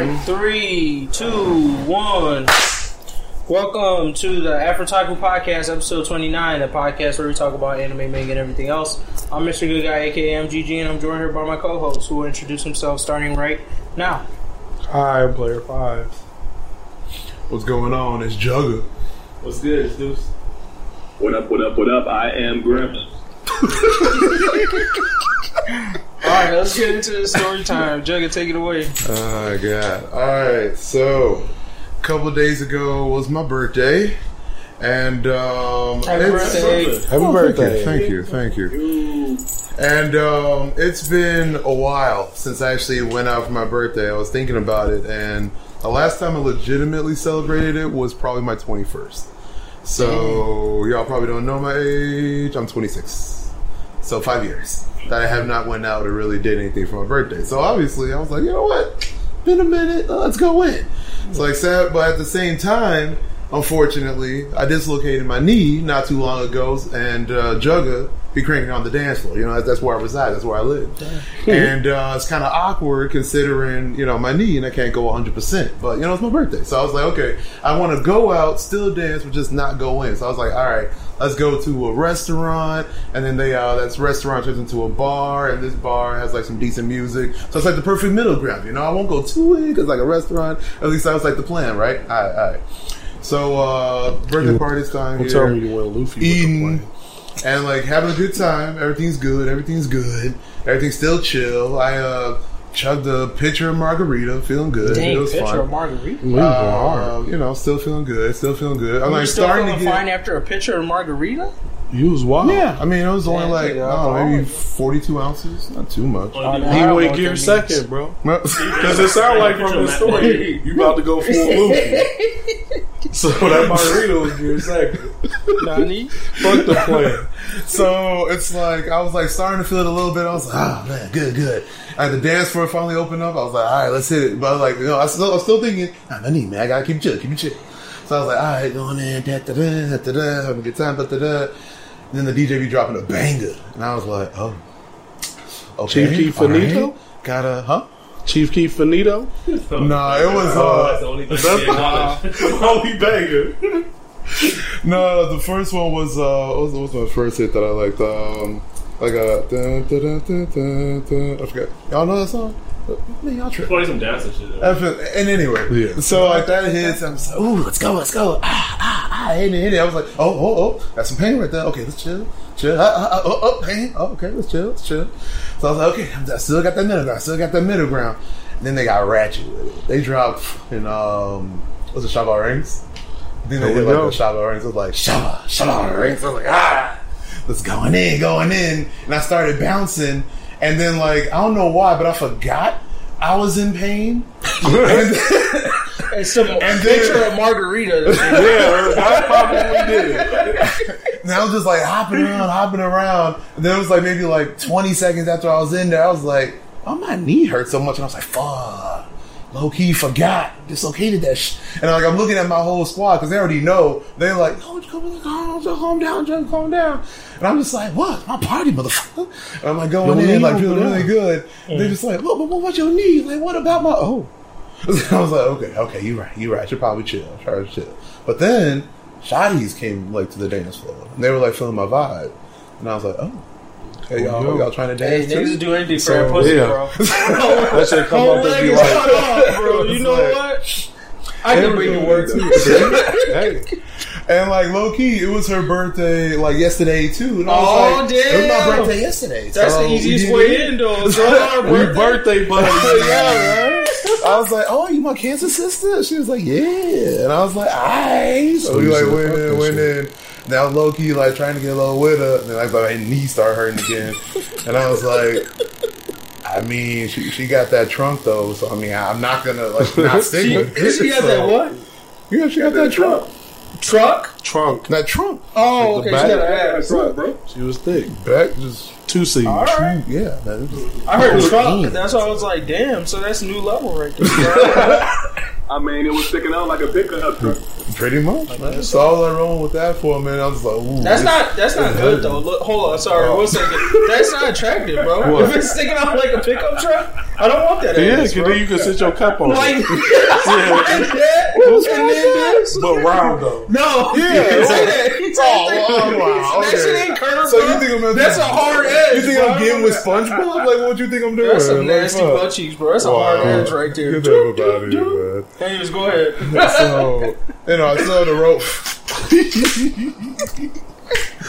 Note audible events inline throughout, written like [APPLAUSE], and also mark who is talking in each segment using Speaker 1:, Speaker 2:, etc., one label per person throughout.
Speaker 1: right, mm-hmm. three, two, one. Welcome to the Afrotaku Podcast, episode 29, the podcast where we talk about anime, manga, and everything else. I'm Mr. Good Guy, aka MGG, and I'm joined here by my co-host, who will introduce himself starting right now.
Speaker 2: Hi, I'm Player Five.
Speaker 3: What's going on? It's Jugguh.
Speaker 2: What's good, it's Deuce?
Speaker 4: What up, what up, what up? I am Grim. [LAUGHS]
Speaker 1: All right, let's get into the story time. Jugguh, take it away.
Speaker 3: Oh God! All right, so a couple of days ago was my birthday, and um,
Speaker 1: Happy
Speaker 3: it's-
Speaker 1: birthday.
Speaker 2: Happy
Speaker 3: Oh,
Speaker 2: birthday.
Speaker 3: Thank you, thank you, thank you. And um, it's been a while since I actually went out for my birthday. I was thinking about it, and the last time I legitimately celebrated it was probably my 21st. So y'all probably don't know my age. I'm 26. So five years that I have not went out or really did anything for my birthday. So obviously I was like, you know what? Been a minute. Let's go in. So I said, but at the same time, unfortunately, I dislocated my knee not too long ago, and uh, Jugguh be cranking on the dance floor. You know, that's, where I reside. That's where I live. and uh, it's kind of awkward considering you know my knee and I can't go 100. percent But you know, it's my birthday, so I was like, okay, I want to go out, still dance, but just not go in. So I was like, all right, let's go to a restaurant, and then they uh, that restaurant turns into a bar, and this bar has like some decent music. So it's like the perfect middle ground. You know, I won't go too in because like a restaurant. At least that was like the plan, right? All right, all right. So uh, birthday party time
Speaker 2: Don't
Speaker 3: here
Speaker 2: tell me you went Luffy.
Speaker 3: eating and like having a good time. Everything's good. Everything's good. Everything's still chill. I uh chugged a pitcher of margarita, feeling good.
Speaker 1: Dang,
Speaker 3: it was
Speaker 1: picture
Speaker 3: fun.
Speaker 1: of margarita.
Speaker 2: plane.
Speaker 3: Uh, you know, still feeling good. Still feeling good. I'm
Speaker 1: You're
Speaker 3: like
Speaker 1: still
Speaker 3: starting to get.
Speaker 1: fine after a picture of margarita?
Speaker 2: You was wild.
Speaker 3: Yeah, I mean, it was only
Speaker 1: Yeah,
Speaker 3: like I
Speaker 1: take
Speaker 3: don't know, maybe 42 ounces. Not too much.
Speaker 1: Oh, I
Speaker 2: He
Speaker 1: know
Speaker 2: went
Speaker 1: what
Speaker 2: gear second, bro. [LAUGHS] Because it sounded like from the story, you about to go full [LAUGHS] Luffy. So that margarita was gear second.
Speaker 1: Nani?
Speaker 2: Fuck the plan.
Speaker 3: So it's like I was like starting to feel it a little bit. I was like, oh man, good, good. And the dance floor finally opened up. I was like, all right, let's hit it. But I was like, you know, I still, I was still thinking, nah, I need man, I gotta keep it chill, keep it chill. So I was like, all right, going in, da da da da da, having a good time, da da da. And then the DJ be dropping a banger, and I was like, oh, okay,
Speaker 2: Chief Keef Faneto?
Speaker 3: right. gotta, huh?
Speaker 2: Chief Keef Faneto. [LAUGHS]
Speaker 3: No, it was
Speaker 2: Oh,
Speaker 3: uh,
Speaker 5: That's the only thing
Speaker 2: That's
Speaker 5: they [LAUGHS]
Speaker 2: the only banger. [LAUGHS]
Speaker 3: No, the first one was uh, what was, what was my first hit that I liked? Um, like a dun, dun, dun, dun, dun, dun. I forgot. Y'all know that song? Man, y'all trip.
Speaker 5: Play some dance and shit. though.
Speaker 3: And anyway,
Speaker 2: Yeah.
Speaker 3: so like that hits. I'm just like, ooh, let's go, let's go. Ah, ah, ah, hit it, hit it. I was like, oh, oh, oh, got some pain right there. Okay, let's chill, chill. Ah, ah, ah, oh, oh, pain. Oh, okay, let's chill, let's chill. So I was like, okay, I still got that middle ground. I Still got that middle ground. And then they got ratchet with it. They dropped in um, what's it, Shabba Rings? Then they did like
Speaker 2: go.
Speaker 3: the Shabba Rings. I was like, Shabba, Shabba Rings. I was like, ah, let's going in, going in. And I started bouncing. And then like I don't know why, but I forgot I was in pain. [LAUGHS] and
Speaker 1: And some
Speaker 3: then-
Speaker 1: picture of margarita. [LAUGHS]
Speaker 2: Yeah, that's probably did it.
Speaker 3: And I was just like hopping around, hopping around. And then it was like maybe like 20 seconds after I was in there, I was like, oh, my knee hurt so much. And I was like, fuck. Low key forgot, dislocated that sh And like I'm looking at my whole squad because they already know. They're like, "Oh, calm, calm, calm down, Joe, calm down." And I'm just like, "What? My party, motherfucker!" And I'm like going
Speaker 2: Your
Speaker 3: in, like feeling really good. And They're just like, "What? What? What's your knee? Like, what about my oh?" [LAUGHS] I was like, "Okay, okay, you're right, you're right. Should probably chill. try to chill." But then Shotties came like to the dance floor, and they were like feeling my vibe, and I was like, "Oh, hey y'all,
Speaker 2: yo.
Speaker 3: y'all trying to
Speaker 1: Hey,
Speaker 3: dance
Speaker 1: niggas
Speaker 3: too?"
Speaker 1: do anything for
Speaker 2: So,
Speaker 1: their pussy,
Speaker 2: yeah.
Speaker 1: bro. [LAUGHS]
Speaker 2: That should come up and be
Speaker 1: Niggas,
Speaker 2: like,
Speaker 1: shut up, bro. [LAUGHS] You know
Speaker 3: Like-
Speaker 1: what? [LAUGHS] I can bring you work too.
Speaker 2: hey,
Speaker 3: And like low key, it was her birthday like yesterday too. And I was
Speaker 1: Oh,
Speaker 3: like, It was my birthday yesterday.
Speaker 1: That's
Speaker 3: So
Speaker 1: the easiest
Speaker 3: we
Speaker 1: way
Speaker 3: did it.
Speaker 1: in, though. It's our birthday.
Speaker 2: birthday buddies.
Speaker 1: yeah, right?
Speaker 3: I was like, "Oh, you my cancer sister?" She was like, "Yeah," and I was like, "Aight." So we
Speaker 2: you
Speaker 3: like went in, went in. Now low key like trying to get a little with her, and then like my knee started hurting again, and I was like. I mean, she, she got that trunk though, so I mean, I'm not gonna like [LAUGHS] not stick
Speaker 1: She,
Speaker 3: with it.
Speaker 1: she got
Speaker 3: So-
Speaker 1: that what?
Speaker 3: Yeah, she got that trunk.
Speaker 1: Truck?
Speaker 2: Trunk.
Speaker 3: That trunk.
Speaker 1: Oh,
Speaker 2: Like
Speaker 1: okay.
Speaker 2: the
Speaker 1: She got
Speaker 2: back?
Speaker 1: an ass.
Speaker 5: Bro, bro.
Speaker 2: She was thick.
Speaker 3: Back just
Speaker 2: Two C's.
Speaker 1: All right.
Speaker 3: yeah. Man, it was-
Speaker 1: I heard
Speaker 3: Fourteen.
Speaker 1: truck. That's why I was like, damn. So that's new level right there. [LAUGHS] [LAUGHS]
Speaker 4: I mean, it was sticking out like a pickup truck.
Speaker 3: Pretty much, man. So all I wrong with that for, man. I was like, ooh.
Speaker 1: That's not that's not good though. Look, hold on, sorry,
Speaker 3: Oh.
Speaker 1: one second. That's not attractive, bro. [LAUGHS]
Speaker 3: What?
Speaker 1: If it's sticking out like a pickup truck, I don't want that.
Speaker 2: Yeah,
Speaker 1: ass,
Speaker 2: because then you can sit your cup on
Speaker 1: like
Speaker 2: it.
Speaker 1: that, and then this.
Speaker 2: But round though.
Speaker 1: No,
Speaker 3: Yeah, [LAUGHS]
Speaker 1: say
Speaker 3: right.
Speaker 1: that. He said
Speaker 3: Oh,
Speaker 1: that.
Speaker 3: wow, wow,
Speaker 1: That
Speaker 3: okay.
Speaker 1: shit ain't curved.
Speaker 3: So you
Speaker 1: bro.
Speaker 3: think I'm
Speaker 1: that's a hard edge?
Speaker 3: You think
Speaker 1: bro.
Speaker 3: I'm getting with SpongeBob? Like, what would you think I'm doing?
Speaker 1: That's some nasty
Speaker 3: fuck.
Speaker 1: butt cheeks, bro. That's a hard edge right there.
Speaker 3: Get the hell out of here, man.
Speaker 1: Anyways, go ahead. [LAUGHS]
Speaker 3: So, you know, I saw the rope.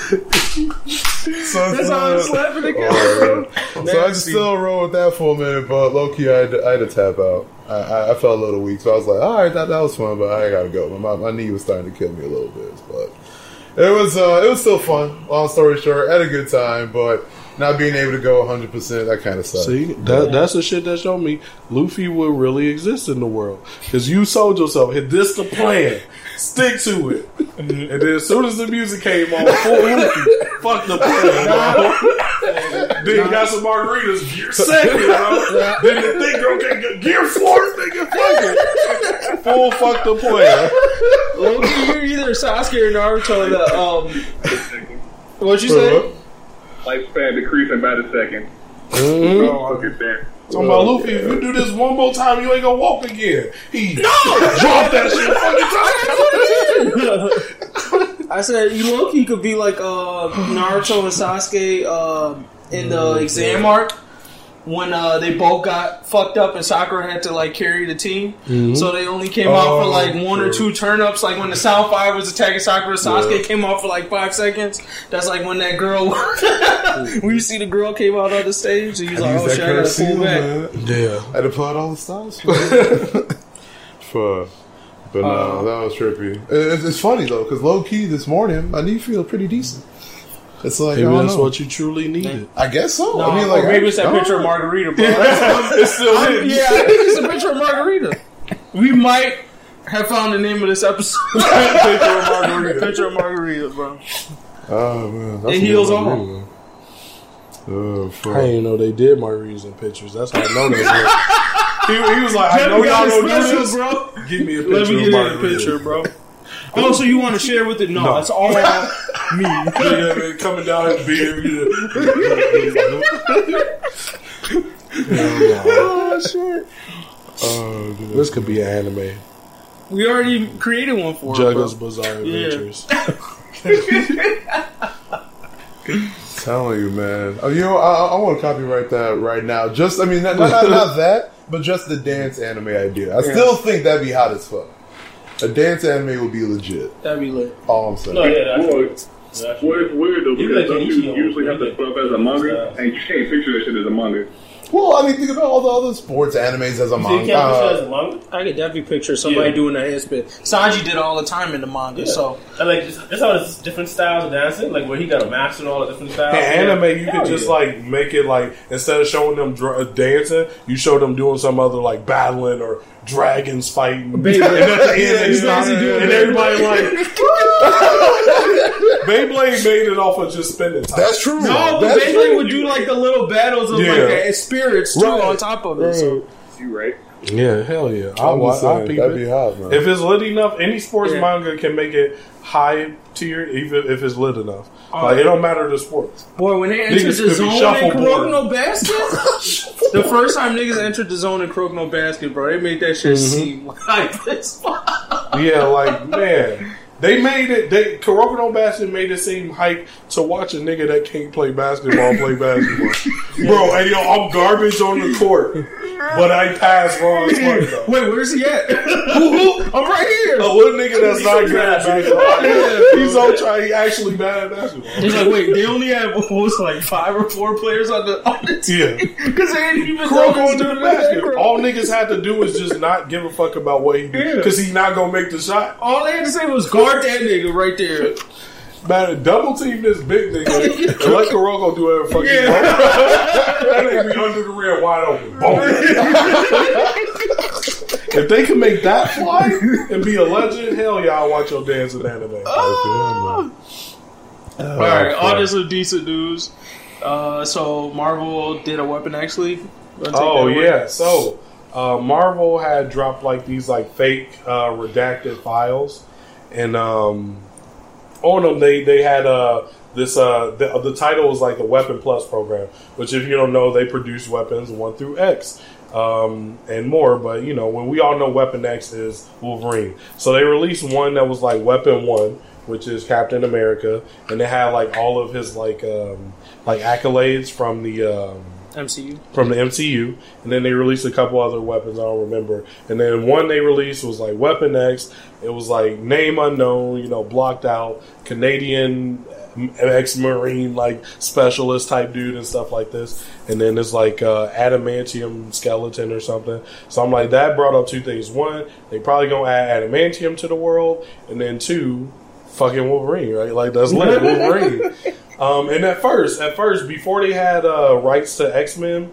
Speaker 3: so,
Speaker 1: That's how I'm slapping the
Speaker 3: Oh,
Speaker 1: camera.
Speaker 3: So I just still roll with that for a minute, but low key, I had to, I had to tap out. I, I, I felt a little weak, so I was like, all right, that, that was fun, but I gotta go. My, my knee was starting to kill me a little bit, but it was uh, it was still fun. Long story short, had a good time, but not being able to go 100, percent that kind of stuff.
Speaker 2: See, that, that's the shit that showed me Luffy would really exist in the world. Because you sold yourself. Hit this the plan. Stick to it. And then as soon as the music came on, full Luffy, fuck the plan, bro. then you got some margaritas, gear second, bro. Then the thing girl can get gear fourth, nigga, fuck it. Full fuck the plan.
Speaker 1: Loki, you're either Sasuke or Naruto. The um, what you say?
Speaker 4: Lifespan decreasing by the second.
Speaker 2: Mm-hmm.
Speaker 4: Oh, look at that.
Speaker 2: Talking about Luffy, if you do this one more time, you ain't gonna walk again. He no! [LAUGHS] drop that shit fucking [LAUGHS] time. [LAUGHS]
Speaker 1: I said you Loki could be like uh, Naruto and Sasuke uh, in the exam arc when uh, they both got fucked up and Sakura had to like carry the team. So they only came out for
Speaker 3: Oh,
Speaker 1: like one or two turn ups. Like when the Sound Fire was attacking Sakura, Sasuke came out for like five seconds. That's like when that girl, [LAUGHS] when you see the girl came out on the stage, and he's like, "Oh
Speaker 3: that
Speaker 1: shit, I gotta
Speaker 3: curse
Speaker 1: pull
Speaker 3: seal,
Speaker 1: back."
Speaker 3: man.
Speaker 2: Yeah.
Speaker 3: I had to pull out all the stops. [LAUGHS] man. For, but no,
Speaker 1: Uh,
Speaker 3: that was trippy. It's, it's funny though, because low key this morning, my knee feel pretty decent. It's like
Speaker 2: Maybe
Speaker 3: I don't
Speaker 2: that's
Speaker 3: know.
Speaker 2: what you truly needed.
Speaker 3: I guess so.
Speaker 1: No,
Speaker 3: I mean, like
Speaker 1: maybe it's that
Speaker 3: I-
Speaker 1: picture of. Margarita, bro. That's- [LAUGHS]
Speaker 2: It's still
Speaker 1: I'm- yeah, I think it's a picture of Margarita. We might have found the name of this episode. [LAUGHS]
Speaker 2: Picture of Margarita.
Speaker 1: picture of Margarita, bro.
Speaker 3: Oh man, that's
Speaker 1: It
Speaker 3: a
Speaker 1: heals
Speaker 3: good
Speaker 1: all.
Speaker 3: one. Oh fuck.
Speaker 2: I didn't know they did Margaritas in pictures. That's how I know that. [LAUGHS] he, he was like, I know y'all don't do this.
Speaker 1: bro.
Speaker 2: Give me a
Speaker 1: Let
Speaker 2: picture
Speaker 1: me
Speaker 2: of
Speaker 1: give you a
Speaker 2: Margarita.
Speaker 1: picture, bro. Oh, so you want to share with it? No,
Speaker 2: No.
Speaker 1: that's all me. [LAUGHS]
Speaker 2: Yeah, man, coming down his beard. [LAUGHS]
Speaker 1: Oh, oh shit!
Speaker 3: Oh, dude.
Speaker 2: This could be an anime.
Speaker 1: We already created one for Juggles bro.
Speaker 2: Jugguh's Bizarre
Speaker 1: Yeah.
Speaker 2: Adventures. [LAUGHS]
Speaker 3: telling you, man. Oh, you know, I, I want to copyright that right now. Just, I mean, not, not, not that, but just the dance anime idea. I still think that'd be hot as fuck. A dance anime would be legit.
Speaker 1: That'd be lit.
Speaker 3: All I'm saying.
Speaker 5: No, yeah, that's
Speaker 4: Boy,
Speaker 5: that's
Speaker 4: Well, it's weird though
Speaker 5: You
Speaker 4: because
Speaker 5: like
Speaker 4: don't you usually have to
Speaker 5: on-
Speaker 4: put up as a manga, and you can't picture that shit as a manga.
Speaker 3: Well, I mean, think about all the other sports animes as a
Speaker 5: So you
Speaker 3: manga.
Speaker 5: can't put as
Speaker 3: Uh,
Speaker 5: a manga?
Speaker 1: I could definitely picture somebody
Speaker 5: Yeah.
Speaker 1: doing a headspin. Sanji did it all the time in the manga, so
Speaker 5: And like, just, just all the different styles of dancing, like where he got a master and all the different styles.
Speaker 2: In anime, you
Speaker 5: Hell
Speaker 2: could just
Speaker 5: yeah.
Speaker 2: like make it like instead of showing them dr- dancing, you show them doing some other like battling or dragons fighting. [LAUGHS] And at the end,
Speaker 1: Yeah,
Speaker 2: they
Speaker 1: he's
Speaker 2: stop,
Speaker 1: doing
Speaker 2: and
Speaker 1: Beyblade.
Speaker 2: everybody like [LAUGHS] Beyblade made it off of just spending time.
Speaker 3: that's true.
Speaker 1: no, but
Speaker 3: that's
Speaker 1: Beyblade
Speaker 3: true.
Speaker 1: would do like the little battles of
Speaker 2: Yeah.
Speaker 1: like the spirits too
Speaker 3: Right.
Speaker 1: on top of it. So.
Speaker 4: You right?
Speaker 2: Yeah, hell yeah. I'll
Speaker 3: I'm
Speaker 2: watch.
Speaker 3: just
Speaker 2: I'll
Speaker 3: saying,
Speaker 2: peep
Speaker 3: that'd
Speaker 2: it.
Speaker 3: be hot, man.
Speaker 2: If it's lit enough, any sports
Speaker 1: Yeah.
Speaker 2: manga can make it high tier, even if it's lit enough.
Speaker 1: Oh,
Speaker 2: like
Speaker 1: yeah.
Speaker 2: it don't matter the sports.
Speaker 1: Boy, when they entered
Speaker 2: Niggas
Speaker 1: the
Speaker 2: could be
Speaker 1: zone in
Speaker 2: shuffleboard.
Speaker 1: No Basket, the first time niggas entered the zone in Kuroko no Basket, bro, they made that shit
Speaker 2: Mm-hmm.
Speaker 1: seem [LAUGHS] like this.
Speaker 2: Yeah, like man, they made it. They Kuroko no Basket made it seem hype to watch a nigga that can't play basketball play basketball. [LAUGHS] Bro, And yo, I'm garbage on the court, but I pass [LAUGHS] though.
Speaker 1: Wait, where's he at? [LAUGHS] I'm right here.
Speaker 2: A little nigga that's not good at basketball.
Speaker 1: Yeah.
Speaker 2: He's on try. He actually bad at basketball.
Speaker 1: He's like, wait, they only have what was it, like five or four players on the on the team
Speaker 2: Yeah.
Speaker 1: because they ain't even
Speaker 2: Kuroko
Speaker 1: know
Speaker 2: into the basket. All niggas had to do was just not give a fuck about what he
Speaker 1: Yeah.
Speaker 2: did because he's not gonna make the shot.
Speaker 1: All they had to say was guard that nigga right there.
Speaker 2: Man, double team this big nigga and let Kuroko do whatever fucking
Speaker 1: Yeah.
Speaker 2: that nigga be under the rim wide open. Boom. [LAUGHS] if they can make that fly and be a legend, hell yeah, I'll watch your dancing anime.
Speaker 1: All right, all this is decent news. Uh, so Marvel did a Weapon X League.
Speaker 2: Oh yeah, so uh, Marvel had dropped like these like fake uh, redacted files, and um, on them they they had uh this uh the, the title was like the Weapon Plus program, which if you don't know they produce weapons one through X. Um, and more, but you know, when we all know Weapon X is Wolverine, so they released one that was like Weapon One, which is Captain America, and they had like all of his like um, like accolades from the um,
Speaker 1: MCU.
Speaker 2: from the MCU, and then they released a couple other weapons I don't remember. And then one they released was like Weapon X. It was like name unknown, you know, blocked out Canadian ex Marine like specialist type dude and stuff like this. And then it's like uh, adamantium skeleton or something. So I'm like that brought up two things. One, they probably gonna add adamantium to the world, and then two, fucking Wolverine, right? Like that's lit, [LAUGHS] Wolverine. Um, and at first, at first, before they had uh, rights to X Men,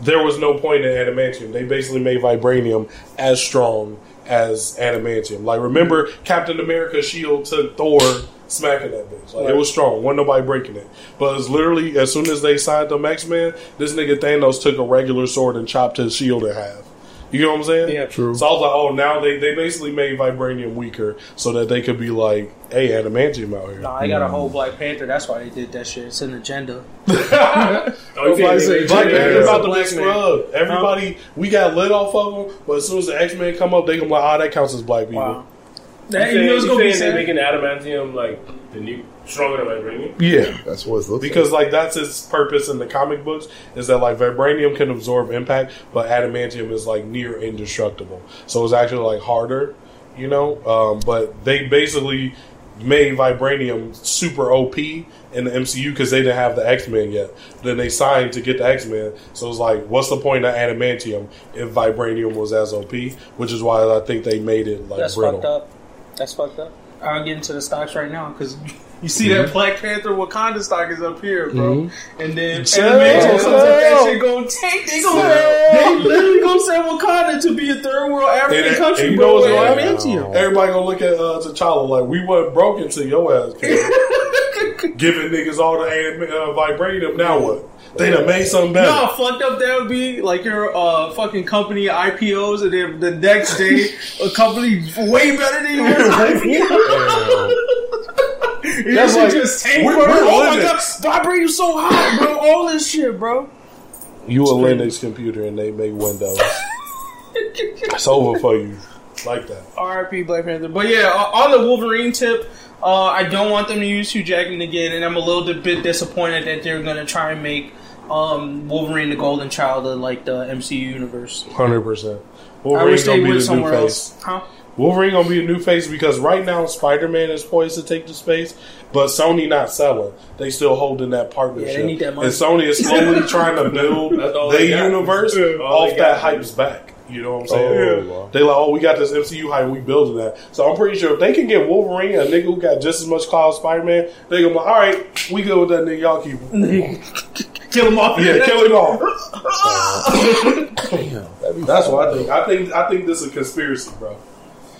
Speaker 2: there was no point in adamantium. They basically made vibranium as strong as adamantium. Like remember, Captain America's shield took Thor smacking that bitch. Like it was strong. wasn't nobody breaking it. But it's literally as soon as they signed them X Men, this nigga Thanos took a regular sword and chopped his shield in half. You know what I'm saying?
Speaker 1: Yeah.
Speaker 2: True. So I was like, oh, now they, they basically made vibranium weaker so that they could be like, hey, adamantium out here.
Speaker 1: Nah, I got a whole Black Panther. That's why they did that shit. It's an agenda. [LAUGHS]
Speaker 5: Oh, you
Speaker 2: Everybody say Black
Speaker 5: it.
Speaker 2: Panther about to
Speaker 1: Black
Speaker 2: get
Speaker 1: man.
Speaker 2: scrubbed. Everybody, we got lit off of them, but as soon as the X Men come up, they gonna be like, ah, that counts as black people.
Speaker 1: Wow.
Speaker 5: You
Speaker 1: That,
Speaker 5: saying,
Speaker 1: you know what's
Speaker 5: you
Speaker 1: gonna be
Speaker 5: saying they're making adamantium like the new stronger than vibranium?
Speaker 2: Yeah,
Speaker 3: That's what it looks
Speaker 2: because like that's its purpose in the comic books is that like vibranium can absorb impact, but adamantium is like near indestructible. So it's actually like harder, you know. Um, but they basically made vibranium super OP in the MCU because they didn't have the X Men yet. Then they signed to get the X Men, so it's like, what's the point of adamantium if vibranium was as OP? Which is why I think they made it like
Speaker 1: That's
Speaker 2: brittle.
Speaker 1: fucked up. That's fucked up. I'll get into the stocks right now because [LAUGHS] you see that Black Panther Wakanda stock is up here, bro. And then
Speaker 2: Sell,
Speaker 1: animation comes up, that shit gonna tank. They gonna they literally gonna sell Wakanda to be a third world African
Speaker 2: And-
Speaker 1: country,
Speaker 2: and you
Speaker 1: bro.
Speaker 2: know what's
Speaker 1: with
Speaker 2: gonna. Everybody gonna look at uh, T'Challa like we wasn't broken to your ass. [LAUGHS] Giving niggas all the anim- uh, vibranium. Now what? They done made something better.
Speaker 1: You know how fucked up that would be? Like your uh, fucking company IPOs, and then the next day a company way better than [LAUGHS] yours IPO. [LAUGHS]
Speaker 2: That's like-
Speaker 1: just tank,
Speaker 2: we're- we're
Speaker 1: oh my god,
Speaker 2: Linux.
Speaker 1: vibrating so hot, bro. All this shit, bro.
Speaker 2: You a Linux computer and they make Windows. it's over for you. Like that.
Speaker 1: R.I.P. Black Panther. But yeah, on the Wolverine tip, uh, I don't want them to use Hugh Jackman again, and I'm a little bit disappointed that they're gonna try and make um, Wolverine the Golden Child of like the MCU universe.
Speaker 2: Hundred percent.
Speaker 1: I
Speaker 2: Wolverine
Speaker 1: wish they
Speaker 2: gonna be
Speaker 1: went
Speaker 2: the new
Speaker 1: somewhere else. Huh?
Speaker 2: Wolverine gonna be a new face because right now Spider Man is poised to take the space, but Sony not selling. They still holding that partnership.
Speaker 1: Yeah, they need that money.
Speaker 2: And Sony is slowly [LAUGHS] trying to build
Speaker 5: That's
Speaker 2: their universe
Speaker 5: All
Speaker 2: off that hype's back. You know what I'm saying?
Speaker 3: Oh, wow.
Speaker 2: They like, oh, we got this MCU hype, we building that. So I'm pretty sure if they can get Wolverine, a nigga who got just as much clout as Spider Man, they gonna be like, all right, we good with that nigga. Y'all keep. [LAUGHS]
Speaker 1: Kill him off.
Speaker 2: Yeah, kill him off. [LAUGHS] That's what I think. I think I think this is a conspiracy, bro.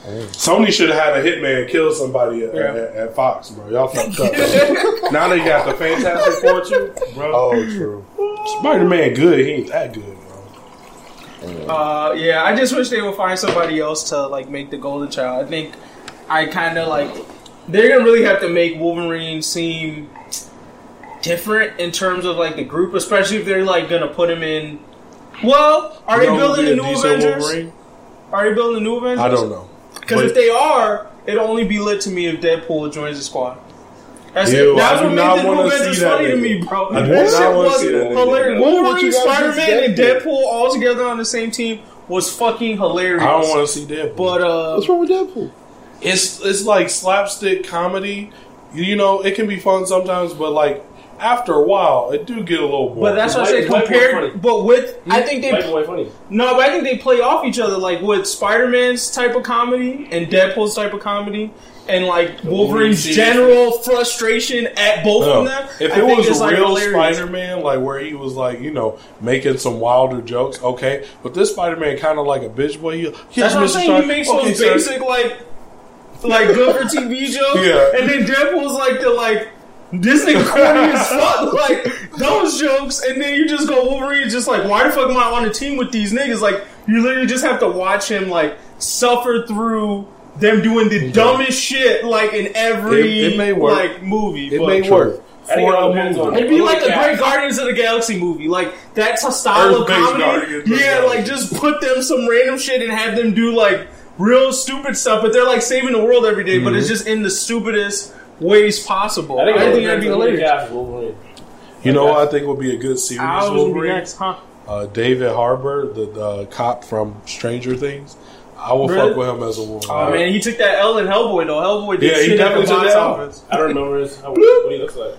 Speaker 2: Sony should have had a hitman kill somebody at,
Speaker 1: Yeah.
Speaker 2: at, at Fox, bro. Y'all fucked up. [LAUGHS] bro. now they got the Fantastic Four too, bro.
Speaker 3: Oh, true.
Speaker 2: Spider Man good. He ain't that good, bro.
Speaker 1: Uh, yeah, I just wish they would find somebody else to like make the Golden Child. I think I kind of like they're gonna really have to make Wolverine seem different in terms of like the group, especially if they're like gonna put him in. Well, are they
Speaker 2: You know who
Speaker 1: building the
Speaker 2: a
Speaker 1: new
Speaker 2: decent
Speaker 1: Avengers?
Speaker 2: Wolverine?
Speaker 1: Are they building the new Avengers?
Speaker 2: I don't know.
Speaker 1: Because if they are, it'll only be lit to me if Deadpool joins the squad. That's
Speaker 2: Ew,
Speaker 1: it. That's
Speaker 2: I
Speaker 1: what made the new
Speaker 2: wanna
Speaker 1: Avengers funny to me, bro.
Speaker 2: I do
Speaker 1: that
Speaker 2: not
Speaker 1: shit
Speaker 2: wanna
Speaker 1: was
Speaker 2: see that
Speaker 1: hilarious.
Speaker 3: What- what
Speaker 1: Wolverine,
Speaker 3: you
Speaker 1: Spider Man, and
Speaker 3: Deadpool?
Speaker 1: Deadpool all together on the same team was fucking hilarious.
Speaker 2: I don't want to see Deadpool.
Speaker 1: But uh,
Speaker 3: What's wrong with Deadpool?
Speaker 2: it's it's like slapstick comedy. You know, it can be fun sometimes, but like after a while, it do get a little boring.
Speaker 1: but that's what I
Speaker 5: White-
Speaker 1: said.
Speaker 5: white boy funny.
Speaker 1: Compared, but with I hmm? think they
Speaker 5: funny.
Speaker 1: no, but I think they play off each other. Like with Spider Man's type of comedy and Deadpool's type of comedy. And like Wolverine's general frustration at both
Speaker 2: No.
Speaker 1: of them,
Speaker 2: If
Speaker 1: I
Speaker 2: it was
Speaker 1: is, like,
Speaker 2: real
Speaker 1: hilarious.
Speaker 2: Spider Man, like where he was like, you know, making some wilder jokes, okay. But this Spider Man kind of like a bitch boy. He,
Speaker 1: That's what I'm saying. He makes
Speaker 2: okay,
Speaker 1: those
Speaker 2: sir.
Speaker 1: basic like, like good for TV [LAUGHS] jokes.
Speaker 2: Yeah.
Speaker 1: And then Deadpool's like the like This nigga [LAUGHS] corny as fuck. Like those jokes, and then you just go Wolverine. Just like, why the fuck am I on a team with these niggas? Like, you literally just have to watch him like suffer through them doing the dumbest shit, like in every
Speaker 2: It- it may work.
Speaker 1: like movie.
Speaker 2: It
Speaker 1: but-
Speaker 2: may work for
Speaker 5: it
Speaker 2: a
Speaker 5: depends on
Speaker 2: movie.
Speaker 1: It'd be like a great Guardians of the Galaxy movie. Like that's a style of
Speaker 2: Earth-based
Speaker 1: comedy.
Speaker 2: Guardians
Speaker 1: Yeah,
Speaker 2: Galaxy.
Speaker 1: like just put them some random shit and have them do like real stupid stuff, but they're like saving the world every day, but
Speaker 2: Mm-hmm.
Speaker 1: it's just in the stupidest ways possible.
Speaker 5: I think,
Speaker 1: I think that'd be
Speaker 5: depends on who
Speaker 1: hilarious.
Speaker 5: cast Wolverine.
Speaker 2: You know what I think would be a good series
Speaker 1: Ours would be
Speaker 2: Wolverine?
Speaker 1: next, huh?
Speaker 2: Uh, David Harbour, the, the cop from Stranger Things. I will
Speaker 1: Really?
Speaker 2: fuck with him as a Wolverine.
Speaker 1: Oh man, he took that L in Hellboy though. Hellboy did
Speaker 2: Yeah, he
Speaker 1: shit at the
Speaker 2: definitely took
Speaker 1: box
Speaker 2: that L.
Speaker 1: office.
Speaker 5: I don't remember his, how, what he looks like.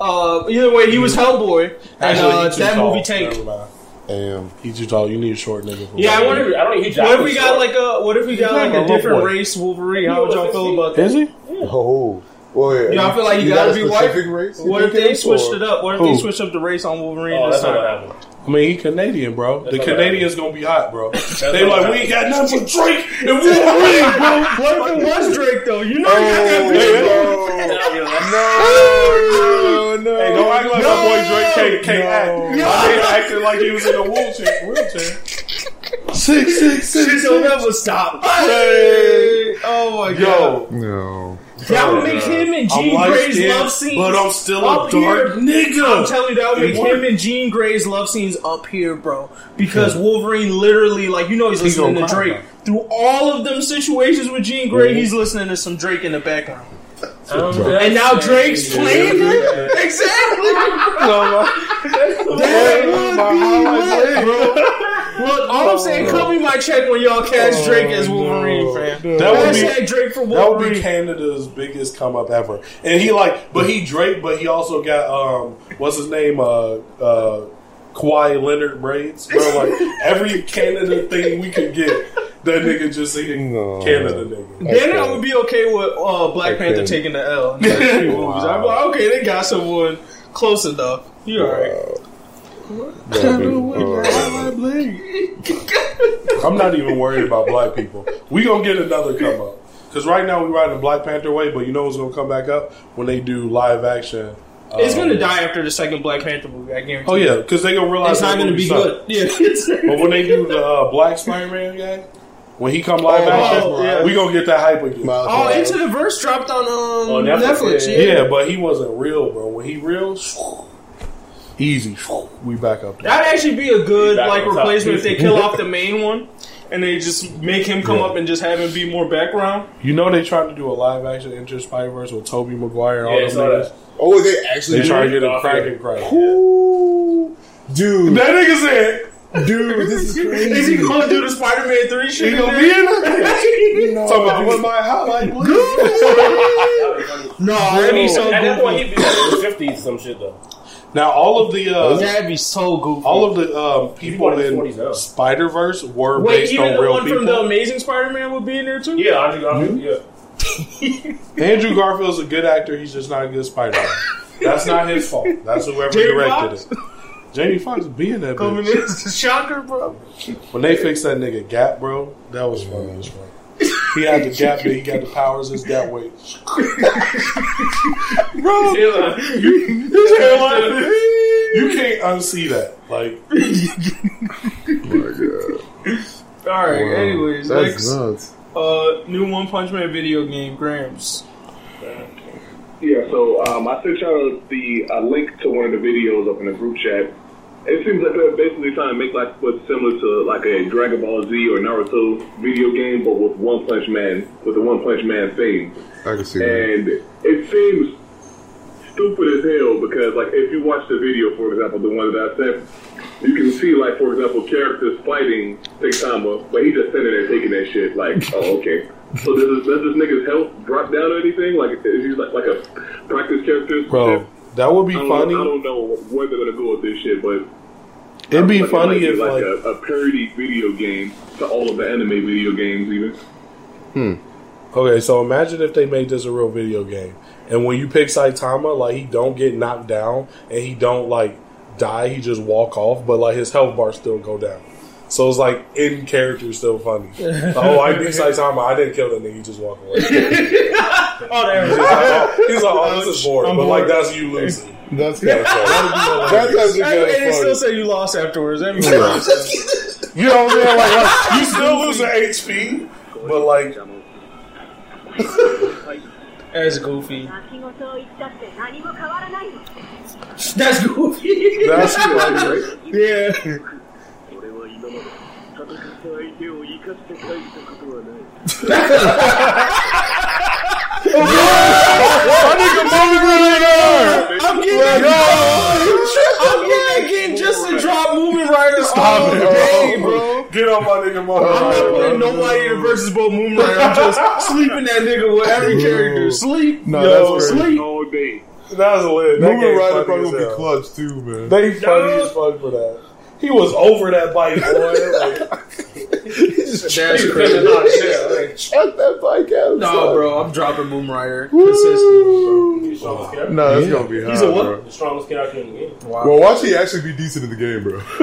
Speaker 1: Uh, either way, he was Hellboy, and uh, that
Speaker 2: tall.
Speaker 1: movie tanked.
Speaker 2: Never.
Speaker 3: Damn.
Speaker 2: He too tall. You need a short nigga. For
Speaker 1: Yeah, I wonder-
Speaker 5: I don't think he
Speaker 1: What if we got like a what if we got like
Speaker 2: a
Speaker 1: a different
Speaker 2: boy.
Speaker 1: race Wolverine? How would y'all feel about that?
Speaker 2: Is he?
Speaker 3: Oh. Well, yeah.
Speaker 1: Y'all feel like you
Speaker 3: got
Speaker 1: gotta be white?
Speaker 3: Race,
Speaker 1: What if they switched
Speaker 3: or-
Speaker 1: it up? What if
Speaker 2: Who?
Speaker 1: they switched up the race on Wolverine
Speaker 5: Oh,
Speaker 1: this
Speaker 5: that's not
Speaker 1: time?
Speaker 5: gonna.
Speaker 2: I mean, he Canadian, bro. The Canadians gonna be hot, bro. they like, we ain't got nothing but Drake and Wolverine, bro. [LAUGHS]
Speaker 1: What if it was Drake though? You know,
Speaker 3: Oh,
Speaker 1: you got that oh, bitch.
Speaker 3: no, no.
Speaker 2: Hey, don't act like my boy Drake can't, can't
Speaker 3: No.
Speaker 2: act. My nigga acting like he was in a wheelchair. wheelchair. Six, six, six,
Speaker 1: Shit don't ever stop.
Speaker 2: Hey.
Speaker 1: Oh my god.
Speaker 2: Yo,
Speaker 3: No.
Speaker 1: That would make him and
Speaker 2: I'm
Speaker 1: Jean
Speaker 2: light
Speaker 1: Grey's
Speaker 2: skinned,
Speaker 1: love scenes.
Speaker 2: but I'm still a
Speaker 1: up
Speaker 2: dark
Speaker 1: here.
Speaker 2: nigga.
Speaker 1: I'm telling you, that would
Speaker 2: It
Speaker 1: make
Speaker 2: worked.
Speaker 1: him and Jean Grey's love scenes up here, bro. Because Wolverine literally, like, you know, he's
Speaker 2: He
Speaker 1: listening to
Speaker 2: gonna cry,
Speaker 1: Drake. Through all of them situations with Jean Grey, mm-hmm. he's listening to some Drake in the background. And now Drake's playing it? Exactly! [LAUGHS] That would be lit, bro. Look, all I'm saying, cut me my check when y'all cast Drake as Wolverine, fam.
Speaker 2: That would be
Speaker 1: Hashtag Drake for
Speaker 2: that would be Canada's biggest come up ever. And he like, but he Drake, but he also got um, what's his name? Uh, uh, Kawhi Leonard braids, bro. Like [LAUGHS] every Canada thing we could get, that nigga just singing
Speaker 3: No.
Speaker 2: Canada nigga.
Speaker 1: Then I would be okay with uh, Black
Speaker 3: Okay.
Speaker 1: Panther taking the L. in the next. I'd be like, okay, they got someone close enough. You alright? [LAUGHS]
Speaker 2: I'm not even worried about black people. We gonna get another come up because right now we riding the Black Panther way, but you know what's gonna come back up when they do live action.
Speaker 1: It's
Speaker 2: um,
Speaker 1: gonna die after the second Black Panther movie. I guarantee.
Speaker 2: Oh yeah, because they gonna realize
Speaker 1: it's not gonna be
Speaker 2: sucked.
Speaker 1: good. Yeah. [LAUGHS] it's-
Speaker 2: But when they do the uh, Black Spider-Man guy, when he come live
Speaker 3: Oh,
Speaker 2: action,
Speaker 1: yeah.
Speaker 2: we gonna get that hype again.
Speaker 3: Miles
Speaker 1: oh,
Speaker 3: Morales.
Speaker 1: Into the Verse dropped on um,
Speaker 5: Oh,
Speaker 1: Netflix.
Speaker 5: Netflix,
Speaker 1: Yeah.
Speaker 5: yeah.
Speaker 2: Yeah, but he wasn't real, bro. When he real, easy, we back up. There.
Speaker 1: That'd actually be a good
Speaker 5: Back
Speaker 1: like
Speaker 5: on top.
Speaker 1: replacement if they kill off the main one and they just make him come
Speaker 2: Yeah.
Speaker 1: up and just have him be more background.
Speaker 2: You know they trying to do a live action Into Spider Verse with Tobey Maguire and all
Speaker 5: Yeah, I
Speaker 2: those
Speaker 5: saw
Speaker 2: niggas.
Speaker 5: that.
Speaker 3: Oh, they actually
Speaker 2: They
Speaker 3: do
Speaker 2: trying to get a
Speaker 5: Okay.
Speaker 2: crack and crack.
Speaker 3: Ooh. Dude,
Speaker 2: That nigga said
Speaker 3: dude, this is crazy. [LAUGHS]
Speaker 1: Is he gonna do the Spider Man three
Speaker 2: he
Speaker 1: shit?
Speaker 2: gonna
Speaker 1: in
Speaker 2: be
Speaker 1: there?
Speaker 2: in it. Talking about with my highlight. please.
Speaker 5: That would be funny.
Speaker 1: No, that'd so
Speaker 5: At that point, he'd be like in the 50s, some shit though.
Speaker 2: Now all of the uh,
Speaker 1: That'd be so goofy.
Speaker 2: all of the um, people
Speaker 5: in his
Speaker 2: in
Speaker 5: 40s now.
Speaker 2: Spider Verse were
Speaker 1: Wait,
Speaker 2: based
Speaker 1: even
Speaker 2: on
Speaker 1: the one from the Amazing Spider Man would be in there too.
Speaker 5: Yeah, Andrew Garfield. Yeah. [LAUGHS]
Speaker 2: Andrew Garfield's a good actor. He's just not a good Spider Man. That's not his fault. That's whoever
Speaker 1: Jamie
Speaker 2: directed
Speaker 1: Foxx?
Speaker 2: it. Jamie Foxx being that
Speaker 1: Coming
Speaker 2: bitch.
Speaker 1: in, it's [LAUGHS] a shocker, bro.
Speaker 2: When they fixed that nigga Gap, bro, that was funny as fuck. He had the Gap, but he got the powers his Gap weight. [LAUGHS] bro,
Speaker 5: Yeah,
Speaker 2: his hairline, you can't unsee that. Like, oh my god.
Speaker 1: All right.
Speaker 3: Wow.
Speaker 1: Anyways,
Speaker 3: That's
Speaker 1: next
Speaker 3: nuts.
Speaker 1: uh, new One Punch Man video game, Grams.
Speaker 4: Yeah, so um, I sent y'all the a link to one of the videos up in the group chat. It seems like they're basically trying to make like what's similar to like a Dragon Ball Z or Naruto video game, but with One Punch Man, with the One Punch Man theme.
Speaker 3: I can see that.
Speaker 4: And it seems stupid as hell because, like, if you watch the video, for example, the one that I sent, you can see, like, for example, characters fighting Saitama, but he just sitting there taking that shit. Like, [LAUGHS] oh, okay. So does this, does this nigga's health drop down or anything? Like, is he like, like a practice character?
Speaker 2: bro, that would be
Speaker 4: I
Speaker 2: funny.
Speaker 4: I don't know where they're gonna go with this shit, but
Speaker 2: It'd be
Speaker 4: like, it
Speaker 2: funny
Speaker 4: be
Speaker 2: if
Speaker 4: like,
Speaker 2: like
Speaker 4: a, a parody video game to all of the anime video games, even. Hmm.
Speaker 2: Okay, so imagine if they made this a real video game, and when you pick Saitama, like he don't get knocked down and he don't like die, he just walk off, but like his health bar still go down. So it's like in character, still funny. Like, oh, I beat Saitama. I didn't kill the nigga. He just walked away. [LAUGHS]
Speaker 1: oh, there he's,
Speaker 2: like, oh, he's like, oh, this is boring.
Speaker 1: I'm
Speaker 2: but
Speaker 1: bored.
Speaker 2: like, that's you losing.
Speaker 3: That's kind [LAUGHS] of funny. doesn't
Speaker 1: and,
Speaker 3: and
Speaker 1: still say you lost afterwards. That means
Speaker 2: you. You know what I'm saying? Like, like you still losing HP, but like.
Speaker 1: That's goofy. That's goofy.
Speaker 2: That's goofy. [LAUGHS]
Speaker 1: yeah.
Speaker 4: 戦った相手を生かして返したことはない。
Speaker 1: I'm getting I'm getting just to drop moving riders Stop
Speaker 2: it, bro. Get on my nigga Moon
Speaker 1: I'm not putting nobody in versus both Mumen Rider. I'm just sleeping that nigga with every character. Sleep,
Speaker 3: no,
Speaker 2: yo,
Speaker 3: that's
Speaker 1: sleep
Speaker 4: all day.
Speaker 2: That
Speaker 3: was
Speaker 2: lit.
Speaker 3: Mumen
Speaker 2: Rider
Speaker 3: probably would be clutch too, man.
Speaker 2: They funny as fuck for that. He was over that bike, boy. Like, [LAUGHS]
Speaker 1: That's
Speaker 5: Crazy.
Speaker 1: crazy.
Speaker 3: Check that bike out.
Speaker 1: No, bro, I'm dropping Mumen Rider consistently,
Speaker 5: He's the strongest character.
Speaker 3: No, that's gonna be hard,
Speaker 1: He's a what?
Speaker 3: bro.
Speaker 5: The strongest character in the game.
Speaker 1: bro. Wow.
Speaker 3: Well, watch he actually be decent in the game, bro. [LAUGHS]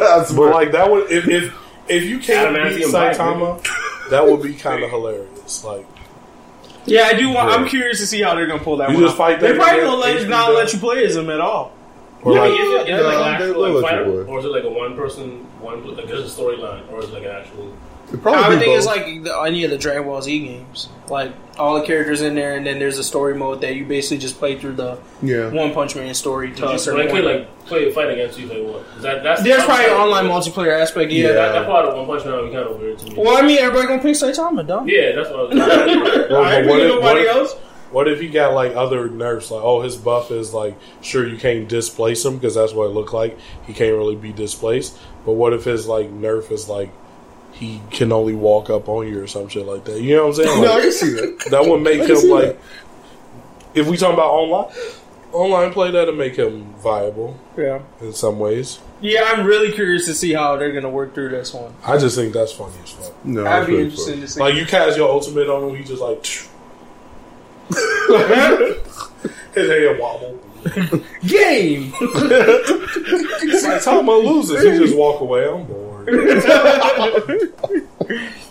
Speaker 3: that's
Speaker 2: but like that would if if if you can't beat
Speaker 5: Adamantium bike,
Speaker 2: Saitama, [LAUGHS] that would be kind of hilarious. Like
Speaker 1: Yeah, I do want. I'm curious to see how they're gonna pull that
Speaker 2: You
Speaker 1: one
Speaker 2: just
Speaker 1: off.
Speaker 2: fight
Speaker 1: They probably
Speaker 2: nigga
Speaker 1: gonna let,
Speaker 2: HP
Speaker 1: not
Speaker 2: down.
Speaker 1: let you play as him at all.
Speaker 2: Or
Speaker 5: Yeah,
Speaker 2: like
Speaker 5: is it, is it like an actual like, fighter,
Speaker 3: play.
Speaker 5: or is it like a one person, one like there's a storyline, or is it like an actual?
Speaker 3: It'd probably
Speaker 1: I would
Speaker 3: be
Speaker 1: think it's like the, any of the Dragon Ball Z games. Like all the characters in there, and then there's a story mode that you basically just play through the
Speaker 3: yeah.
Speaker 1: One Punch Man story to
Speaker 5: So
Speaker 1: a
Speaker 5: when
Speaker 1: certain point.
Speaker 5: like play a fight against you, like what? Is that that's
Speaker 1: There's probably an
Speaker 5: that's-
Speaker 1: online multiplayer aspect. Yeah.
Speaker 3: Yeah.
Speaker 5: That, that part of One Punch Man would be kind of weird to me.
Speaker 1: Well, I mean, everybody gonna pick Saitama, dog.
Speaker 5: Yeah, that's what I was. [LAUGHS]
Speaker 2: Well,
Speaker 1: I
Speaker 2: what if-
Speaker 1: nobody
Speaker 2: what if-
Speaker 1: else.
Speaker 2: What if he got like other nerfs? Like, oh, his buff is like, sure, you can't displace him because that's what it looked like. He can't really be displaced. But what if his like nerf is like, he can only walk up on you or some shit like that? You know what I'm saying? [LAUGHS]
Speaker 3: No, I can see that.
Speaker 2: that would make him like,
Speaker 3: that.
Speaker 2: if we talking about online, online play, that'll make him viable
Speaker 1: Yeah.
Speaker 2: in some ways.
Speaker 1: Yeah, I'm really curious to see how they're gonna work through this one.
Speaker 2: I just think that's funny as fuck.
Speaker 3: No,
Speaker 1: I'd be interested
Speaker 3: fun.
Speaker 1: to see.
Speaker 2: Like you cast your ultimate on him, he just like his head wobble.
Speaker 1: Game.
Speaker 2: It's like Tama loses, he just walk away. I'm bored.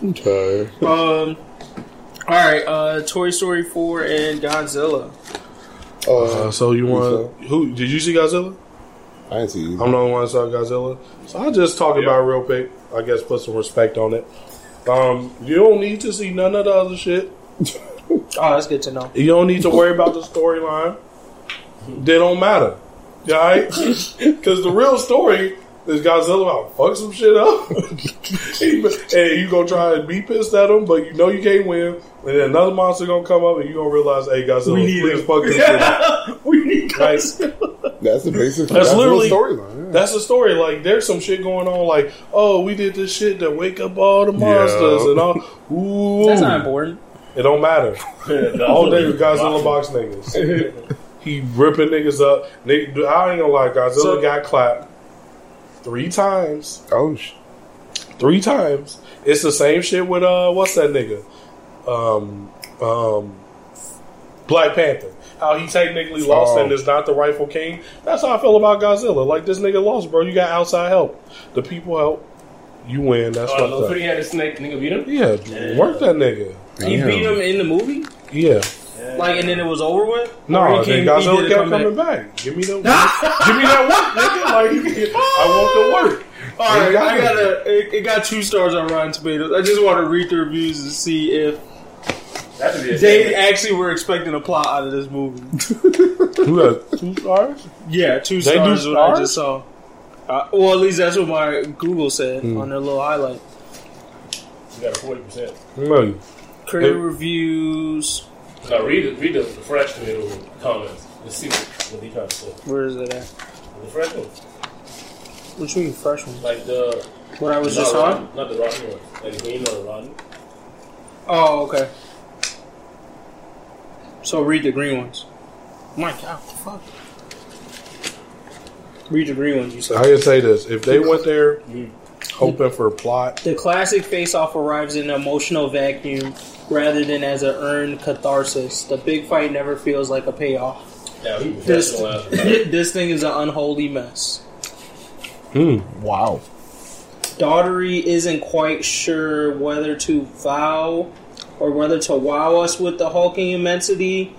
Speaker 3: I'm
Speaker 1: um. All right. Uh, Toy Story 4 and Godzilla.
Speaker 3: Uh,
Speaker 2: Uh, so you want who? Did you see Godzilla?
Speaker 3: I didn't see you.
Speaker 2: I'm the only one that saw Godzilla. So I'll just talk about it real quick. I guess put some respect on it. Um, you don't need to see none of the other shit. [LAUGHS]
Speaker 1: Oh, that's good to know.
Speaker 2: You don't need to worry about the storyline. They don't matter. Alright? [LAUGHS] Because the real story is Godzilla about to fuck some shit up. [LAUGHS] and you gonna try and be pissed at him, but you know you can't win. And then another monster gonna come up and you gonna realize, hey Godzilla,
Speaker 1: We need
Speaker 2: please
Speaker 1: him.
Speaker 2: fuck this shit up. [LAUGHS]
Speaker 1: we need
Speaker 2: Like,
Speaker 3: That's the basic.
Speaker 2: That's
Speaker 3: That's,
Speaker 2: literally-
Speaker 3: the storyline. Yeah.
Speaker 2: That's the story. Like, there's some shit going on. Like, oh, we did this shit to wake up all the monsters and all. Ooh,
Speaker 1: That's not important.
Speaker 2: It don't matter. [LAUGHS] All day with Godzilla box niggas. [LAUGHS] he ripping niggas up. Nigga, I ain't gonna lie, Godzilla
Speaker 1: So-
Speaker 2: got clapped three times.
Speaker 3: Oh, sh-
Speaker 2: Three times. It's the same shit with uh, what's that nigga? Um, um, Black Panther. How he technically lost
Speaker 3: Oh.
Speaker 2: and is not the rightful king. That's how I feel about Godzilla. Like this nigga lost, bro. You got outside help. The people help. You win. That's
Speaker 5: Oh,
Speaker 2: fucked
Speaker 5: Lil
Speaker 2: up.
Speaker 5: Pretty had a snake, nigga beat him.
Speaker 2: Yeah, work that nigga.
Speaker 1: He
Speaker 3: Damn.
Speaker 1: beat him in the movie,
Speaker 2: Yeah.
Speaker 1: like, and then it was over with.
Speaker 2: No,
Speaker 1: he
Speaker 2: then
Speaker 1: came- he
Speaker 2: Godzilla
Speaker 1: did a
Speaker 2: kept
Speaker 1: comeback?
Speaker 2: coming back. Give me the [LAUGHS] give me that work, nigga. Like [LAUGHS] I want the work.
Speaker 1: All right,
Speaker 2: got
Speaker 1: I got a. It, it got two stars on Rotten Tomatoes. I just want to read the reviews and see if
Speaker 5: That should be
Speaker 1: they
Speaker 5: segment.
Speaker 1: actually were expecting a plot out of this movie. [LAUGHS]
Speaker 2: Who got two stars?
Speaker 1: Yeah, two
Speaker 2: They do
Speaker 1: stars. What I just saw. Uh, well, at least that's what my Google said
Speaker 2: Hmm.
Speaker 1: on their little highlight.
Speaker 5: You got a forty percent.
Speaker 2: No. Hey.
Speaker 1: reviews.
Speaker 5: Now read the read the, the fresh tomato comments. Let's see what, what they trying to say.
Speaker 1: Where is it at?
Speaker 5: The fresh one,
Speaker 1: Which one? Fresh one.
Speaker 5: like the
Speaker 1: What I was just
Speaker 5: rotten,
Speaker 1: on?
Speaker 5: not the rotten ones, like the green or the rotten.
Speaker 1: Oh, okay. So read the green ones. My God, fuck. Read the green ones. You said.
Speaker 2: I can say this: if they went there mm. hoping for a plot,
Speaker 1: The classic face-off arrives in an emotional vacuum rather than as an earned catharsis. The big fight never feels like a payoff.
Speaker 5: Yeah,
Speaker 1: This, this thing is an unholy mess.
Speaker 3: Hmm, wow.
Speaker 1: Dougherty isn't quite sure whether to vow or whether to wow us with the hulking immensity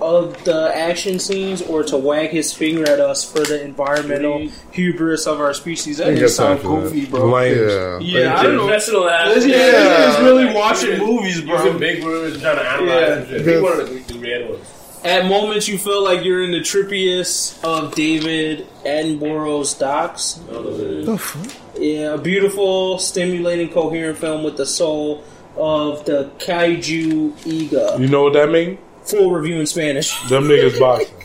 Speaker 1: of the action scenes or to wag his finger at us for the environmental hubris of our species. That
Speaker 3: ain't
Speaker 1: just
Speaker 3: got time
Speaker 1: sound
Speaker 3: for that.
Speaker 1: goofy, bro.
Speaker 2: Lame.
Speaker 3: Yeah.
Speaker 1: Yeah, I don't know.
Speaker 5: Professional ass.
Speaker 1: Yeah,
Speaker 5: shit.
Speaker 1: this is really watching
Speaker 5: Using-
Speaker 1: movies,
Speaker 5: Using big words and trying to analyze
Speaker 1: Yeah.
Speaker 5: and shit. He wanted to do.
Speaker 1: At moments, you feel like you're in the trippiest of David Attenborough's docs.
Speaker 5: I don't know what it is.
Speaker 3: The fuck?
Speaker 1: Yeah, a beautiful, stimulating, coherent film with the soul of the kaiju eiga.
Speaker 2: You know what that mean?
Speaker 1: Full review in Spanish.
Speaker 2: Them niggas boxing. [LAUGHS]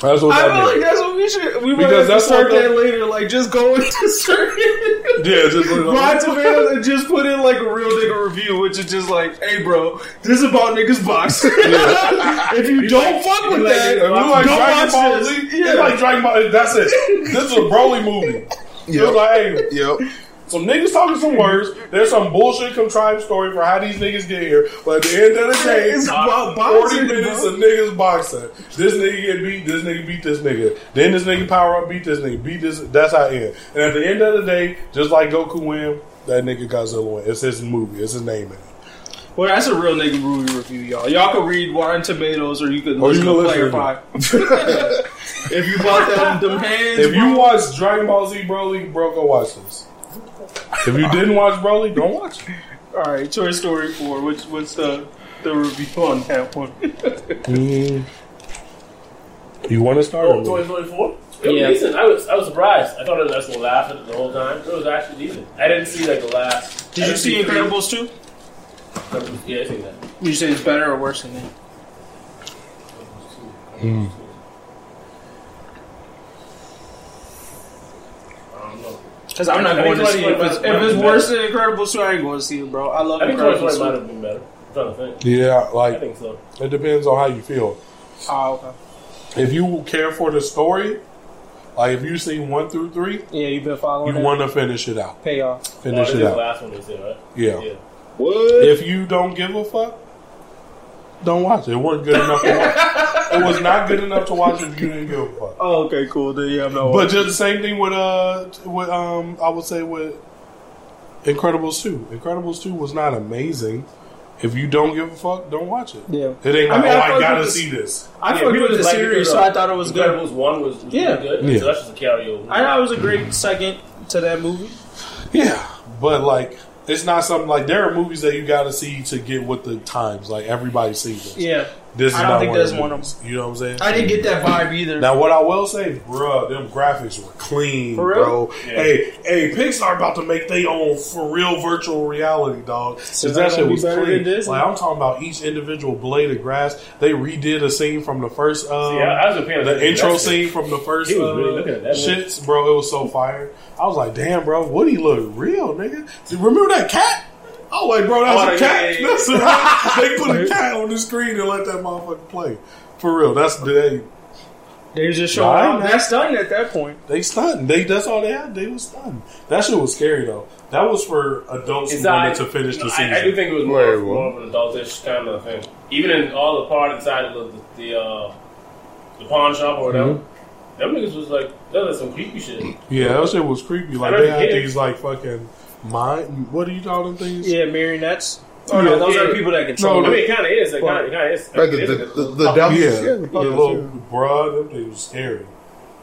Speaker 2: That's what
Speaker 1: I
Speaker 2: that
Speaker 1: feel like that's what we should. We might
Speaker 2: Because
Speaker 1: have to
Speaker 2: that's
Speaker 1: start
Speaker 2: what
Speaker 1: that later. Like, just go into [LAUGHS] certain
Speaker 2: Yeah, just
Speaker 1: Rotten Tomatoes and just put in like a real nigga review, which is just like, hey, bro, this is about niggas box. [LAUGHS] if you don't fuck with
Speaker 5: like
Speaker 1: that,
Speaker 5: it.
Speaker 2: Like
Speaker 1: don't
Speaker 2: Dragon
Speaker 1: watch
Speaker 2: Ball
Speaker 1: this.
Speaker 2: Z,
Speaker 1: Yeah.
Speaker 2: like Dragon Ball. That's it. This is a Broly movie. It was like, hey,
Speaker 3: Yep.
Speaker 2: Some niggas talking some words. There's some bullshit contrived story for how these niggas get here. But at the end of the day,
Speaker 1: It's about
Speaker 2: 40
Speaker 1: boxing,
Speaker 2: minutes
Speaker 1: bro.
Speaker 2: of niggas boxing. This nigga get beat, this nigga beat this nigga. Then this nigga power up, beat this nigga, beat this. That's how it ends. And at the end of the day, just like Goku win, that nigga Godzilla win. It's his movie. It's his name in it.
Speaker 1: Well, that's a real nigga movie review, y'all. Y'all can read Rotten Tomatoes or you can
Speaker 2: Or oh, you
Speaker 1: listen
Speaker 2: can
Speaker 1: to
Speaker 2: listen
Speaker 1: Player Five. [LAUGHS] [LAUGHS] if you bought them, them hands,
Speaker 2: If you watch Dragon Ball Z Broly, bro, go watch this. If you didn't watch Broly, don't watch it.
Speaker 1: all right, Toy Story four. What's what's the the review on that one?
Speaker 2: Mm. You want to start?
Speaker 5: Oh,
Speaker 2: or
Speaker 5: Toy? Story 4? It was
Speaker 1: Yeah.
Speaker 5: decent. I was I was surprised. I thought I was just gonna laugh at it the whole time. It was actually decent. I didn't see like the last.
Speaker 1: Did you see
Speaker 5: three.
Speaker 1: Incredibles two?
Speaker 5: Yeah, I seen that.
Speaker 1: Would you say it's better or worse than that?
Speaker 5: I don't know.
Speaker 1: Because I'm not going to see it. If it's,
Speaker 5: might-
Speaker 1: if
Speaker 5: might
Speaker 1: it's
Speaker 5: be
Speaker 1: worse than Incredibles two, I ain't going to see it, bro. I love
Speaker 5: I think Toy
Speaker 1: Incredibles
Speaker 5: Story might have been better. I'm trying to think.
Speaker 2: Yeah, like I
Speaker 5: think so.
Speaker 2: it depends on how you feel.
Speaker 1: Oh, okay.
Speaker 2: If you care for the story, like if you see one through three,
Speaker 1: Yeah, you've been following
Speaker 2: you want to finish it out.
Speaker 1: Pay off.
Speaker 5: Oh,
Speaker 2: Finish
Speaker 5: this
Speaker 2: it
Speaker 5: is the
Speaker 2: out.
Speaker 5: last one they said, right?
Speaker 2: Yeah.
Speaker 5: Yeah.
Speaker 1: What?
Speaker 2: If you don't give a fuck, don't watch it. It wasn't good enough to watch. [LAUGHS] It was not good enough to watch if you didn't give a fuck.
Speaker 1: Oh, okay, cool. Then yeah, I'm not.
Speaker 2: But just the same thing with uh with um I would say with Incredibles two. Incredibles two was not amazing. If you don't give a fuck, don't watch it.
Speaker 1: Yeah.
Speaker 2: It ain't
Speaker 1: I mean, I
Speaker 2: oh
Speaker 1: fuck
Speaker 2: I gotta
Speaker 1: the-
Speaker 2: see this.
Speaker 1: I
Speaker 5: Yeah,
Speaker 1: fucked
Speaker 5: people
Speaker 1: with the
Speaker 5: just like it
Speaker 1: series, so I thought it was good.
Speaker 5: Incredibles 1 was, was
Speaker 1: Yeah.
Speaker 5: good.
Speaker 2: Yeah.
Speaker 5: So that's just a carryover.
Speaker 1: I thought it was a great second to that movie.
Speaker 2: Yeah, but like it's not something like there are movies that you got to see to get with the times. Like everybody sees this.
Speaker 1: Yeah,
Speaker 2: This is
Speaker 1: I don't
Speaker 2: not
Speaker 1: think
Speaker 2: one
Speaker 1: that's
Speaker 2: of the
Speaker 1: one of
Speaker 2: movies. You know what I'm saying?
Speaker 1: I didn't get that vibe either.
Speaker 2: Now, what I will say, bruh, them graphics were clean,
Speaker 1: For real?
Speaker 2: bro.
Speaker 5: Yeah.
Speaker 2: Hey, hey, Pixar about to make their own for real virtual reality, dog.
Speaker 1: So
Speaker 2: Because
Speaker 1: that
Speaker 2: that shit
Speaker 1: gonna be
Speaker 2: was clean.
Speaker 1: than
Speaker 2: Like I'm talking about each individual blade of grass. They redid a scene from the first, um,
Speaker 5: See, I, I was a fan of
Speaker 2: the
Speaker 5: that.
Speaker 2: intro
Speaker 5: That's it.
Speaker 2: scene from the first
Speaker 5: was
Speaker 2: uh,
Speaker 5: really looking at that, man.
Speaker 2: shits, bro. It was so fire. I was like, damn, bro, Woody look real, nigga. Remember that cat? I was like, bro, that's
Speaker 5: Oh,
Speaker 2: a
Speaker 5: yeah,
Speaker 2: cat.
Speaker 5: yeah, yeah.
Speaker 2: That's [LAUGHS] a, they put a cat on the screen and let that motherfucker play. For real, that's they
Speaker 1: They just
Speaker 2: Nah,
Speaker 1: showing
Speaker 2: I
Speaker 1: off.
Speaker 2: know.
Speaker 1: That's done at that point.
Speaker 2: they stunned. They that's all they had. They was stunned. That shit was scary though. That was for adults who
Speaker 5: Inside,
Speaker 2: wanted to finish the
Speaker 5: no,
Speaker 2: season.
Speaker 5: I, I do think it was more,
Speaker 3: Wait,
Speaker 5: more of an adultish kind of thing. Even in all the part inside of the the, uh, the pawn shop or whatever,
Speaker 2: Mm-hmm.
Speaker 5: them niggas was like, that was some creepy shit.
Speaker 2: yeah, that shit was creepy. Like they had
Speaker 5: the
Speaker 2: these like fucking mind. What do you call them things?
Speaker 1: Yeah, marionettes. Oh no, those
Speaker 5: Yeah.
Speaker 1: are people that control.
Speaker 2: No,
Speaker 5: I mean, it kind of is. It kind of, kind of is.
Speaker 3: Right,
Speaker 5: It
Speaker 3: the,
Speaker 5: is
Speaker 3: the,
Speaker 5: a-
Speaker 3: the, the oh, dummies,
Speaker 2: Yeah,
Speaker 3: yeah, the
Speaker 2: the little
Speaker 3: yeah.
Speaker 2: bruh, them things was scary,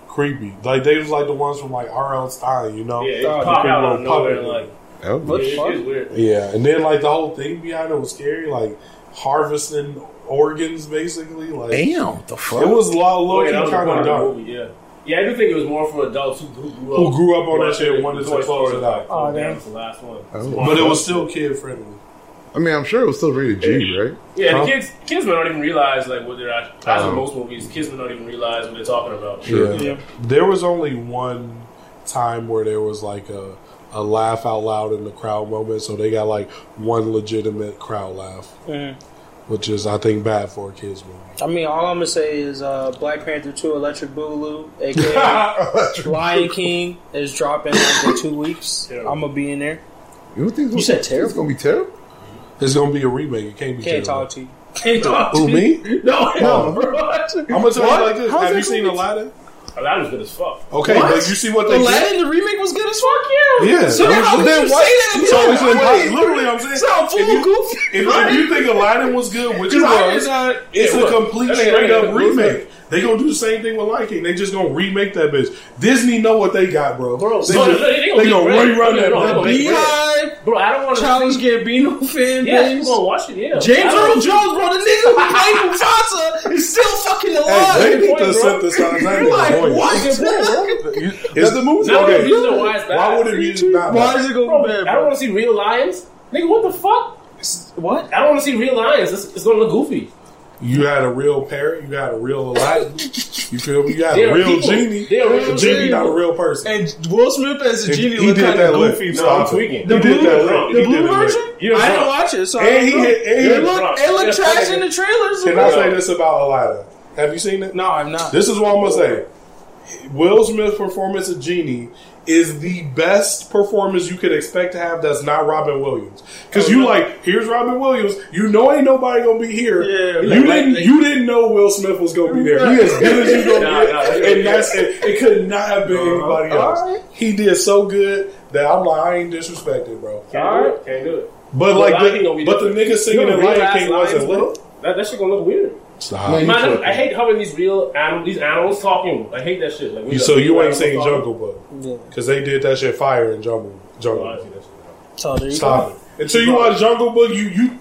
Speaker 2: creepy. Like they was like the ones from like R.L. Stine, you know?
Speaker 5: yeah, it
Speaker 1: Oh,
Speaker 5: popped out of nowhere. Like,
Speaker 3: Oh,
Speaker 1: What the
Speaker 5: it, it is weird.
Speaker 2: Yeah, and then like the whole thing behind it was scary, like harvesting organs, basically. Like
Speaker 3: Damn, the fuck?
Speaker 2: it was low,
Speaker 5: Oh,
Speaker 2: low
Speaker 5: yeah, was
Speaker 2: kind of
Speaker 5: of
Speaker 2: dark.
Speaker 5: movie, Yeah, yeah, I do think it was more for adults who, who grew up
Speaker 2: Who grew up on that shit and
Speaker 5: it.
Speaker 2: wanted to
Speaker 5: Toy
Speaker 2: close
Speaker 5: Story
Speaker 2: it out.
Speaker 5: was
Speaker 1: Oh,
Speaker 5: oh, damn,
Speaker 1: damn.
Speaker 5: the last one.
Speaker 3: Oh.
Speaker 2: But it was still kid friendly.
Speaker 3: I mean, I'm sure it was still rated G, right?
Speaker 5: Yeah,
Speaker 2: Huh?
Speaker 5: the kids kids may not even realize like what they're actually. As
Speaker 3: Oh.
Speaker 5: in most movies, kids may not even realize what they're talking about.
Speaker 2: Yeah.
Speaker 1: Yeah.
Speaker 2: There was only one time where there was like a, a laugh out loud in the crowd moment, so they got like one legitimate crowd laugh,
Speaker 1: Mhm.
Speaker 2: Which is I think bad for a kids movie.
Speaker 1: I mean, all I'm gonna say is uh, Black Panther Two: Electric Boogaloo, [LAUGHS] aka Lion King, is dropping like in two weeks.
Speaker 5: Terrible.
Speaker 1: I'm gonna be in there.
Speaker 3: You don't think
Speaker 1: You said
Speaker 3: It's gonna be terrible.
Speaker 2: It's gonna be a remake. It can't be.
Speaker 1: Can't
Speaker 2: terrible.
Speaker 1: talk to you. Can't talk to
Speaker 2: Who
Speaker 1: you.
Speaker 2: me? [LAUGHS]
Speaker 1: No,
Speaker 2: Oh.
Speaker 1: no, bro.
Speaker 2: I'm gonna tell
Speaker 3: What?
Speaker 2: you like this.
Speaker 3: How's
Speaker 2: Have you seen
Speaker 3: gonna
Speaker 2: Aladdin?
Speaker 5: Aladdin was good as fuck.
Speaker 2: Okay,
Speaker 1: What?
Speaker 2: but you see what they did?
Speaker 1: Aladdin, the remake was good as fuck. Yeah.
Speaker 2: Yeah.
Speaker 1: So then how
Speaker 2: then
Speaker 1: can you
Speaker 2: what-
Speaker 1: say that?
Speaker 2: So it's
Speaker 1: about
Speaker 2: impossible. Literally, I'm saying.
Speaker 1: Sound full
Speaker 2: if you-
Speaker 1: goofy.
Speaker 2: If, if you think Aladdin was good, which it
Speaker 1: Because I
Speaker 2: was,
Speaker 1: did not.
Speaker 2: it's
Speaker 5: Yeah,
Speaker 2: a
Speaker 5: what?
Speaker 2: complete
Speaker 5: That nigga-
Speaker 2: straight
Speaker 5: that
Speaker 2: up
Speaker 5: nigga- what's
Speaker 2: remake. They gonna do the same thing with Lion King. They just gonna remake that bitch. Disney know what they got, bro.
Speaker 5: Bro,
Speaker 2: they,
Speaker 5: so
Speaker 2: just,
Speaker 5: they- they
Speaker 2: they,
Speaker 5: gonna
Speaker 2: gonna
Speaker 5: make
Speaker 2: rerun that.
Speaker 5: They-
Speaker 1: Beyhive,
Speaker 5: Bro, I don't want to
Speaker 1: Childish Gambino fan
Speaker 5: Yeah,
Speaker 1: base.
Speaker 5: people gonna watch it. Yeah,
Speaker 1: James Earl
Speaker 5: don't-
Speaker 1: Jones, bro, the nigga who played Mufasa is still fucking
Speaker 2: Hey,
Speaker 1: alive.
Speaker 2: they need to
Speaker 5: bro.
Speaker 2: synthesize [LAUGHS] that.
Speaker 1: You're like,
Speaker 2: nigga
Speaker 1: what?
Speaker 2: voice. The movie
Speaker 5: No,
Speaker 2: okay?
Speaker 5: the why it's bad.
Speaker 2: Why would it be not?
Speaker 1: Why
Speaker 2: bad?
Speaker 1: is it going to be bad,
Speaker 5: I don't want to see real lions. Nigga, what the fuck?
Speaker 1: What?
Speaker 5: I don't want to see real lions. It's, it's gonna look goofy.
Speaker 2: You had a real parrot. You had a real Aladdin. You feel me? You had
Speaker 5: They
Speaker 2: a real
Speaker 5: people.
Speaker 2: genie.
Speaker 5: They are real
Speaker 2: a genie, not a real person.
Speaker 1: And Will Smith as a
Speaker 2: He-
Speaker 1: genie
Speaker 2: he
Speaker 1: looked
Speaker 2: did
Speaker 1: kind
Speaker 2: that
Speaker 1: of
Speaker 2: lip.
Speaker 1: goofy.
Speaker 5: No,
Speaker 2: Stop
Speaker 5: I'm tweaking.
Speaker 1: The
Speaker 2: He
Speaker 1: blue,
Speaker 2: did that
Speaker 5: wrong.
Speaker 2: lip.
Speaker 1: the
Speaker 2: He
Speaker 1: blue
Speaker 2: did
Speaker 1: version?
Speaker 5: You
Speaker 1: I didn't watch it, so
Speaker 2: And he
Speaker 1: don't know.
Speaker 2: hit. And he
Speaker 1: It
Speaker 2: hit
Speaker 1: looked,
Speaker 5: drunk.
Speaker 1: it looked trash in the trailers.
Speaker 2: Can I say this about Aladdin? Have you seen it?
Speaker 1: No, I'm not.
Speaker 2: This is what I'm gonna say. Will Smith's performance of Genie is the best performance you could expect to have. That's not Robin Williams. Because you like, here's Robin Williams. You know, ain't nobody gonna be here.
Speaker 1: Yeah,
Speaker 2: you
Speaker 1: like-
Speaker 2: didn't.
Speaker 1: like-
Speaker 2: you didn't know Will Smith was gonna be there. He as good as you gonna
Speaker 5: Nah,
Speaker 2: get,
Speaker 5: nah, that's
Speaker 2: and that's it. It could not have been anybody else.
Speaker 1: Alright.
Speaker 2: He did so good that I'm like, I ain't disrespected, bro.
Speaker 5: Can't
Speaker 1: All
Speaker 5: do
Speaker 1: right.
Speaker 5: it. Can't do it.
Speaker 2: But
Speaker 5: Well,
Speaker 2: like,
Speaker 5: Lion
Speaker 2: the,
Speaker 5: King gonna be
Speaker 2: but the
Speaker 5: different.
Speaker 2: nigga singing
Speaker 5: You
Speaker 2: in Lion King wasn't
Speaker 5: bro.
Speaker 2: little.
Speaker 5: That, that shit gonna look weird.
Speaker 2: Stop.
Speaker 3: Man,
Speaker 5: Man, I. I hate having these real animals, these animals talking. I hate that shit. Like, we
Speaker 2: You- so you ain't
Speaker 5: animals
Speaker 2: seen. Jungle Book
Speaker 1: Yeah.
Speaker 2: because they did that shit fire in Jungle Jungle.
Speaker 5: Oh, I
Speaker 2: Book.
Speaker 5: see that shit.
Speaker 1: So you
Speaker 2: Stop it. Until you watch Jungle Book, you you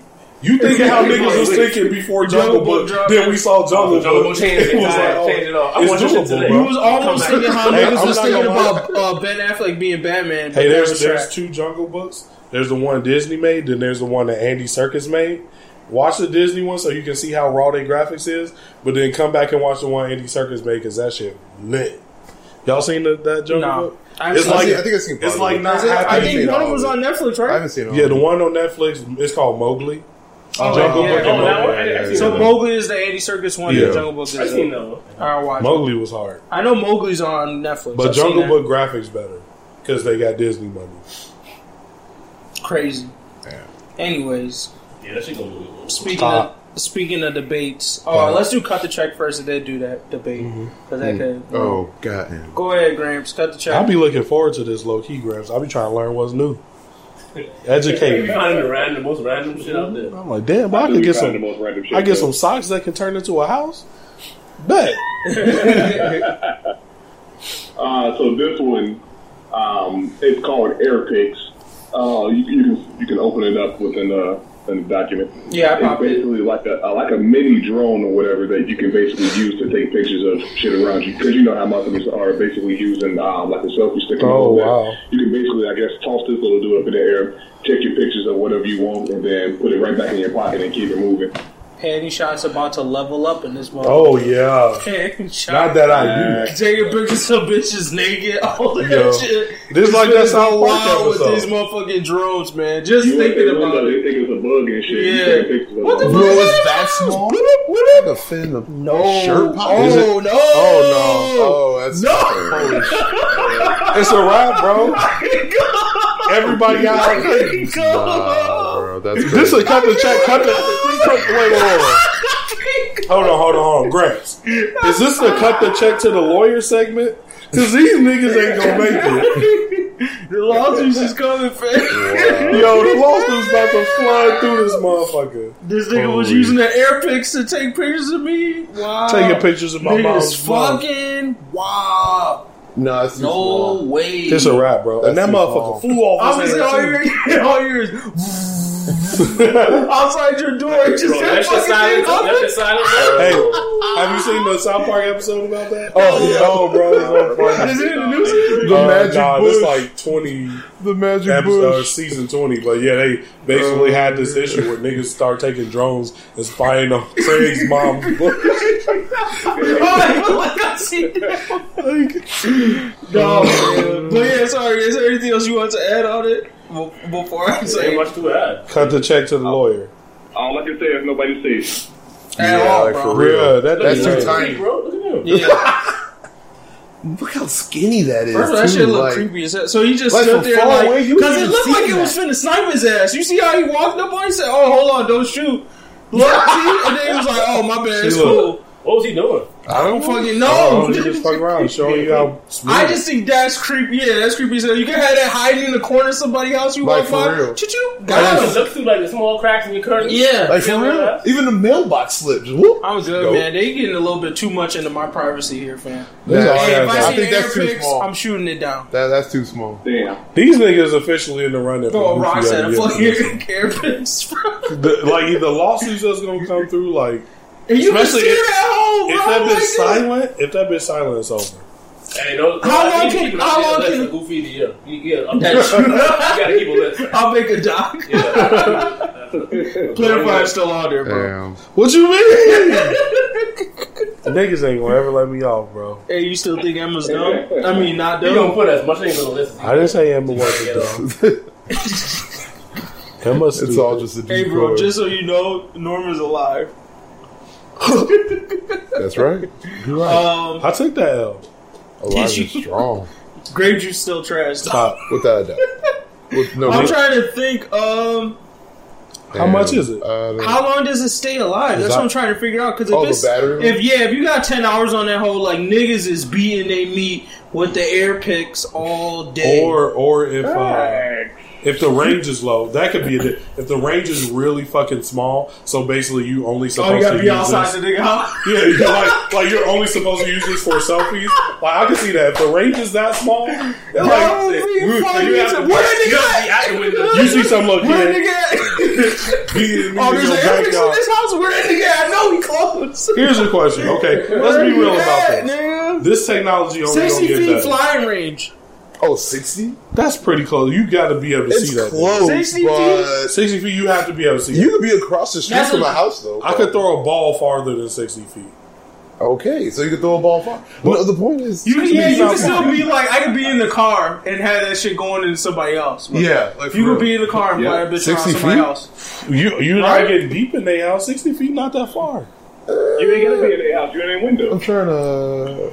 Speaker 2: you thinking how niggas was thinking before Jungle Book.
Speaker 1: dropped.
Speaker 2: Then we saw Jungle
Speaker 5: Jungle
Speaker 2: Book.
Speaker 5: Book changed it.
Speaker 2: It was like, oh,
Speaker 5: Changed it off. I
Speaker 2: it's
Speaker 5: watched that shit
Speaker 2: doable,
Speaker 5: today.
Speaker 2: bro.
Speaker 1: You was almost thinking how niggas
Speaker 2: I'm
Speaker 1: was thinking about uh, Ben Affleck being Batman.
Speaker 2: Hey, there's there's
Speaker 1: trash.
Speaker 2: two Jungle Books. There's the one Disney made, then there's the one that Andy Serkis made. Watch the Disney one so you can see how raw their graphics is, but then come back and watch the one Andy Serkis made because that shit lit. Y'all seen the, that Jungle
Speaker 1: No.
Speaker 2: Book?
Speaker 1: I've
Speaker 2: It's like
Speaker 3: think- I think I've seen
Speaker 2: it's
Speaker 3: part
Speaker 2: like not
Speaker 1: Is I think one of them was on Netflix, right?
Speaker 3: I haven't seen it.
Speaker 2: Yeah, the one on Netflix it's called Mowgli.
Speaker 1: Oh,
Speaker 2: Jungle
Speaker 1: yeah.
Speaker 2: Book
Speaker 5: Oh,
Speaker 2: and Mowgli.
Speaker 5: one? I- I
Speaker 1: So
Speaker 5: that.
Speaker 1: Mowgli is the Andy Serkis one.
Speaker 2: Yeah.
Speaker 1: and Jungle Book is.
Speaker 5: I seen
Speaker 1: the-
Speaker 5: that.
Speaker 1: I'll watch.
Speaker 2: Mowgli was hard,
Speaker 1: I know Mowgli's on Netflix.
Speaker 2: but
Speaker 1: I've
Speaker 2: Jungle. Book graphics better because they got Disney money.
Speaker 1: crazy.
Speaker 2: Yeah.
Speaker 1: Anyways,
Speaker 5: Yeah, that shit gonna be
Speaker 1: speaking
Speaker 2: Stop.
Speaker 1: of speaking of debates, oh,
Speaker 2: Uh-huh.
Speaker 1: let's do cut the check first, and then do that debate because that could.
Speaker 3: Oh, god. damn.
Speaker 1: Go ahead, Gramps. Cut the check.
Speaker 2: I'll be looking forward to this low key Gramps. I'll be trying to learn what's new. [LAUGHS] Educate
Speaker 5: You
Speaker 2: me.
Speaker 5: finding the random, most random shit out there.
Speaker 2: I'm like, damn, bro, I could get some.
Speaker 4: most random shit,
Speaker 2: I get
Speaker 4: too.
Speaker 2: some socks that can turn into a house. Bet. [LAUGHS]
Speaker 4: Uh, so this one, um, it's called AirPix. Uh, you, you can you can open it up within the, in the document.
Speaker 1: Yeah, I
Speaker 4: it's
Speaker 1: it.
Speaker 4: basically like a, a like a mini drone or whatever that you can basically use to take pictures of shit around you because you know how most of us are basically using um, like a selfie stick.
Speaker 2: Oh,
Speaker 4: all that.
Speaker 2: wow.
Speaker 4: You can basically, I guess, toss this little dude up in the air, take your pictures of whatever you want, and then put it right back in your pocket and keep it moving.
Speaker 1: Panty shots about to level up in this moment.
Speaker 2: Oh yeah.
Speaker 1: Panty shot.
Speaker 2: Not that I do that.
Speaker 1: Taking pictures of bitches naked, all that
Speaker 2: Yo.
Speaker 1: shit.
Speaker 2: This like
Speaker 1: It's
Speaker 2: that South
Speaker 1: been
Speaker 2: Park
Speaker 1: wild with
Speaker 2: episode.
Speaker 1: these motherfucking drones, man. Just
Speaker 4: You
Speaker 1: thinking about
Speaker 4: window,
Speaker 1: it.
Speaker 4: They think it's a bug and shit.
Speaker 1: Yeah.
Speaker 4: take pictures of
Speaker 1: What the fuck
Speaker 3: Bro,
Speaker 1: is that?
Speaker 3: that small?
Speaker 1: What up, what?
Speaker 3: The fin of
Speaker 1: No.
Speaker 3: shirt?
Speaker 1: Oh,
Speaker 3: Is it-
Speaker 1: no.
Speaker 3: Oh no! Oh, that's
Speaker 1: No.
Speaker 3: holy shit.
Speaker 2: It's a wrap, bro. [LAUGHS] Everybody got our things.
Speaker 3: Nah, that's crazy.
Speaker 2: This is a cut the check. Cut the. Wait, wait, wait, wait. Hold on, hold on, hold on. Gramps. Is this the cut the check to the lawyer segment? Because these niggas ain't gonna make it.
Speaker 1: The lawsuits is coming, fam.
Speaker 2: Yo, the lawsuit's about to flood through this motherfucker.
Speaker 1: This nigga was using the AirPix to take pictures of me. Wow.
Speaker 2: Taking pictures of my mom's
Speaker 1: Niggas
Speaker 2: mom.
Speaker 1: fucking wow.
Speaker 3: no, it's
Speaker 1: No
Speaker 3: small.
Speaker 1: way.
Speaker 2: It's a wrap, bro. and that motherfucker
Speaker 3: small.
Speaker 2: flew off
Speaker 1: I
Speaker 2: his
Speaker 1: was all years, [LAUGHS] all years. [LAUGHS] outside your door. it Just
Speaker 5: Bro,
Speaker 1: kept
Speaker 5: that shit
Speaker 1: fucking
Speaker 5: silent.
Speaker 1: being
Speaker 5: That shit silent.
Speaker 2: Hey, have you seen the South Park episode about that? Oh, yeah. Oh, bro. [LAUGHS] It's.
Speaker 1: Is it in the news?
Speaker 3: The
Speaker 2: Uh,
Speaker 3: magic
Speaker 2: nah,
Speaker 3: bush.
Speaker 2: It's like 20
Speaker 3: the magic
Speaker 2: episode,
Speaker 3: bush.
Speaker 2: season 20. But yeah, they basically had this issue where niggas start taking drones and spying on Craig's mom. [LAUGHS]
Speaker 1: Oh, like I see that. No, man. But yeah, sorry. Is there anything else you want to add on it Be- before I
Speaker 5: Ain't
Speaker 1: say
Speaker 5: much to add.
Speaker 2: Cut the check to the oh. lawyer.
Speaker 4: All I can say is nobody sees.
Speaker 1: at
Speaker 3: Yeah,
Speaker 1: all,
Speaker 3: like
Speaker 1: bro?
Speaker 3: for real.
Speaker 2: Yeah, that,
Speaker 3: That's
Speaker 2: that's
Speaker 3: too tiny.
Speaker 5: Bro, look at him.
Speaker 1: Yeah. [LAUGHS]
Speaker 3: Look how skinny that is.
Speaker 1: First of all, that
Speaker 3: too,
Speaker 1: shit look
Speaker 3: like-
Speaker 1: creepy as hell. So he just
Speaker 3: Like,
Speaker 1: stood there
Speaker 3: far
Speaker 1: like,
Speaker 3: away, you
Speaker 1: because it looked
Speaker 3: see
Speaker 1: like it was finna snipe his ass. You see how he walked up on? He said, "Oh, hold on, don't shoot." [LAUGHS] Look, see, and then he was like, "Oh, my bad, it's
Speaker 2: See,
Speaker 1: cool."
Speaker 5: What was he doing?
Speaker 2: I don't oh.
Speaker 1: fucking
Speaker 2: know.
Speaker 1: Oh, know.
Speaker 2: They just fuck around, showing you how. Smooth.
Speaker 1: I just think that's creepy. Yeah, that's creepy. So you can have that hiding in the corner of somebody else. You
Speaker 3: Like,
Speaker 1: walk
Speaker 3: for
Speaker 1: by,
Speaker 3: real.
Speaker 1: choo choo,
Speaker 5: It
Speaker 1: got
Speaker 5: looks through like the small cracks in your curtains.
Speaker 1: Yeah,
Speaker 3: Like for real, even the mailbox slipped. Whoop.
Speaker 1: I'm good,
Speaker 3: Go.
Speaker 1: man. They getting a little bit too much into my privacy here, fam.
Speaker 3: That's all I
Speaker 1: Hey, if I
Speaker 3: I think that's too
Speaker 1: pics,
Speaker 3: small.
Speaker 1: I'm shooting it down.
Speaker 3: That, that's too small.
Speaker 4: Damn.
Speaker 2: These niggas officially in the running.
Speaker 1: Throw oh,
Speaker 2: a
Speaker 1: rock
Speaker 2: Goofy
Speaker 1: at a fucking
Speaker 2: this. [LAUGHS]
Speaker 1: AirPix, bro.
Speaker 2: The- Like either lawsuits that's gonna come through, like
Speaker 1: And you can
Speaker 2: Especially
Speaker 1: see
Speaker 2: if-
Speaker 1: that hole,
Speaker 2: if
Speaker 1: bro.
Speaker 2: that bitch
Speaker 1: like that.
Speaker 2: silent, if that bitch silent, it's over.
Speaker 5: Hey, no,
Speaker 1: How
Speaker 5: no,
Speaker 1: long
Speaker 5: you
Speaker 1: can-
Speaker 5: keep it
Speaker 1: how
Speaker 5: up.
Speaker 1: long
Speaker 5: Yeah,
Speaker 1: can-
Speaker 5: listen, Goofy the year. You, yeah, I'm [LAUGHS]
Speaker 1: That's
Speaker 5: you
Speaker 1: true.
Speaker 5: gotta keep a list.
Speaker 1: I'll make a doc.
Speaker 5: Yeah. [LAUGHS]
Speaker 1: Player still on there, bro.
Speaker 3: Damn.
Speaker 2: What you mean? the niggas ain't gonna ever let me off, bro.
Speaker 1: Hey, you still think Emma's dumb? I mean, not dumb.
Speaker 5: You gonna put as much things on the list. as you
Speaker 2: I didn't say Emma wasn't dumb. [LAUGHS] Emma's
Speaker 3: It's all just a
Speaker 1: Hey,
Speaker 3: decoy.
Speaker 1: bro, just so you know, Norman's alive.
Speaker 3: That's right. You're right.
Speaker 1: Um,
Speaker 2: I took that L.
Speaker 3: Alive
Speaker 1: did you-
Speaker 3: is strong. [LAUGHS]
Speaker 1: grape juice still trash. though.
Speaker 2: Stop.
Speaker 3: Without a doubt. With, no,
Speaker 1: I'm
Speaker 3: me-
Speaker 1: trying to think. Um,
Speaker 2: How much is it?
Speaker 3: Uh,
Speaker 1: how long does it stay alive? That's
Speaker 2: that-
Speaker 1: what I'm trying to figure out. Because if
Speaker 3: Oh,
Speaker 1: it's
Speaker 3: battery
Speaker 1: if yeah, if you got ten hours on that whole, like niggas is beating they meat with the AirPix all day.
Speaker 2: Or or if uh, if the range is low, that could be a di- if the range is really fucking small. So basically, you only supposed
Speaker 1: oh, you gotta
Speaker 2: to
Speaker 1: be
Speaker 2: use
Speaker 1: outside
Speaker 2: this.
Speaker 1: the nigga house. [LAUGHS]
Speaker 2: Yeah, you're like like you're only supposed to use this for selfies. Like I can see that if the range is that small, like,
Speaker 1: we
Speaker 2: you, have to,
Speaker 1: where nigga at? [LAUGHS]
Speaker 2: the. You see some little
Speaker 1: Where nigga at?
Speaker 2: beating me
Speaker 1: Oh, there's an air in this house. Where nigga at? I know he close.
Speaker 2: Here's the question. Okay, [LAUGHS] let's be real about this. This technology only
Speaker 1: Sixty feet flying range.
Speaker 3: Oh, 60?
Speaker 2: That's pretty close. You got to be able to
Speaker 3: It's
Speaker 2: see that. thing.
Speaker 3: close,
Speaker 1: 60
Speaker 3: but
Speaker 2: Sixty feet, you have to be able to see.
Speaker 3: you
Speaker 2: that.
Speaker 3: could be across the street
Speaker 1: That's
Speaker 3: from
Speaker 1: what-
Speaker 3: my house, though.
Speaker 2: I could throw a ball farther than sixty feet.
Speaker 3: Okay, so you could throw a ball far. No, the point is,
Speaker 1: You,
Speaker 2: can
Speaker 1: yeah, you can still be like, I could be in the car and have that shit going into somebody else. But
Speaker 3: yeah, like
Speaker 1: You
Speaker 3: for
Speaker 1: could be
Speaker 3: real.
Speaker 1: in the car and
Speaker 3: Yeah.
Speaker 1: play a bitch around
Speaker 3: 60
Speaker 1: somebody
Speaker 3: feet?
Speaker 1: else.
Speaker 2: You you're
Speaker 1: Right.
Speaker 2: not getting deep in their house. Sixty feet, not that far.
Speaker 4: You ain't gonna be in their house. You're in their window.
Speaker 3: I'm trying to.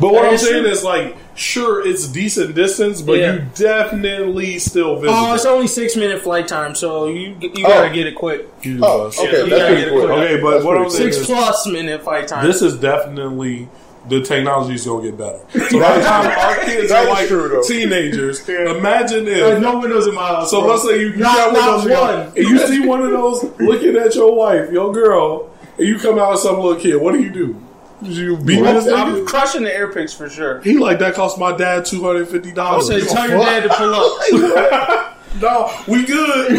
Speaker 2: But what
Speaker 1: That
Speaker 2: I'm
Speaker 1: is
Speaker 2: saying
Speaker 1: true.
Speaker 2: is like, sure, it's decent distance, but
Speaker 1: Yeah.
Speaker 2: you definitely still visit.
Speaker 1: Oh, it's only six minute flight time, so you you oh. gotta
Speaker 3: Oh.
Speaker 1: get it quick.
Speaker 2: You
Speaker 3: Oh, okay,
Speaker 1: you
Speaker 3: that's pretty quick.
Speaker 1: quick.
Speaker 2: Okay, but
Speaker 3: That's
Speaker 2: what
Speaker 3: pretty
Speaker 2: I'm
Speaker 1: Six
Speaker 2: is,
Speaker 1: plus minute flight time.
Speaker 2: this is definitely the technology is gonna get better. [LAUGHS] So by the time our kids are like
Speaker 3: true, though.
Speaker 2: teenagers, [LAUGHS] imagine
Speaker 1: There's no windows in my house.
Speaker 2: So
Speaker 1: bro.
Speaker 2: let's say you, you
Speaker 1: Not-
Speaker 2: got
Speaker 1: not
Speaker 2: one
Speaker 1: one.
Speaker 2: and you see one of those looking at your wife, your girl, and you come out with some little kid. What do you do? You beat
Speaker 1: I'm,
Speaker 2: this
Speaker 1: I'm
Speaker 2: nigga?
Speaker 1: crushing the AirPix for sure.
Speaker 2: He like that cost my dad two hundred fifty dollars.
Speaker 1: I
Speaker 2: dollars.
Speaker 1: said, tell your dad to pull up. [LAUGHS] [LAUGHS]
Speaker 2: no, we good.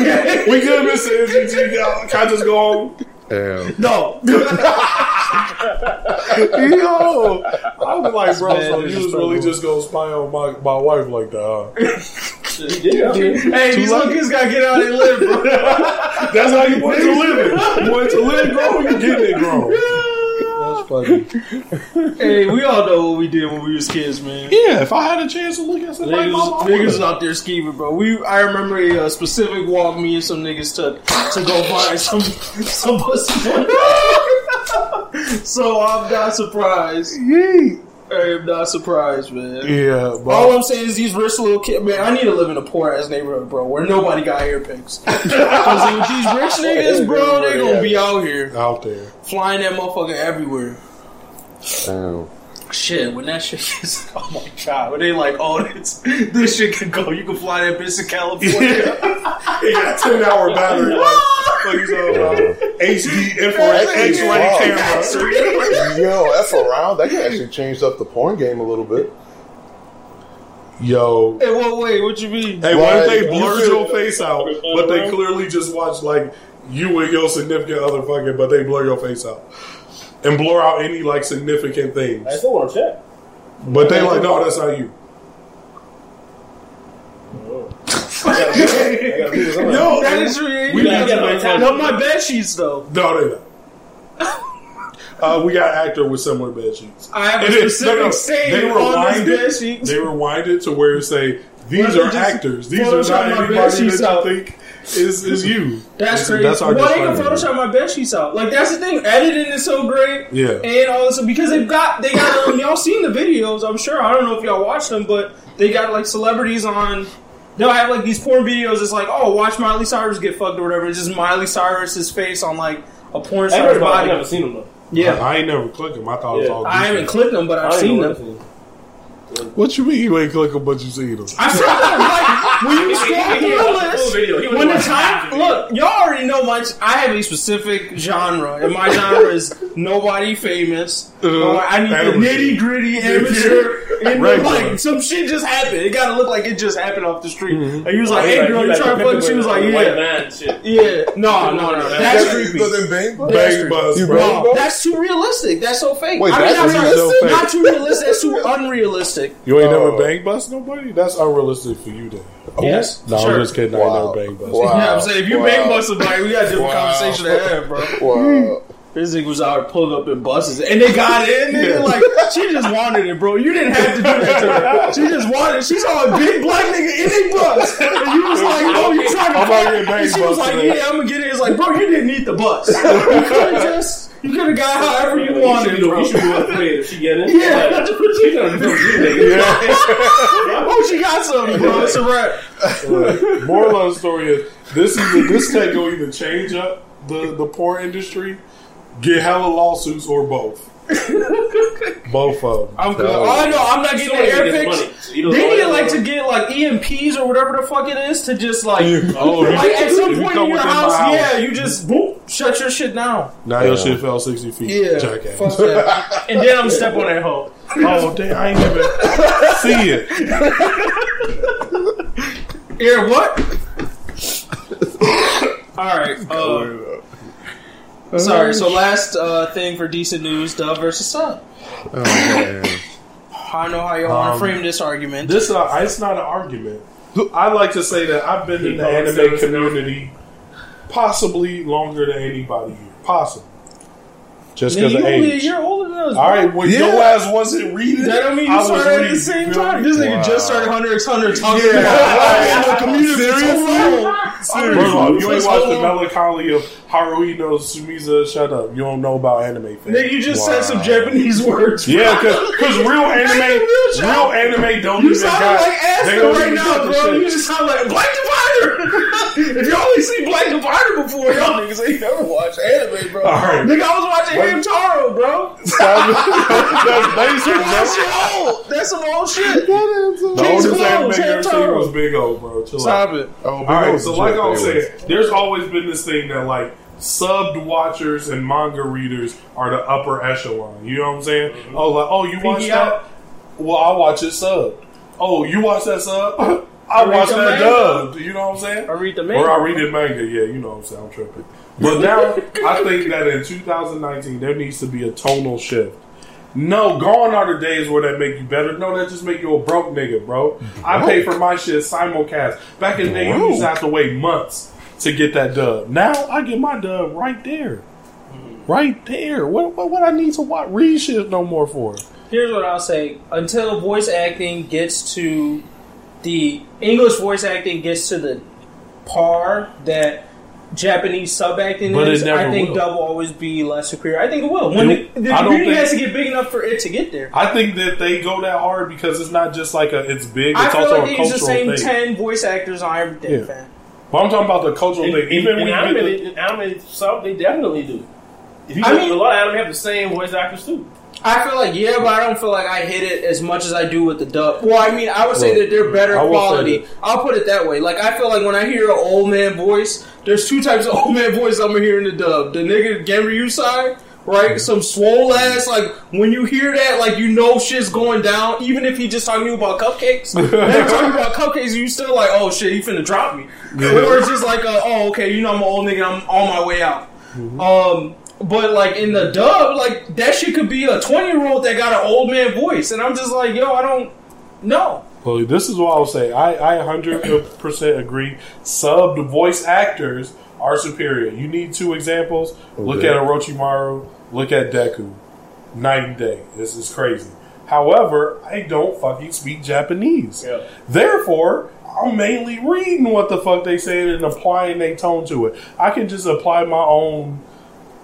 Speaker 2: we good, Mister MGG. Y'all, Can I just go home?
Speaker 3: Damn.
Speaker 1: No. [LAUGHS]
Speaker 2: Yo, I was like, bro,
Speaker 1: Man,
Speaker 2: so you was
Speaker 1: disrespectful.
Speaker 2: really just gonna spy on my, my wife like that, huh?
Speaker 1: hey, these little kids gotta get out and live, bro.
Speaker 2: That's how you want to live. You want to live grown, you getting it grown. That's funny. [LAUGHS]
Speaker 1: hey, we all know what we did when we was kids, man.
Speaker 2: Yeah, if I had a chance to look at somebody,
Speaker 1: Niggas,
Speaker 2: mama, I
Speaker 1: niggas
Speaker 2: would've.
Speaker 1: was out there scheming, bro. We, I remember a uh, specific walk me and some niggas took to go find some some pussy. [LAUGHS] so I'm not surprised.
Speaker 2: Yeet.
Speaker 1: I am not surprised, man.
Speaker 2: Yeah, but
Speaker 1: All I'm saying is these rich little kids, man. I need to live in a poor ass neighborhood, bro, where nobody got hair picks. Because [LAUGHS] with these rich [LAUGHS] niggas, bro, they gonna be out here
Speaker 2: out there.
Speaker 1: flying that motherfucker everywhere.
Speaker 3: Damn.
Speaker 1: Shit, when that shit gets, [LAUGHS] oh my god, when they like, oh, this, this shit can go, you can fly that bitch to California. [LAUGHS]
Speaker 2: He got a 10 hour battery, like, like he's a uh, HD infrared X-ray camera.
Speaker 3: Yo, F around. That can actually change up the porn game a little bit.
Speaker 2: Yo.
Speaker 1: hey, what, wait, what you mean?
Speaker 2: Hey, what if they
Speaker 3: Like,
Speaker 2: blurred
Speaker 3: you
Speaker 2: your face out, but they clearly just watched, like, you and your significant other fucking, but they blur your face out? And blur out any, like, significant things.
Speaker 5: I still want to check.
Speaker 2: But they like, no, that's not you. [LAUGHS] Yo,
Speaker 1: that is real.
Speaker 2: we got to make
Speaker 1: no, my bed sheets though.
Speaker 2: No, they not. [LAUGHS] Uh, we got actor with similar bed sheets.
Speaker 1: I have a
Speaker 2: And it-
Speaker 1: specific
Speaker 2: no, no,
Speaker 1: saying
Speaker 2: they
Speaker 1: on
Speaker 2: rewind it. They rewind it to where it say these are
Speaker 1: just
Speaker 2: actors. These are not
Speaker 1: my
Speaker 2: anybody that you think is is you.
Speaker 1: That's crazy.
Speaker 2: That's our
Speaker 1: Why they gonna. Photoshop my bed sheets out? Like that's the thing. Editing is so great.
Speaker 2: Yeah.
Speaker 1: And all this because they've got they got um, y'all seen the videos. I'm sure. I don't know if y'all watched them, but they got like celebrities on. They'll have like these porn videos. It's like, oh, watch Miley Cyrus get fucked or whatever. It's just Miley Cyrus's face on like a porn
Speaker 5: I
Speaker 1: star's
Speaker 5: heard about. I've never seen them though.
Speaker 1: Yeah,
Speaker 2: I, I ain't never clicked them. I thought it was
Speaker 5: Yeah.
Speaker 2: all.
Speaker 1: I haven't clicked them, but I've
Speaker 5: I
Speaker 1: seen
Speaker 5: ain't
Speaker 1: them.
Speaker 2: What you mean you ain't click them, but you seen them?
Speaker 1: I've seen them. Like when you
Speaker 5: He-
Speaker 1: scroll
Speaker 5: he- he
Speaker 1: through the
Speaker 5: the
Speaker 1: list,
Speaker 5: video.
Speaker 1: When the time look, y'all already know my. I have a specific genre, and my [LAUGHS] genre is nobody famous.
Speaker 2: Uh,
Speaker 1: or I need the nitty gritty [LAUGHS] amateur. and
Speaker 2: Regular.
Speaker 1: like some shit just happened. It gotta look like it just happened off the street.
Speaker 2: Mm-hmm.
Speaker 1: And he was like, "Hey
Speaker 5: like-
Speaker 1: girl, you trying to
Speaker 5: the
Speaker 1: fuck?" She was like, "Yeah,
Speaker 5: man shit.
Speaker 1: yeah." No, no, no. That's
Speaker 3: Yeah,
Speaker 1: creepy.
Speaker 3: So then bang,
Speaker 2: Bang bus, bro.
Speaker 1: that's too realistic. That's so fake.
Speaker 3: Wait,
Speaker 1: I mean,
Speaker 3: that's
Speaker 1: not
Speaker 3: too
Speaker 1: realistic.
Speaker 2: fake.
Speaker 1: Not too realistic. That's too unrealistic.
Speaker 2: You ain't
Speaker 3: Oh.
Speaker 2: never bang bust nobody? That's unrealistic for you, then.
Speaker 1: Oh, yes,
Speaker 2: No,
Speaker 1: sure.
Speaker 2: I'm just kidding. I
Speaker 3: Wow.
Speaker 2: ain't never bang bust.
Speaker 3: Wow.
Speaker 1: Yeah, I'm saying if you
Speaker 3: Wow.
Speaker 1: bang bust somebody, we got a different
Speaker 3: Wow.
Speaker 1: conversation to have, bro. [LAUGHS]
Speaker 3: Wow. Hmm.
Speaker 1: This nigga was out pulling up in buses, and they got in. Nigga,
Speaker 2: Yeah.
Speaker 1: like she just wanted it, bro. You didn't have to do that to her. [LAUGHS] She just wanted. it. She saw a big black nigga in a bus, and you was like, "Oh, you trying to?"
Speaker 2: I'm
Speaker 1: fuck?"
Speaker 2: out bang
Speaker 1: And she was like,
Speaker 2: it.
Speaker 1: "Yeah, I'm gonna get it." It's like, bro, you didn't need the bus. [LAUGHS] You could just, you could have got however you
Speaker 5: You
Speaker 1: wanted,
Speaker 5: should,
Speaker 1: bro.
Speaker 5: you should be afraid if she get in.
Speaker 1: Yeah.
Speaker 5: Like, she gonna do you, nigga. [LAUGHS]
Speaker 1: Oh, she got something, bro. It's a wrap.
Speaker 2: Moral of the story is this either this tech will either change up the the porn industry, get hella lawsuits, or both. [LAUGHS] both of them.
Speaker 1: I'm good. Oh no, I'm not getting the
Speaker 5: Somebody
Speaker 1: air
Speaker 5: gets
Speaker 1: pics.
Speaker 5: you don't
Speaker 1: They
Speaker 5: know
Speaker 1: need like to get like EMPs or whatever the fuck it is to just like
Speaker 2: Oh,
Speaker 1: like at [LAUGHS] some point in your house,
Speaker 2: house,
Speaker 1: yeah, you just boop, shut your shit down.
Speaker 2: Now your shit fell sixty feet.
Speaker 1: Yeah,
Speaker 2: jackass.
Speaker 1: fuck that. and then I'm step on that hoe.
Speaker 2: Oh damn! I ain't even [LAUGHS] see it.
Speaker 1: Air what? [LAUGHS] All right. Uh, sorry. So last uh, thing for decent news: Dub versus Sub.
Speaker 3: Oh, man.
Speaker 1: I know how you want to
Speaker 2: Um,
Speaker 1: frame this argument.
Speaker 2: This uh, it's not an argument. I like to say that I've been in the anime
Speaker 5: saying
Speaker 2: community possibly longer than anybody here. Possible. Just because
Speaker 1: you
Speaker 2: of
Speaker 1: only a
Speaker 2: age.
Speaker 1: year older than us.
Speaker 2: All
Speaker 1: bro.
Speaker 2: right, when
Speaker 3: Yeah.
Speaker 2: your ass wasn't reading,
Speaker 1: That don't mean you
Speaker 2: I was
Speaker 1: started at the same time.
Speaker 2: me?
Speaker 1: This nigga
Speaker 3: Wow.
Speaker 1: just started Hunter x Hunter talking
Speaker 2: Yeah.
Speaker 1: about [LAUGHS] [LAUGHS] in the community.
Speaker 3: Seriously?
Speaker 2: First of you ain't
Speaker 1: First
Speaker 2: watched the
Speaker 1: all-
Speaker 2: melancholy of Haruhi Suzumiya. Shut up. You don't know about anime fans.
Speaker 1: Nigga, you just said some Japanese [LAUGHS] words. bro.
Speaker 2: Yeah, because real anime,
Speaker 1: Real
Speaker 2: anime don't
Speaker 1: You
Speaker 2: even
Speaker 1: sound
Speaker 2: got.
Speaker 1: like
Speaker 2: they
Speaker 1: Aston
Speaker 2: don't
Speaker 1: right now, bro. You just sound like Black Divider. If you only see Black Divider before, y'all niggas ain't never watched anime, bro.
Speaker 2: All right.
Speaker 1: Nigga, I was watching Hamtaro, bro.
Speaker 2: That's [LAUGHS] basic,
Speaker 1: That
Speaker 2: bro.
Speaker 1: shit old. That's some old shit.
Speaker 2: The
Speaker 1: King's
Speaker 2: oldest anime
Speaker 1: Clone,
Speaker 2: you ever seen
Speaker 1: Hamtaro.
Speaker 2: was Big O, bro. Chill out.
Speaker 1: Stop it.
Speaker 3: Oh,
Speaker 2: All right, so like I was
Speaker 3: anyways.
Speaker 2: saying, there's always been this thing that like subbed watchers and manga readers are the upper echelon. You know what I'm saying? Mm-hmm. Oh, like oh, you watch
Speaker 1: Pinky
Speaker 2: that? Well, I watch it subbed. Oh, you watch that sub? [LAUGHS] I
Speaker 1: read
Speaker 2: watch
Speaker 1: the
Speaker 2: that
Speaker 1: manga.
Speaker 2: dubbed. You know what I'm saying?
Speaker 1: I read the manga. Or.
Speaker 2: I read the manga. Yeah, you know what I'm saying. I'm tripping. But now I think that in 2019 there needs to be a tonal shift. No, gone are the days where that make you better. No, that just make you a broke nigga, bro. I pay for my shit simulcast. Back in the day, you used to have to wait months to get that dub. Now I get my dub right there, right there. What what, what I need to watch read shit no more for?
Speaker 1: Here's what I'll say. Until voice acting gets to the English voice acting gets to the par that Japanese sub acting
Speaker 2: But it
Speaker 1: is,
Speaker 2: never
Speaker 1: I think
Speaker 2: will.
Speaker 1: dub will always be less superior. I think it will. When
Speaker 2: You-
Speaker 1: the, the
Speaker 2: I don't
Speaker 1: community
Speaker 2: think-
Speaker 1: has to get big enough for it to get there.
Speaker 2: I think that they go that hard because it's not just like a it's big. It's
Speaker 1: I feel
Speaker 2: also
Speaker 1: like
Speaker 2: a
Speaker 1: they use the same
Speaker 2: thing.
Speaker 1: ten voice actors on everything,
Speaker 2: Yeah.
Speaker 1: fan.
Speaker 2: But I'm talking about the cultural
Speaker 5: In,
Speaker 2: thing.
Speaker 5: in,
Speaker 2: Even
Speaker 5: in
Speaker 2: when
Speaker 5: anime, they,
Speaker 2: the,
Speaker 5: in anime, some they definitely do. If you
Speaker 1: I
Speaker 5: look,
Speaker 1: mean-
Speaker 5: a lot of anime have the same voice actors too.
Speaker 1: I feel like yeah, but I don't feel like I hit it as much as I do with the dub. Well, I mean, I would say
Speaker 2: Well,
Speaker 1: that they're better
Speaker 2: I will say
Speaker 1: quality. I'll put it that way. Like I feel like when I hear an old man voice, there's two types of [LAUGHS] old man voice I'm gonna hear in the dub. The nigga Genryusai, right? Some swole ass. Like when you hear that, like you know shit's going down. Even if he just talking to you about cupcakes, [LAUGHS] then talking about cupcakes, you still like, oh shit, he finna drop me. [LAUGHS] Or it's just like, a, oh okay, you know I'm an old nigga, I'm on my way out. Um, but like in the dub, like that shit could be a twenty year old that got an old man voice, and I'm just like, yo, I don't know.
Speaker 2: Well, this is what I will say. I, I 100% agree. Subbed voice actors are superior. You need two examples. Look
Speaker 3: Okay.
Speaker 2: at Orochimaru. Look at Deku. Night and day. This is crazy. However, I don't fucking speak Japanese.
Speaker 5: Yeah.
Speaker 2: Therefore, I'm mainly reading what the fuck they said and applying their tone to it. I can just apply my own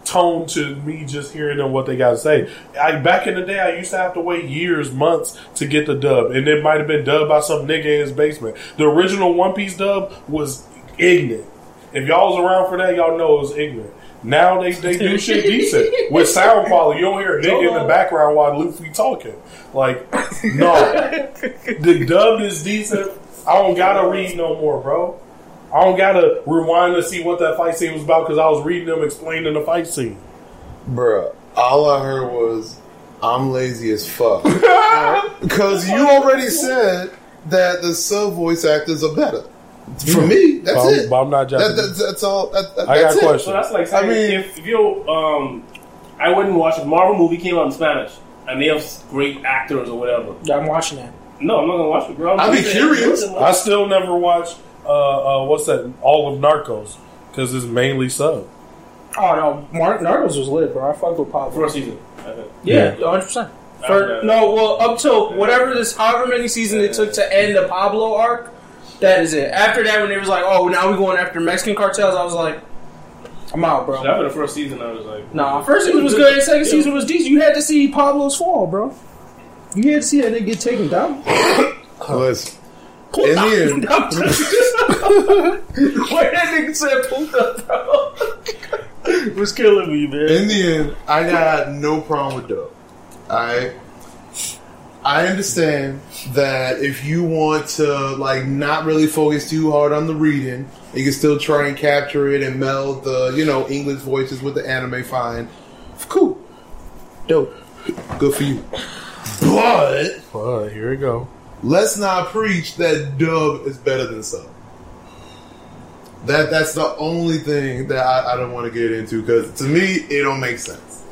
Speaker 2: tone to me just hearing them what they got to say. I back in the day, I used to have to wait years, months to get the dub, and it might have been dubbed by some nigga in his basement. The original One Piece dub was ignorant. If y'all was around for that, y'all know it was ignorant. Now they, they do [LAUGHS] shit decent with sound quality. You don't hear a nigga in the background while Luffy talking. Like, no, [LAUGHS] the dub is decent. I don't gotta read no more, bro. I don't gotta rewind to see what that fight scene was about because I was reading them explaining the fight scene.
Speaker 3: Bruh, all I heard was, I'm lazy as fuck. [LAUGHS] Because you already said that the sub voice actors are better. For me, that's
Speaker 2: But
Speaker 3: it.
Speaker 2: but I'm not
Speaker 3: That,
Speaker 2: Japanese.
Speaker 3: that's, that's all. That, that-
Speaker 2: I got
Speaker 3: that's
Speaker 2: a
Speaker 3: it.
Speaker 2: question.
Speaker 5: So that's like saying
Speaker 3: I mean-
Speaker 5: if, if you um, I wouldn't watch a Marvel movie came out in Spanish and they have great actors or whatever.
Speaker 1: Yeah, I'm watching that.
Speaker 5: No, I'm not gonna watch it, bro. I'm
Speaker 3: I'd be curious.
Speaker 2: I still never watched uh, uh, what's that? All of Narcos because it's mainly sub.
Speaker 1: Oh no, Mark Narcos was lit, bro. I fucked with Pablo.
Speaker 5: First season. I think.
Speaker 1: Yeah, 100. percent
Speaker 5: After that-
Speaker 1: No, well, up till whatever this, however many seasons it took to end the Pablo arc, that is it. After that, when it was like, oh, now we're going after Mexican cartels, I was like, I'm out, bro.
Speaker 5: After the first season, I was like,
Speaker 1: Nah, first season was good. Second season was decent. You had to see Pablo's fall, bro. You had to see that they get taken down.
Speaker 3: Listen, in the end,
Speaker 1: Why that nigga said puta, bro? was killing me, man.
Speaker 3: in the end, I got no problem with dope. I I understand that if you want to like not really focus too hard on the reading, you can still try and capture it and meld the you know English voices with the anime. Fine, cool, dope, good for you. But
Speaker 2: but here we go.
Speaker 3: Let's not preach that dub is better than sub. That that's the only thing that I, I don't want to get into because to me it don't make sense.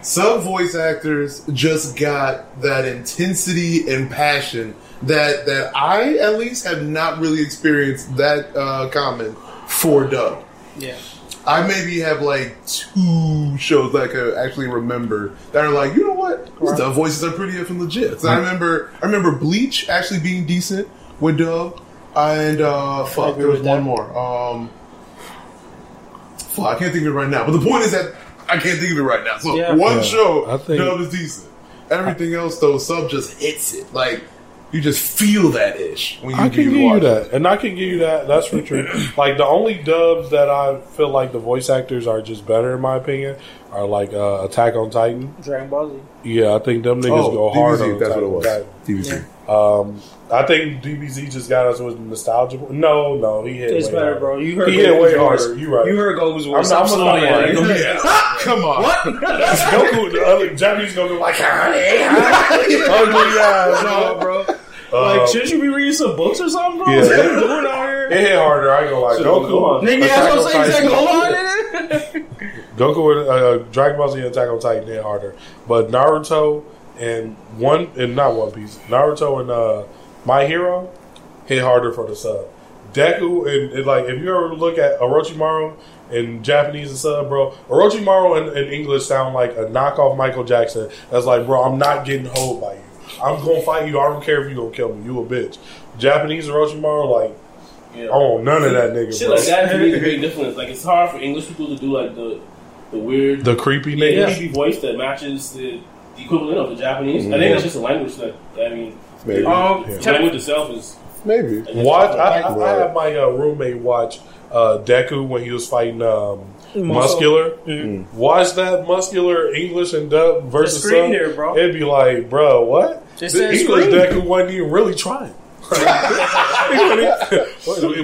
Speaker 3: Some voice actors just got that intensity and passion that that I at least have not really experienced that uh, common for dub.
Speaker 1: Yeah.
Speaker 3: I maybe have like two shows that I could actually remember that are like, you know what, these dub voices are pretty effing legit. So I remember, I remember Bleach actually being decent with dub, and uh, fuck, there was
Speaker 1: with
Speaker 3: one
Speaker 1: that.
Speaker 3: more. Um, fuck, I can't think of it right now. But the point is that I can't think of it right now. So
Speaker 1: Yeah.
Speaker 3: one
Speaker 2: Yeah,
Speaker 3: show,
Speaker 2: I think-
Speaker 3: dub is decent. Everything else though, sub just hits it. Like you just feel that ish when you,
Speaker 2: I can
Speaker 3: you
Speaker 2: give you that, and I can give you that. That's for true. [CLEARS THROAT] like the only dubs that I feel like the voice actors are just better, in my opinion, are like uh, Attack on Titan.
Speaker 1: Dragon Ball Z.
Speaker 2: Yeah, I think them niggas
Speaker 3: Oh,
Speaker 2: go hard on
Speaker 3: that's
Speaker 2: Attack
Speaker 3: what it was.
Speaker 2: Titan.
Speaker 3: DBZ.
Speaker 2: Um, I think DBZ just got us with nostalgia. No, no, he hit.
Speaker 1: It's
Speaker 2: way
Speaker 1: better,
Speaker 2: harder.
Speaker 1: bro. You heard
Speaker 2: He hit
Speaker 1: Goku's
Speaker 2: way
Speaker 1: voice.
Speaker 2: harder. You right.
Speaker 1: You heard Goku's voice.
Speaker 2: I'm- I'm
Speaker 1: slow,
Speaker 2: not-
Speaker 1: yeah.
Speaker 3: Yeah. Come on.
Speaker 1: What?
Speaker 2: Goku, the other Japanese Goku, like, honey, [LAUGHS] honey. [LAUGHS] ugly ass.
Speaker 1: no, bro.
Speaker 2: Uh,
Speaker 1: Like, shouldn't you be reading some books or something, bro?
Speaker 2: Yeah.
Speaker 1: What are you doing out here?
Speaker 2: It hit harder. I ain't gonna lie.
Speaker 5: Should've gone.
Speaker 2: Goku,
Speaker 1: Nigga,
Speaker 2: Attack
Speaker 1: that's
Speaker 2: on
Speaker 1: what I'm saying. Is that
Speaker 2: Titan-
Speaker 1: go on in [LAUGHS] it?
Speaker 2: Goku and uh, Dragon Ball Z and Attack on Titan hit harder, but Naruto and one and not One Piece, Naruto and uh, My Hero hit harder for the sub. Deku and, and like if you ever look at Orochimaru in Japanese and sub, bro, Orochimaru in, in English sound like a knockoff Michael Jackson. That's like, bro, I'm not getting hold by you. I'm gonna fight you. I don't care if you gonna kill me. You a bitch. Japanese Orochimaru, like,
Speaker 5: Yeah.
Speaker 2: I don't want none of that nigga,
Speaker 5: Shit
Speaker 2: bro.
Speaker 5: like that to me a big difference. Like it's hard for English people to do like the the weird
Speaker 2: The creepy
Speaker 5: yeah,
Speaker 2: niggas.
Speaker 5: creepy voice that matches the, the equivalent of the Japanese. I think it's just a language that I mean
Speaker 3: Maybe.
Speaker 1: Um,
Speaker 2: Yeah.
Speaker 5: the language itself is
Speaker 3: Maybe.
Speaker 2: Watch. I, I, I
Speaker 3: Right.
Speaker 2: had my uh, roommate watch uh, Deku when he was fighting um, Muscular. Watch that Muscular English and dub versus
Speaker 1: screen
Speaker 2: sub.
Speaker 1: there, bro.
Speaker 2: It'd be like, bro, what?
Speaker 1: Just
Speaker 2: the
Speaker 1: that
Speaker 2: English
Speaker 1: screen.
Speaker 2: Deku wasn't even really trying. [LAUGHS]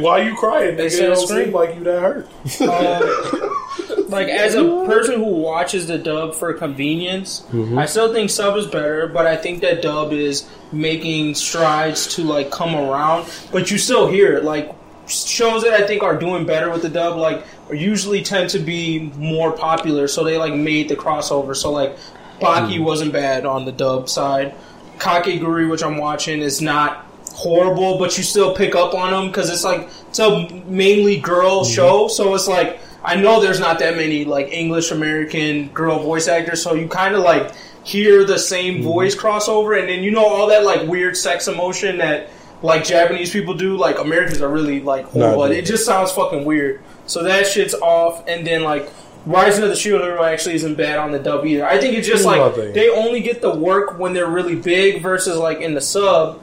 Speaker 2: Why are you crying?
Speaker 1: They
Speaker 2: Nigga? It
Speaker 1: said
Speaker 2: don't seem like you that hurt.
Speaker 1: Um, like as a person who watches the dub for convenience, I still think sub is better, but I think that dub is making strides to like come around. But you still hear it. Like shows that I think are doing better with the dub, like usually tend to be more popular. So they like made the crossover. So like Baki hmm. wasn't bad on the dub side. Kakegurui, which I'm watching, is not horrible, but you still pick up on them because it's like it's a mainly girl hmm. show, so it's like I know there's not that many like English American girl voice actors, so you kind of like hear the same hmm. voice crossover, and then you know all that like weird sex emotion that like Japanese people do, like Americans are really like, but it just sounds fucking weird. So that shit's off, and then like. Rising of the Shield Hero actually isn't bad on the dub either. I think it's just like
Speaker 2: my thing.
Speaker 1: they only get the work when they're really big versus like in the sub.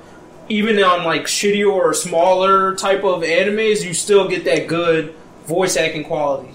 Speaker 1: Even on like shittier or smaller type of animes, you still get that good voice acting quality.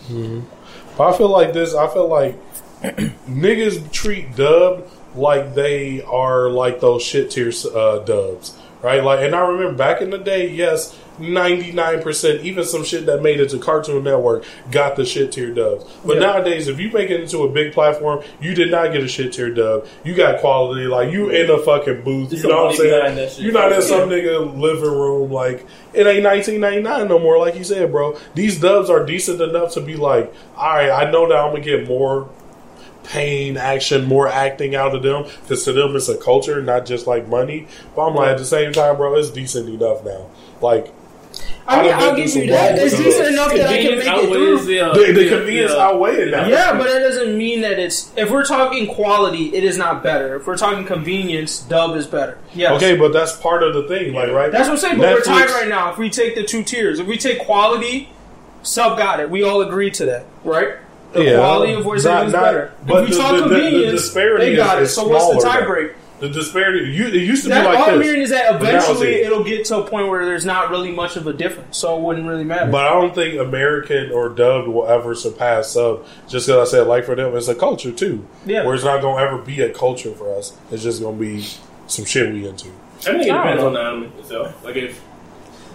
Speaker 2: But I feel like this. I feel like [CLEARS THROAT] niggas treat dub like they are like those shit tier uh, dubs, right? Like, and I remember back in the day, yes, ninety nine percent, even some shit that made it to Cartoon Network got the shit tier dubs. But
Speaker 1: Yeah.
Speaker 2: nowadays, if you make it into a big platform, you did not get a shit tier dub. You got quality, like you in a fucking booth. You know what I'm
Speaker 5: some money behind
Speaker 2: saying? You're not in some nigga living room. Like it ain't 1999 no more. Like you said, bro. These dubs are decent enough to be like, all right, I know that I'm gonna get more pain, action, more acting out of them because to them it's a culture, not just like money. But I'm like at the same time, bro, it's decent enough now. Like
Speaker 1: I mean,
Speaker 2: done
Speaker 1: I'll
Speaker 2: been
Speaker 1: give you
Speaker 2: some
Speaker 1: that. It's
Speaker 2: stuff.
Speaker 1: decent enough that I can make it
Speaker 5: outweighs
Speaker 1: through.
Speaker 5: the, uh,
Speaker 2: the, the
Speaker 5: the-
Speaker 2: convenience
Speaker 5: the, uh,
Speaker 2: outweigh it.
Speaker 1: Yeah, but that doesn't mean that it's. If we're talking quality, it is not better. If we're talking convenience, dub is better. Yes.
Speaker 2: Okay, but that's part of the thing, like right?
Speaker 1: That's what I'm saying. But we're tied right now. If we take the two tiers, if we take quality, sub got it. We all agree to that, right? The
Speaker 2: Yeah.
Speaker 1: quality of voice
Speaker 2: Not-
Speaker 1: acting is better.
Speaker 2: but
Speaker 1: if we
Speaker 2: the-
Speaker 1: talk
Speaker 2: the- the- the
Speaker 1: convenience,
Speaker 2: disparity
Speaker 1: they got
Speaker 2: is-
Speaker 1: it.
Speaker 2: is
Speaker 1: So what's the
Speaker 2: smaller
Speaker 1: tie
Speaker 2: now.
Speaker 1: break?
Speaker 2: The disparity. You, it used to
Speaker 1: That,
Speaker 2: be like
Speaker 1: all I'm
Speaker 2: this.
Speaker 1: hearing is that
Speaker 2: But now it's
Speaker 1: eventually
Speaker 2: here.
Speaker 1: it'll get to a point where there's not really much of a difference, so it wouldn't really matter.
Speaker 2: But I don't think American or dubbed will ever surpass sub. Just because I said like for them, it's a culture too.
Speaker 1: Yeah.
Speaker 2: Where it's not going to ever be a culture for us. It's just going to be some shit we into.
Speaker 5: I think it depends
Speaker 1: know.
Speaker 5: on the anime itself. Like if,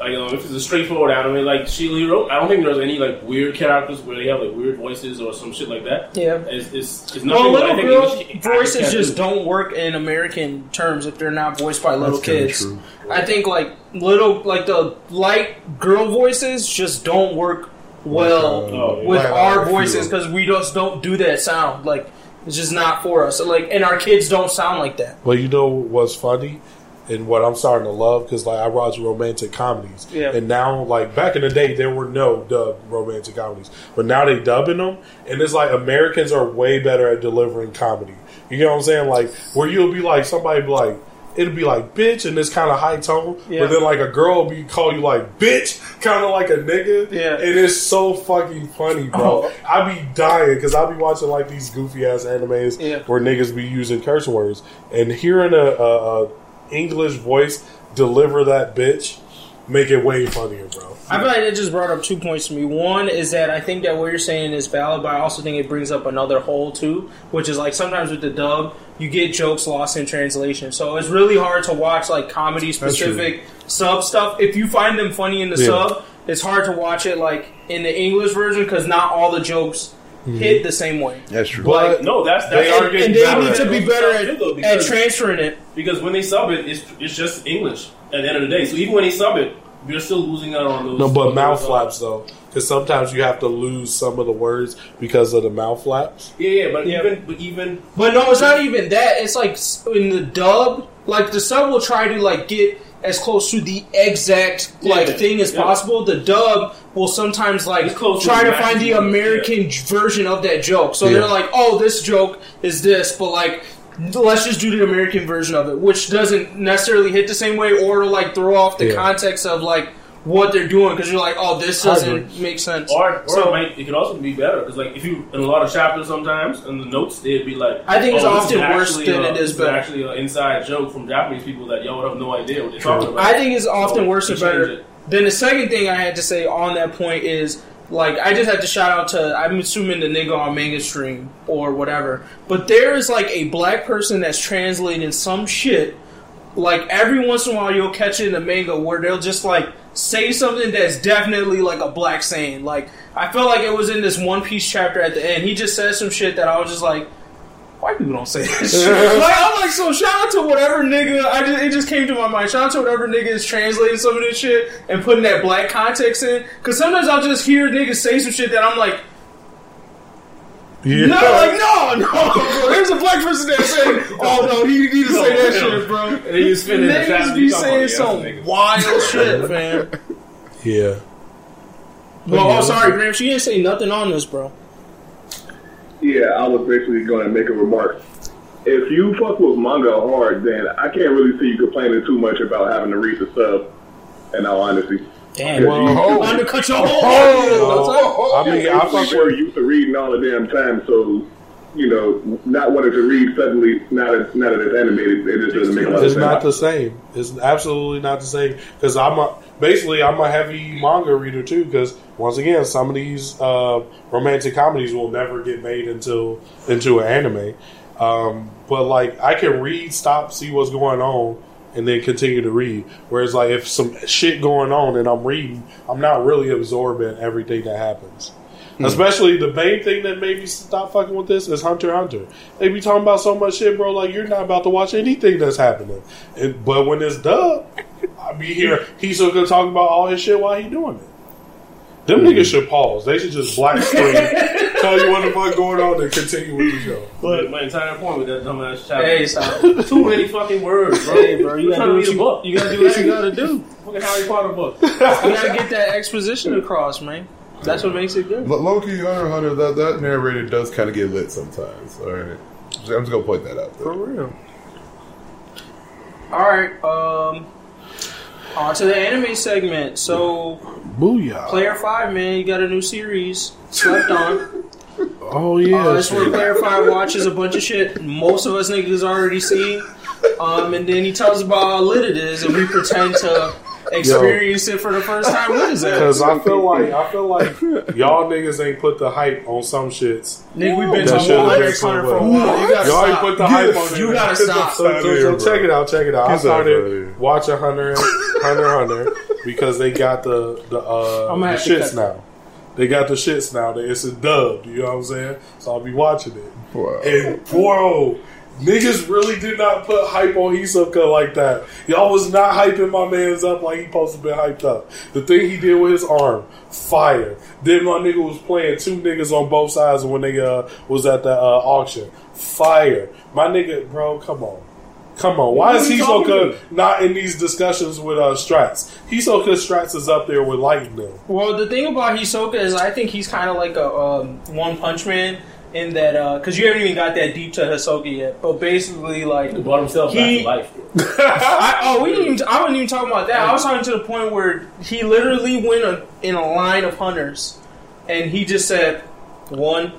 Speaker 5: like um, if it's a straightforward anime like Shield Hero, I don't think there's any like weird characters where they have like weird voices or some shit like that.
Speaker 1: Yeah.
Speaker 5: it's it's, it's
Speaker 1: well,
Speaker 5: nothing. that I
Speaker 1: little
Speaker 5: think
Speaker 1: girl
Speaker 5: English
Speaker 1: voices just
Speaker 5: do.
Speaker 1: don't work in American terms if they're not voiced by little
Speaker 3: That's
Speaker 1: kids.
Speaker 3: true.
Speaker 1: I think like little, like the light girl voices just don't work well
Speaker 2: Like, uh,
Speaker 5: Oh,
Speaker 1: with
Speaker 3: Like,
Speaker 1: our
Speaker 3: uh,
Speaker 1: voices because we just don't do that sound. Like it's just not for us. Like, and our kids don't sound like that.
Speaker 2: Well, you know what's funny? And what I'm starting to love because like I watch romantic comedies,
Speaker 1: Yeah.
Speaker 2: and now like back in the day there were no dub romantic comedies, but now they dubbing them, and it's like Americans are way better at delivering comedy. You know what I'm saying? Like where you'll be like somebody be like it'll be like bitch and this kind of high tone,
Speaker 1: Yeah.
Speaker 2: but then like a girl will be call you like bitch, kind of like a nigga,
Speaker 1: Yeah.
Speaker 2: and it's so fucking funny, bro.
Speaker 1: Oh.
Speaker 2: I be dying because I be watching like these goofy ass animes
Speaker 1: Yeah.
Speaker 2: where niggas be using curse words and hearing a, a, a English voice deliver that bitch make it way funnier, bro.
Speaker 1: I feel like it just brought up two points to me. One is that I think that what you're saying is valid, but I also think it brings up another hole too, which is like sometimes with the dub, you get jokes lost in translation. So it's really hard to watch like comedy specific sub stuff. If you find them funny in the
Speaker 2: Yeah.
Speaker 1: sub, it's hard to watch it like in the English version because not all the jokes hit the same way.
Speaker 3: That's true.
Speaker 2: But
Speaker 5: No, that's
Speaker 2: They
Speaker 5: that's
Speaker 2: are
Speaker 1: And,
Speaker 2: getting
Speaker 1: and they
Speaker 2: better
Speaker 1: need to be better at, at transferring it.
Speaker 5: because when they sub it, it's it's just English at the end of the day. So even when they sub it, we're still losing out on those.
Speaker 2: No, but mouth
Speaker 5: uh,
Speaker 2: flaps though, because sometimes you have to lose some of the words because of the mouth flaps.
Speaker 5: Yeah, yeah, but
Speaker 1: Yeah.
Speaker 5: even but even
Speaker 1: But no, it's not even that. It's like in the dub, like the sub will try to like get as close to the exact like
Speaker 5: Yeah,
Speaker 1: thing as
Speaker 5: yeah.
Speaker 1: possible. The dub will sometimes like
Speaker 5: It's close to
Speaker 1: try
Speaker 5: the
Speaker 1: to find the American j- version of that joke. So
Speaker 2: Yeah.
Speaker 1: they're like, "Oh, this joke is this," but like. Let's just do the American version of it, which doesn't necessarily hit the same way, or like throw off the
Speaker 2: Yeah.
Speaker 1: context of like what they're doing because you're like, oh, this doesn't make sense.
Speaker 5: or or
Speaker 1: So-
Speaker 5: it might it could also be better because like if you in a lot of chapters sometimes in the notes they'd be like
Speaker 1: I think it's
Speaker 5: oh, this
Speaker 1: often worse than
Speaker 5: uh,
Speaker 1: it is
Speaker 5: this
Speaker 1: better.
Speaker 5: actually an inside joke from Japanese people that y'all would have no idea what they're talking about.
Speaker 1: I think it's often
Speaker 5: So,
Speaker 1: worse
Speaker 5: you
Speaker 1: and better.
Speaker 5: it.
Speaker 1: Then the second thing I had to say on that point is like I just had to shout out to I'm assuming the nigga on manga stream or whatever. But there is like a black person that's translating some shit. Like every once in a while you'll catch it in the manga where they'll just like say something that's definitely like a black saying. Like I felt like it was in this One Piece chapter at the end. He just said some shit that I was just like white people don't say that shit. [LAUGHS] like, I'm like, so shout out to whatever nigga. I just, it just came to my mind. Shout out to whatever nigga is translating some of this shit and putting that black context in. Because sometimes I'll just hear niggas say some shit that I'm like,
Speaker 2: Yeah.
Speaker 1: no, like no, no, bro. [LAUGHS] There's a black person there saying, [LAUGHS] oh no, he need to say that shit, bro.
Speaker 5: And then you spin it in the trap,
Speaker 1: Niggas
Speaker 5: you
Speaker 1: be saying
Speaker 5: about,
Speaker 1: some wild [LAUGHS] shit, man.
Speaker 2: yeah.
Speaker 1: Well,
Speaker 2: Yeah.
Speaker 1: oh, sorry, Gramps, She didn't say nothing on this, bro.
Speaker 4: Yeah, I was basically going to make a remark. If you fuck with manga hard, then I can't really see you complaining too much about having to read the sub. In all honesty,
Speaker 1: Damn,
Speaker 4: well,
Speaker 1: undercut your whole.
Speaker 2: Oh, I mean, I
Speaker 4: I'm
Speaker 2: fuck
Speaker 4: sure
Speaker 2: with
Speaker 4: used to reading all the damn time, so you know, not wanting to read suddenly, now that, now that it's animated, it just doesn't make a lot of
Speaker 2: It's not the same. It's absolutely not the same because I'm a basically I'm a heavy manga reader too. Because once again, some of these uh, romantic comedies will never get made into into an anime. Um, but like I can read, stop, see what's going on, and then continue to read. Whereas like if some shit going on and I'm reading, I'm not really absorbing everything that happens. Hmm. Especially the main thing that made me stop fucking with this is Hunter Hunter. They be talking about so much shit, bro. Like you're not about to watch anything that's happening. And, but when it's dub, I be here. He's still gonna talk about all his shit while he doing it. Them niggas should pause. They should just black screen, [LAUGHS] tell you what the fuck going on, and continue with the show.
Speaker 5: But my entire point with that dumbass chapter.
Speaker 1: Hey, stop.
Speaker 5: Too many fucking words, bro.
Speaker 1: Hey, bro, you
Speaker 5: I'm
Speaker 1: gotta do what
Speaker 5: to read a
Speaker 1: you,
Speaker 5: book.
Speaker 1: you gotta do what you gotta do. [LAUGHS]
Speaker 5: Fucking Harry Potter book. [LAUGHS]
Speaker 1: You gotta get that exposition across, man. That's what makes it good.
Speaker 3: Lo- Loki, Hunter Hunter, that, that narrator does kind of get lit sometimes. All right. I'm just going to point that out.
Speaker 2: For real.
Speaker 1: All right, um, on to the anime segment. So,
Speaker 2: Booyah.
Speaker 1: Player Five, man, you got a new series. Slept on. [LAUGHS]
Speaker 2: Oh yeah.
Speaker 1: Uh, that's where. Player Five watches a bunch of shit most of us niggas already seen. Um, and then he tells us about how lit it is, and we pretend to experience it for the first time. What is that?
Speaker 2: Because I feel like I feel like y'all niggas ain't put the hype on some shits.
Speaker 1: Nigga, we've been
Speaker 2: That
Speaker 1: talking
Speaker 2: should've
Speaker 1: about
Speaker 2: been
Speaker 1: Hunter for a while. You gotta
Speaker 2: Y'all ain't put the
Speaker 3: Get
Speaker 2: hype on
Speaker 1: You
Speaker 2: it.
Speaker 1: gotta stop.
Speaker 2: So, so, so check it out, check it out. I
Speaker 3: Get that
Speaker 2: started watching Hunter Hunter Hunter because they got the the, uh,
Speaker 1: I'm
Speaker 2: the
Speaker 1: gonna have to
Speaker 2: shits now. They got the shits now. It's a dub. You know what I'm saying? So I'll be watching it.
Speaker 3: Wow.
Speaker 2: And bro, niggas really did not put hype on Hisoka like that. Y'all was not hyping my man's up like he supposed to be hyped up. The thing he did with his arm, fire. Then my nigga was playing two niggas on both sides when they uh, was at the uh, auction, fire. My nigga, bro, come on. Come on, why is
Speaker 5: are you talking
Speaker 2: Hisoka not in these discussions with uh, Strats? Hisoka Strats is up there with Lightning.
Speaker 1: Well, the thing about Hisoka is I think he's kind of like a um, One Punch Man in that uh because you haven't even got that deep to Hisoka yet. But basically, like
Speaker 5: He brought himself
Speaker 1: He-
Speaker 5: back to life. [LAUGHS]
Speaker 1: I, oh, we didn't. Even, I wasn't even talking about that. I was talking to the point where he literally went a, in a line of hunters, and he just said one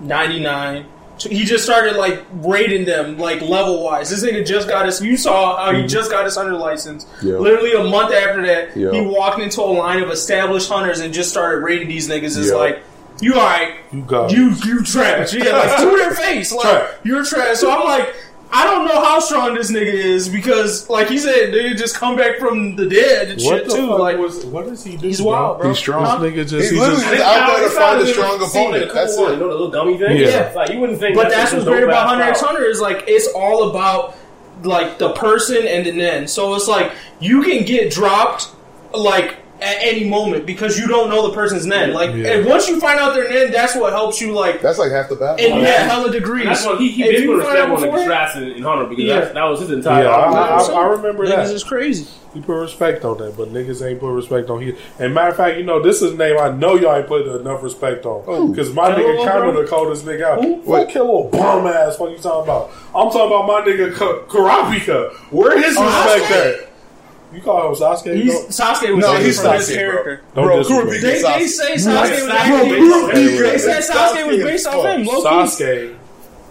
Speaker 1: ninety nine. He just started like rating them like level wise. This nigga just got his. You saw how he just got his hunter license.
Speaker 3: Yeah.
Speaker 1: Literally a month after that,
Speaker 3: Yeah.
Speaker 1: he walked into a line of established hunters and just started rating these niggas as
Speaker 3: Yeah.
Speaker 1: like, you alright,
Speaker 2: You got
Speaker 1: you you trash. Yeah, like to their face, like
Speaker 2: Trash.
Speaker 1: you're trash. So I'm like, I don't know how strong this nigga is because, like he said, they just come back from the dead and
Speaker 2: what
Speaker 1: shit
Speaker 2: the
Speaker 1: too.
Speaker 2: fuck
Speaker 1: Like
Speaker 2: was what does he do?
Speaker 1: he's wild, bro.
Speaker 3: He's strong.
Speaker 1: Huh?
Speaker 2: This nigga just
Speaker 3: He's
Speaker 2: he
Speaker 3: literally
Speaker 2: just
Speaker 3: just out there to find
Speaker 5: not
Speaker 3: a strong
Speaker 5: seen in the
Speaker 3: opponent.
Speaker 5: cool
Speaker 3: That's
Speaker 5: one,
Speaker 3: it.
Speaker 5: You know the little gummy thing?
Speaker 2: Yeah.
Speaker 5: It's Like, you wouldn't think
Speaker 1: But
Speaker 5: that's
Speaker 1: that's what's
Speaker 5: great
Speaker 1: about
Speaker 5: ass
Speaker 1: Hunter x
Speaker 5: power.
Speaker 1: Hunter is like it's all about like the person and the end. So it's like you can get dropped like at any moment because you don't know the person's name. Like
Speaker 2: Yeah.
Speaker 1: and once you find out their name, that's what helps you like
Speaker 3: That's like half the battle.
Speaker 1: in oh,
Speaker 5: yeah.
Speaker 1: that hella degrees.
Speaker 5: And that's why he, he
Speaker 1: If
Speaker 5: did
Speaker 1: you
Speaker 5: put
Speaker 1: find out
Speaker 5: respect on the
Speaker 1: beforehand-
Speaker 5: strats in, in Hunter because
Speaker 1: Yeah.
Speaker 5: that's, that was his entire
Speaker 2: Yeah, I,
Speaker 5: argument.
Speaker 2: I, I remember
Speaker 1: Niggas
Speaker 2: that.
Speaker 1: is crazy.
Speaker 2: He put respect on that, but niggas ain't put respect on he. And matter of fact, you know, this is a name I know y'all ain't put enough respect on. Because my
Speaker 1: Killer
Speaker 2: nigga
Speaker 1: Lil
Speaker 2: kind of
Speaker 1: Bro?
Speaker 2: the coldest nigga out.
Speaker 1: Who?
Speaker 2: What killer bum ass? What you talking about? I'm talking about my nigga Ka- Kurapika. Where his
Speaker 1: Oh,
Speaker 2: respect at? You call him Sasuke?
Speaker 1: He's,
Speaker 2: Don't-
Speaker 1: Sasuke was
Speaker 3: No,
Speaker 1: taken
Speaker 3: he's
Speaker 1: from
Speaker 3: Sasuke, bro.
Speaker 1: character.
Speaker 2: don't
Speaker 3: Bro,
Speaker 2: disrespect.
Speaker 3: Kurapika-
Speaker 1: They, they say Sasuke was
Speaker 5: Sasuke
Speaker 1: actually.
Speaker 5: was
Speaker 1: They said Sasuke was based off him. Low.
Speaker 2: Sasuke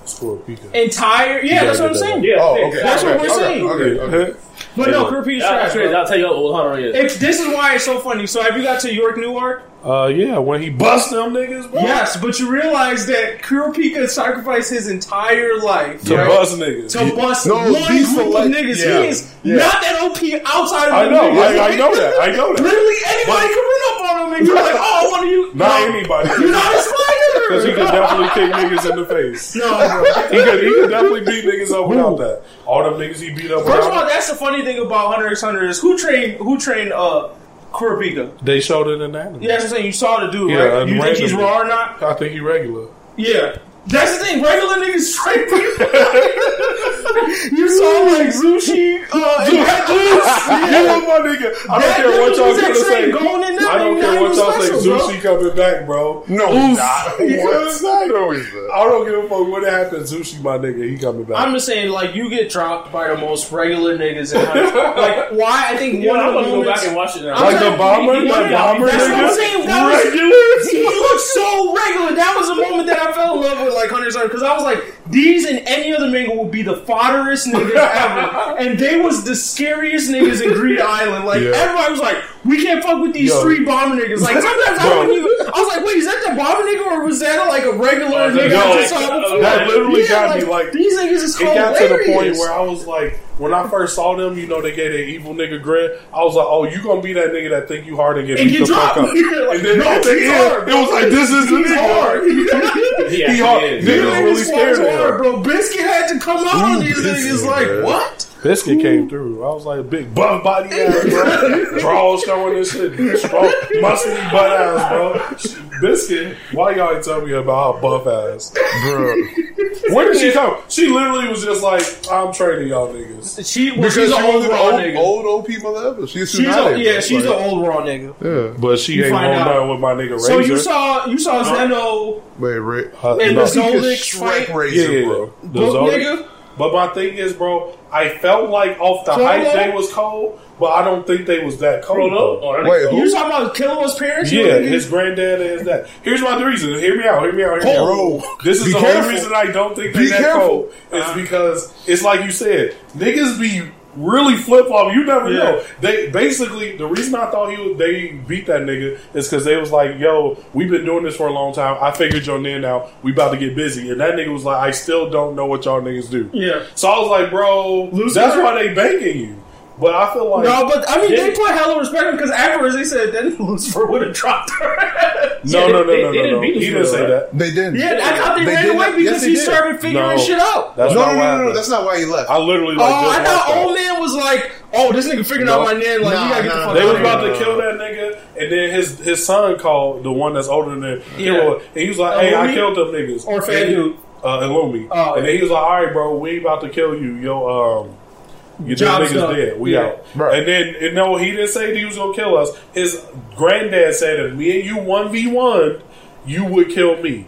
Speaker 2: is Kurapika.
Speaker 1: Entire. Yeah, that's what I'm
Speaker 2: Yeah,
Speaker 1: saying.
Speaker 5: Yeah,
Speaker 3: Oh, okay.
Speaker 1: That's what we're
Speaker 3: okay,
Speaker 1: saying.
Speaker 3: Okay, okay.
Speaker 1: But no, Kurapika's
Speaker 5: That's
Speaker 1: trash.
Speaker 5: I'll tell you how old Hunter is.
Speaker 1: If this is why it's so funny. So have you got to Yorknew arc?
Speaker 2: Uh, yeah, when he bust them niggas, bro.
Speaker 1: Yes, but you realize that Kurapika sacrificed his entire life
Speaker 2: To
Speaker 1: right,
Speaker 2: bust niggas.
Speaker 1: to bust
Speaker 3: No,
Speaker 1: one group
Speaker 3: select-
Speaker 1: of niggas.
Speaker 3: yeah,
Speaker 1: He is
Speaker 3: yeah.
Speaker 1: not that OP outside of
Speaker 2: I
Speaker 1: them
Speaker 2: know,
Speaker 1: niggas.
Speaker 2: I, I know that, I know that.
Speaker 1: Literally anybody can run up on him and you're like, oh, one of you.
Speaker 2: Not
Speaker 1: no,
Speaker 2: anybody.
Speaker 1: You're not a spider.
Speaker 2: Because he could definitely kick niggas in the face.
Speaker 1: No, bro.
Speaker 2: He could, he could definitely beat niggas up without that. All them niggas he beat up
Speaker 1: First of all, that's the funny thing about Hunter x Hunter is who trained who trained uh Kurapika.
Speaker 2: they showed it in anime.
Speaker 1: Yeah, that's what I'm saying. You saw the dude,
Speaker 2: Yeah,
Speaker 1: right? You think he's raw or not?
Speaker 2: I think he regular.
Speaker 1: Yeah. That's the thing. Regular niggas train people. [LAUGHS] you saw like Zushi. Uh, and that.
Speaker 2: You know my nigga. I don't
Speaker 1: That
Speaker 2: care what y'all gonna say.
Speaker 1: train going in there,
Speaker 2: I don't care what y'all say.
Speaker 1: special, bro.
Speaker 2: Zushi coming back, bro.
Speaker 3: No, he's not. [LAUGHS]
Speaker 2: Yeah.
Speaker 3: What? No, he's not.
Speaker 2: I don't give a fuck what happened. Zushi, my nigga, he coming back.
Speaker 1: I'm just saying, like, you get dropped by the most regular niggas in Hunter. Like, [LAUGHS] why? I think
Speaker 5: Yeah,
Speaker 1: one
Speaker 5: I'm
Speaker 1: of the
Speaker 5: go
Speaker 1: moments.
Speaker 5: back and watch it now.
Speaker 1: I'm
Speaker 2: like
Speaker 1: saying-
Speaker 2: the bomber,
Speaker 1: One
Speaker 2: that
Speaker 1: of-
Speaker 2: bomber
Speaker 1: that's what I'm saying, that was-
Speaker 2: regular.
Speaker 1: he looked so regular. That was the moment that I fell in love with like Hunter's Hunter because I was like, these and any other manga would be the fodderest niggas ever, [LAUGHS] and they was the scariest niggas in Greed Island. Like
Speaker 2: Yeah.
Speaker 1: everybody was like, we can't fuck with these
Speaker 2: Yo.
Speaker 1: three bomber niggas. Like [LAUGHS] sometimes I
Speaker 2: Bro.
Speaker 1: wouldn't even. I was like, wait, is that the bomber nigga or was that like a regular nigga
Speaker 5: no,
Speaker 1: I just
Speaker 5: like,
Speaker 1: saw
Speaker 5: uh,
Speaker 2: that literally got me,
Speaker 1: like,
Speaker 2: like,
Speaker 1: these niggas is
Speaker 2: It got to the point where I was like, when I first saw them, you know, they gave that evil nigga grin. I was like, oh, you gonna be that nigga that think you hard and get
Speaker 1: And
Speaker 2: beat
Speaker 1: get
Speaker 2: the fuck
Speaker 1: dropped.
Speaker 2: up. [LAUGHS]
Speaker 1: Like,
Speaker 2: and then
Speaker 1: no,
Speaker 2: at the
Speaker 1: he's
Speaker 2: end,
Speaker 1: hard,
Speaker 2: it was like, this is the nigga.
Speaker 1: hard.
Speaker 5: He [LAUGHS]
Speaker 2: He hard.
Speaker 5: is.
Speaker 2: Niggas
Speaker 1: Niggas
Speaker 2: really
Speaker 1: was
Speaker 2: scared of
Speaker 1: hard,
Speaker 2: him.
Speaker 1: bro. Biscuit had to come out on these
Speaker 2: Biscuit,
Speaker 1: niggas. Like what?
Speaker 2: Biscuit came through. I was like, a big buff body ass, bro. Draws showing this shit. Strong, muscly butt ass, bro. Biscuit, why y'all ain't tell me about her buff ass?
Speaker 3: bro.
Speaker 2: Where did she come? She literally was just like, I'm training y'all niggas.
Speaker 1: She well,
Speaker 3: Because
Speaker 1: she's
Speaker 3: she
Speaker 1: an old raw
Speaker 3: old,
Speaker 1: nigga.
Speaker 3: old OP mother. She's
Speaker 1: she's a, yeah,
Speaker 3: bro.
Speaker 1: she's
Speaker 3: Like,
Speaker 1: an old raw nigga.
Speaker 3: Yeah.
Speaker 2: But she
Speaker 1: You
Speaker 2: ain't
Speaker 1: find
Speaker 2: going down with my nigga Razor.
Speaker 1: So you saw you saw Zeno
Speaker 3: Wait, Ray.
Speaker 2: Uh,
Speaker 1: in
Speaker 2: no.
Speaker 1: the
Speaker 3: He could
Speaker 1: Zolix fight.
Speaker 3: Razor,
Speaker 2: Yeah, yeah,
Speaker 3: bro.
Speaker 2: The
Speaker 1: Book nigga.
Speaker 2: But my thing is, bro, I felt like off the
Speaker 1: Solo?
Speaker 2: hype they was cold, but I don't think they was that cold.
Speaker 5: Prolo?
Speaker 2: though.
Speaker 5: Oh,
Speaker 3: Wait,
Speaker 5: nigga-
Speaker 1: You talking about Killua's parents? You
Speaker 2: Yeah, his granddad and his dad. Here's my reason. Hear me out. Hear me out. Hear me
Speaker 3: Bro,
Speaker 2: out. This is
Speaker 3: be
Speaker 2: the
Speaker 3: careful.
Speaker 2: only reason I don't think they
Speaker 3: Be
Speaker 2: that
Speaker 3: careful.
Speaker 2: cold. Is because it's like you said, niggas be really flip flop. You never
Speaker 1: Yeah.
Speaker 2: know. They basically the reason I thought he was, they beat that nigga is because they was like, "Yo, we've been doing this for a long time. I figured your name out. We about to get busy." And that nigga was like, "I still don't know what y'all niggas do."
Speaker 1: Yeah.
Speaker 2: So I was like, "Bro,
Speaker 1: Lucifer?
Speaker 2: that's why they banging you." But I feel like
Speaker 1: No, but I mean,
Speaker 5: Yeah.
Speaker 1: they put hella respect on because afterwards they said then Lucifer would have dropped her.
Speaker 2: no,
Speaker 5: Yeah,
Speaker 2: no, no,
Speaker 5: they-
Speaker 2: no,
Speaker 5: they
Speaker 2: no,
Speaker 5: didn't
Speaker 2: no. He didn't say
Speaker 5: that.
Speaker 2: that.
Speaker 3: They didn't.
Speaker 1: yeah, I thought they,
Speaker 3: They
Speaker 1: ran away
Speaker 3: not-
Speaker 1: because
Speaker 3: yes, they
Speaker 1: he
Speaker 3: did.
Speaker 1: started figuring
Speaker 2: No.
Speaker 1: shit out.
Speaker 2: That's
Speaker 3: No,
Speaker 2: not
Speaker 3: no,
Speaker 2: what
Speaker 3: no, no, no. That's not why he left.
Speaker 2: I literally
Speaker 1: Oh,
Speaker 2: like just
Speaker 1: I
Speaker 2: watched
Speaker 1: thought
Speaker 2: that.
Speaker 1: old man was like, oh, this nigga figured out my name. Like,
Speaker 3: Nah,
Speaker 1: we gotta get the fuck
Speaker 2: They was about to kill that nigga, and then his his son called the one that's older than him.
Speaker 1: Yeah.
Speaker 2: And he was like, "Hey, I killed them niggas."
Speaker 1: Or
Speaker 2: And
Speaker 1: Fat Dude.
Speaker 2: uh, Illumi.
Speaker 1: Oh,
Speaker 2: and then he was like, "All right, bro, we about to kill you. Yo, um, your
Speaker 1: Job's
Speaker 2: niggas
Speaker 1: done.
Speaker 2: dead. We
Speaker 1: Yeah.
Speaker 2: out."
Speaker 3: Right.
Speaker 2: And then, and no, he didn't say that he was gonna kill us. His granddad said, "If me and you one v one, you would kill me."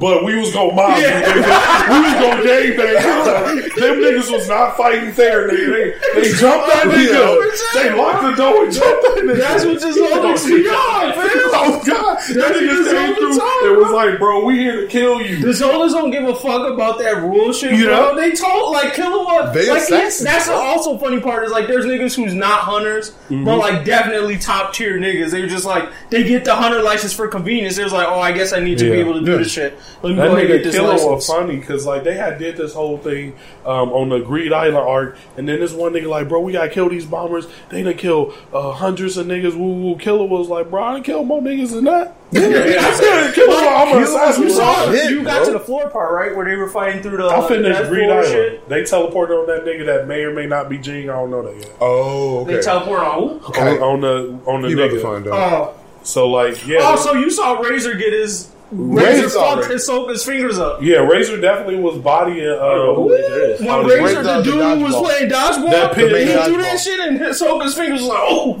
Speaker 2: But we was gonna mob you, nigga. We was gonna gang bang. Them niggas was not fighting fair, nigga. They, they jumped that nigga. They locked the door and jumped that nigga.
Speaker 1: That's what just all be on, man.
Speaker 2: Oh God! That nigga came through.
Speaker 1: time,
Speaker 2: It was like, bro, we here to kill you.
Speaker 1: The Zolas don't give a fuck about that rule shit,
Speaker 2: You
Speaker 1: bro.
Speaker 2: know?
Speaker 1: They told like Killua.
Speaker 3: They
Speaker 1: like that's the also funny part is like there's niggas who's not hunters,
Speaker 2: Mm-hmm.
Speaker 1: but like definitely top tier niggas. They're just like they get the hunter license for convenience. They're just like, oh, I guess I need to be able to do
Speaker 3: Yeah.
Speaker 1: this shit. Let me
Speaker 2: That
Speaker 1: go ahead and
Speaker 2: nigga
Speaker 1: get this
Speaker 2: Killua was funny because like they had did this whole thing um, on the Greed Island arc, and then this one nigga like, bro, we gotta kill these bombers. They done kill uh, hundreds of niggas. Woo woo. Killua was like, bro, I done killed more niggas than that. [LAUGHS] Yeah, Killua, I'm an assassin.
Speaker 1: You saw
Speaker 2: bro.
Speaker 3: Shit,
Speaker 1: you got
Speaker 3: bro.
Speaker 1: to the floor part right where they were fighting through the.
Speaker 2: I finished
Speaker 1: that
Speaker 2: Greed Island.
Speaker 1: shit.
Speaker 2: They teleported on that nigga that may or may not be Ging. I don't know that yet.
Speaker 3: Oh, okay.
Speaker 1: They teleport on who?
Speaker 3: Okay.
Speaker 2: On, on the on the
Speaker 3: You
Speaker 2: nigga.
Speaker 3: find out.
Speaker 1: Oh,
Speaker 2: So like, yeah,
Speaker 1: oh, so you saw Razor get his Razor
Speaker 3: saw
Speaker 1: fucked
Speaker 3: Razor.
Speaker 1: his, his fingers up.
Speaker 2: yeah. Razor definitely was bodying. Uh,
Speaker 5: Who is this?
Speaker 1: When Razor,
Speaker 3: Razor
Speaker 1: the
Speaker 3: the
Speaker 1: dude was playing dodgeball,
Speaker 2: That pit-
Speaker 1: he
Speaker 3: main
Speaker 1: threw that shit and Hisoka's fingers was like, oh.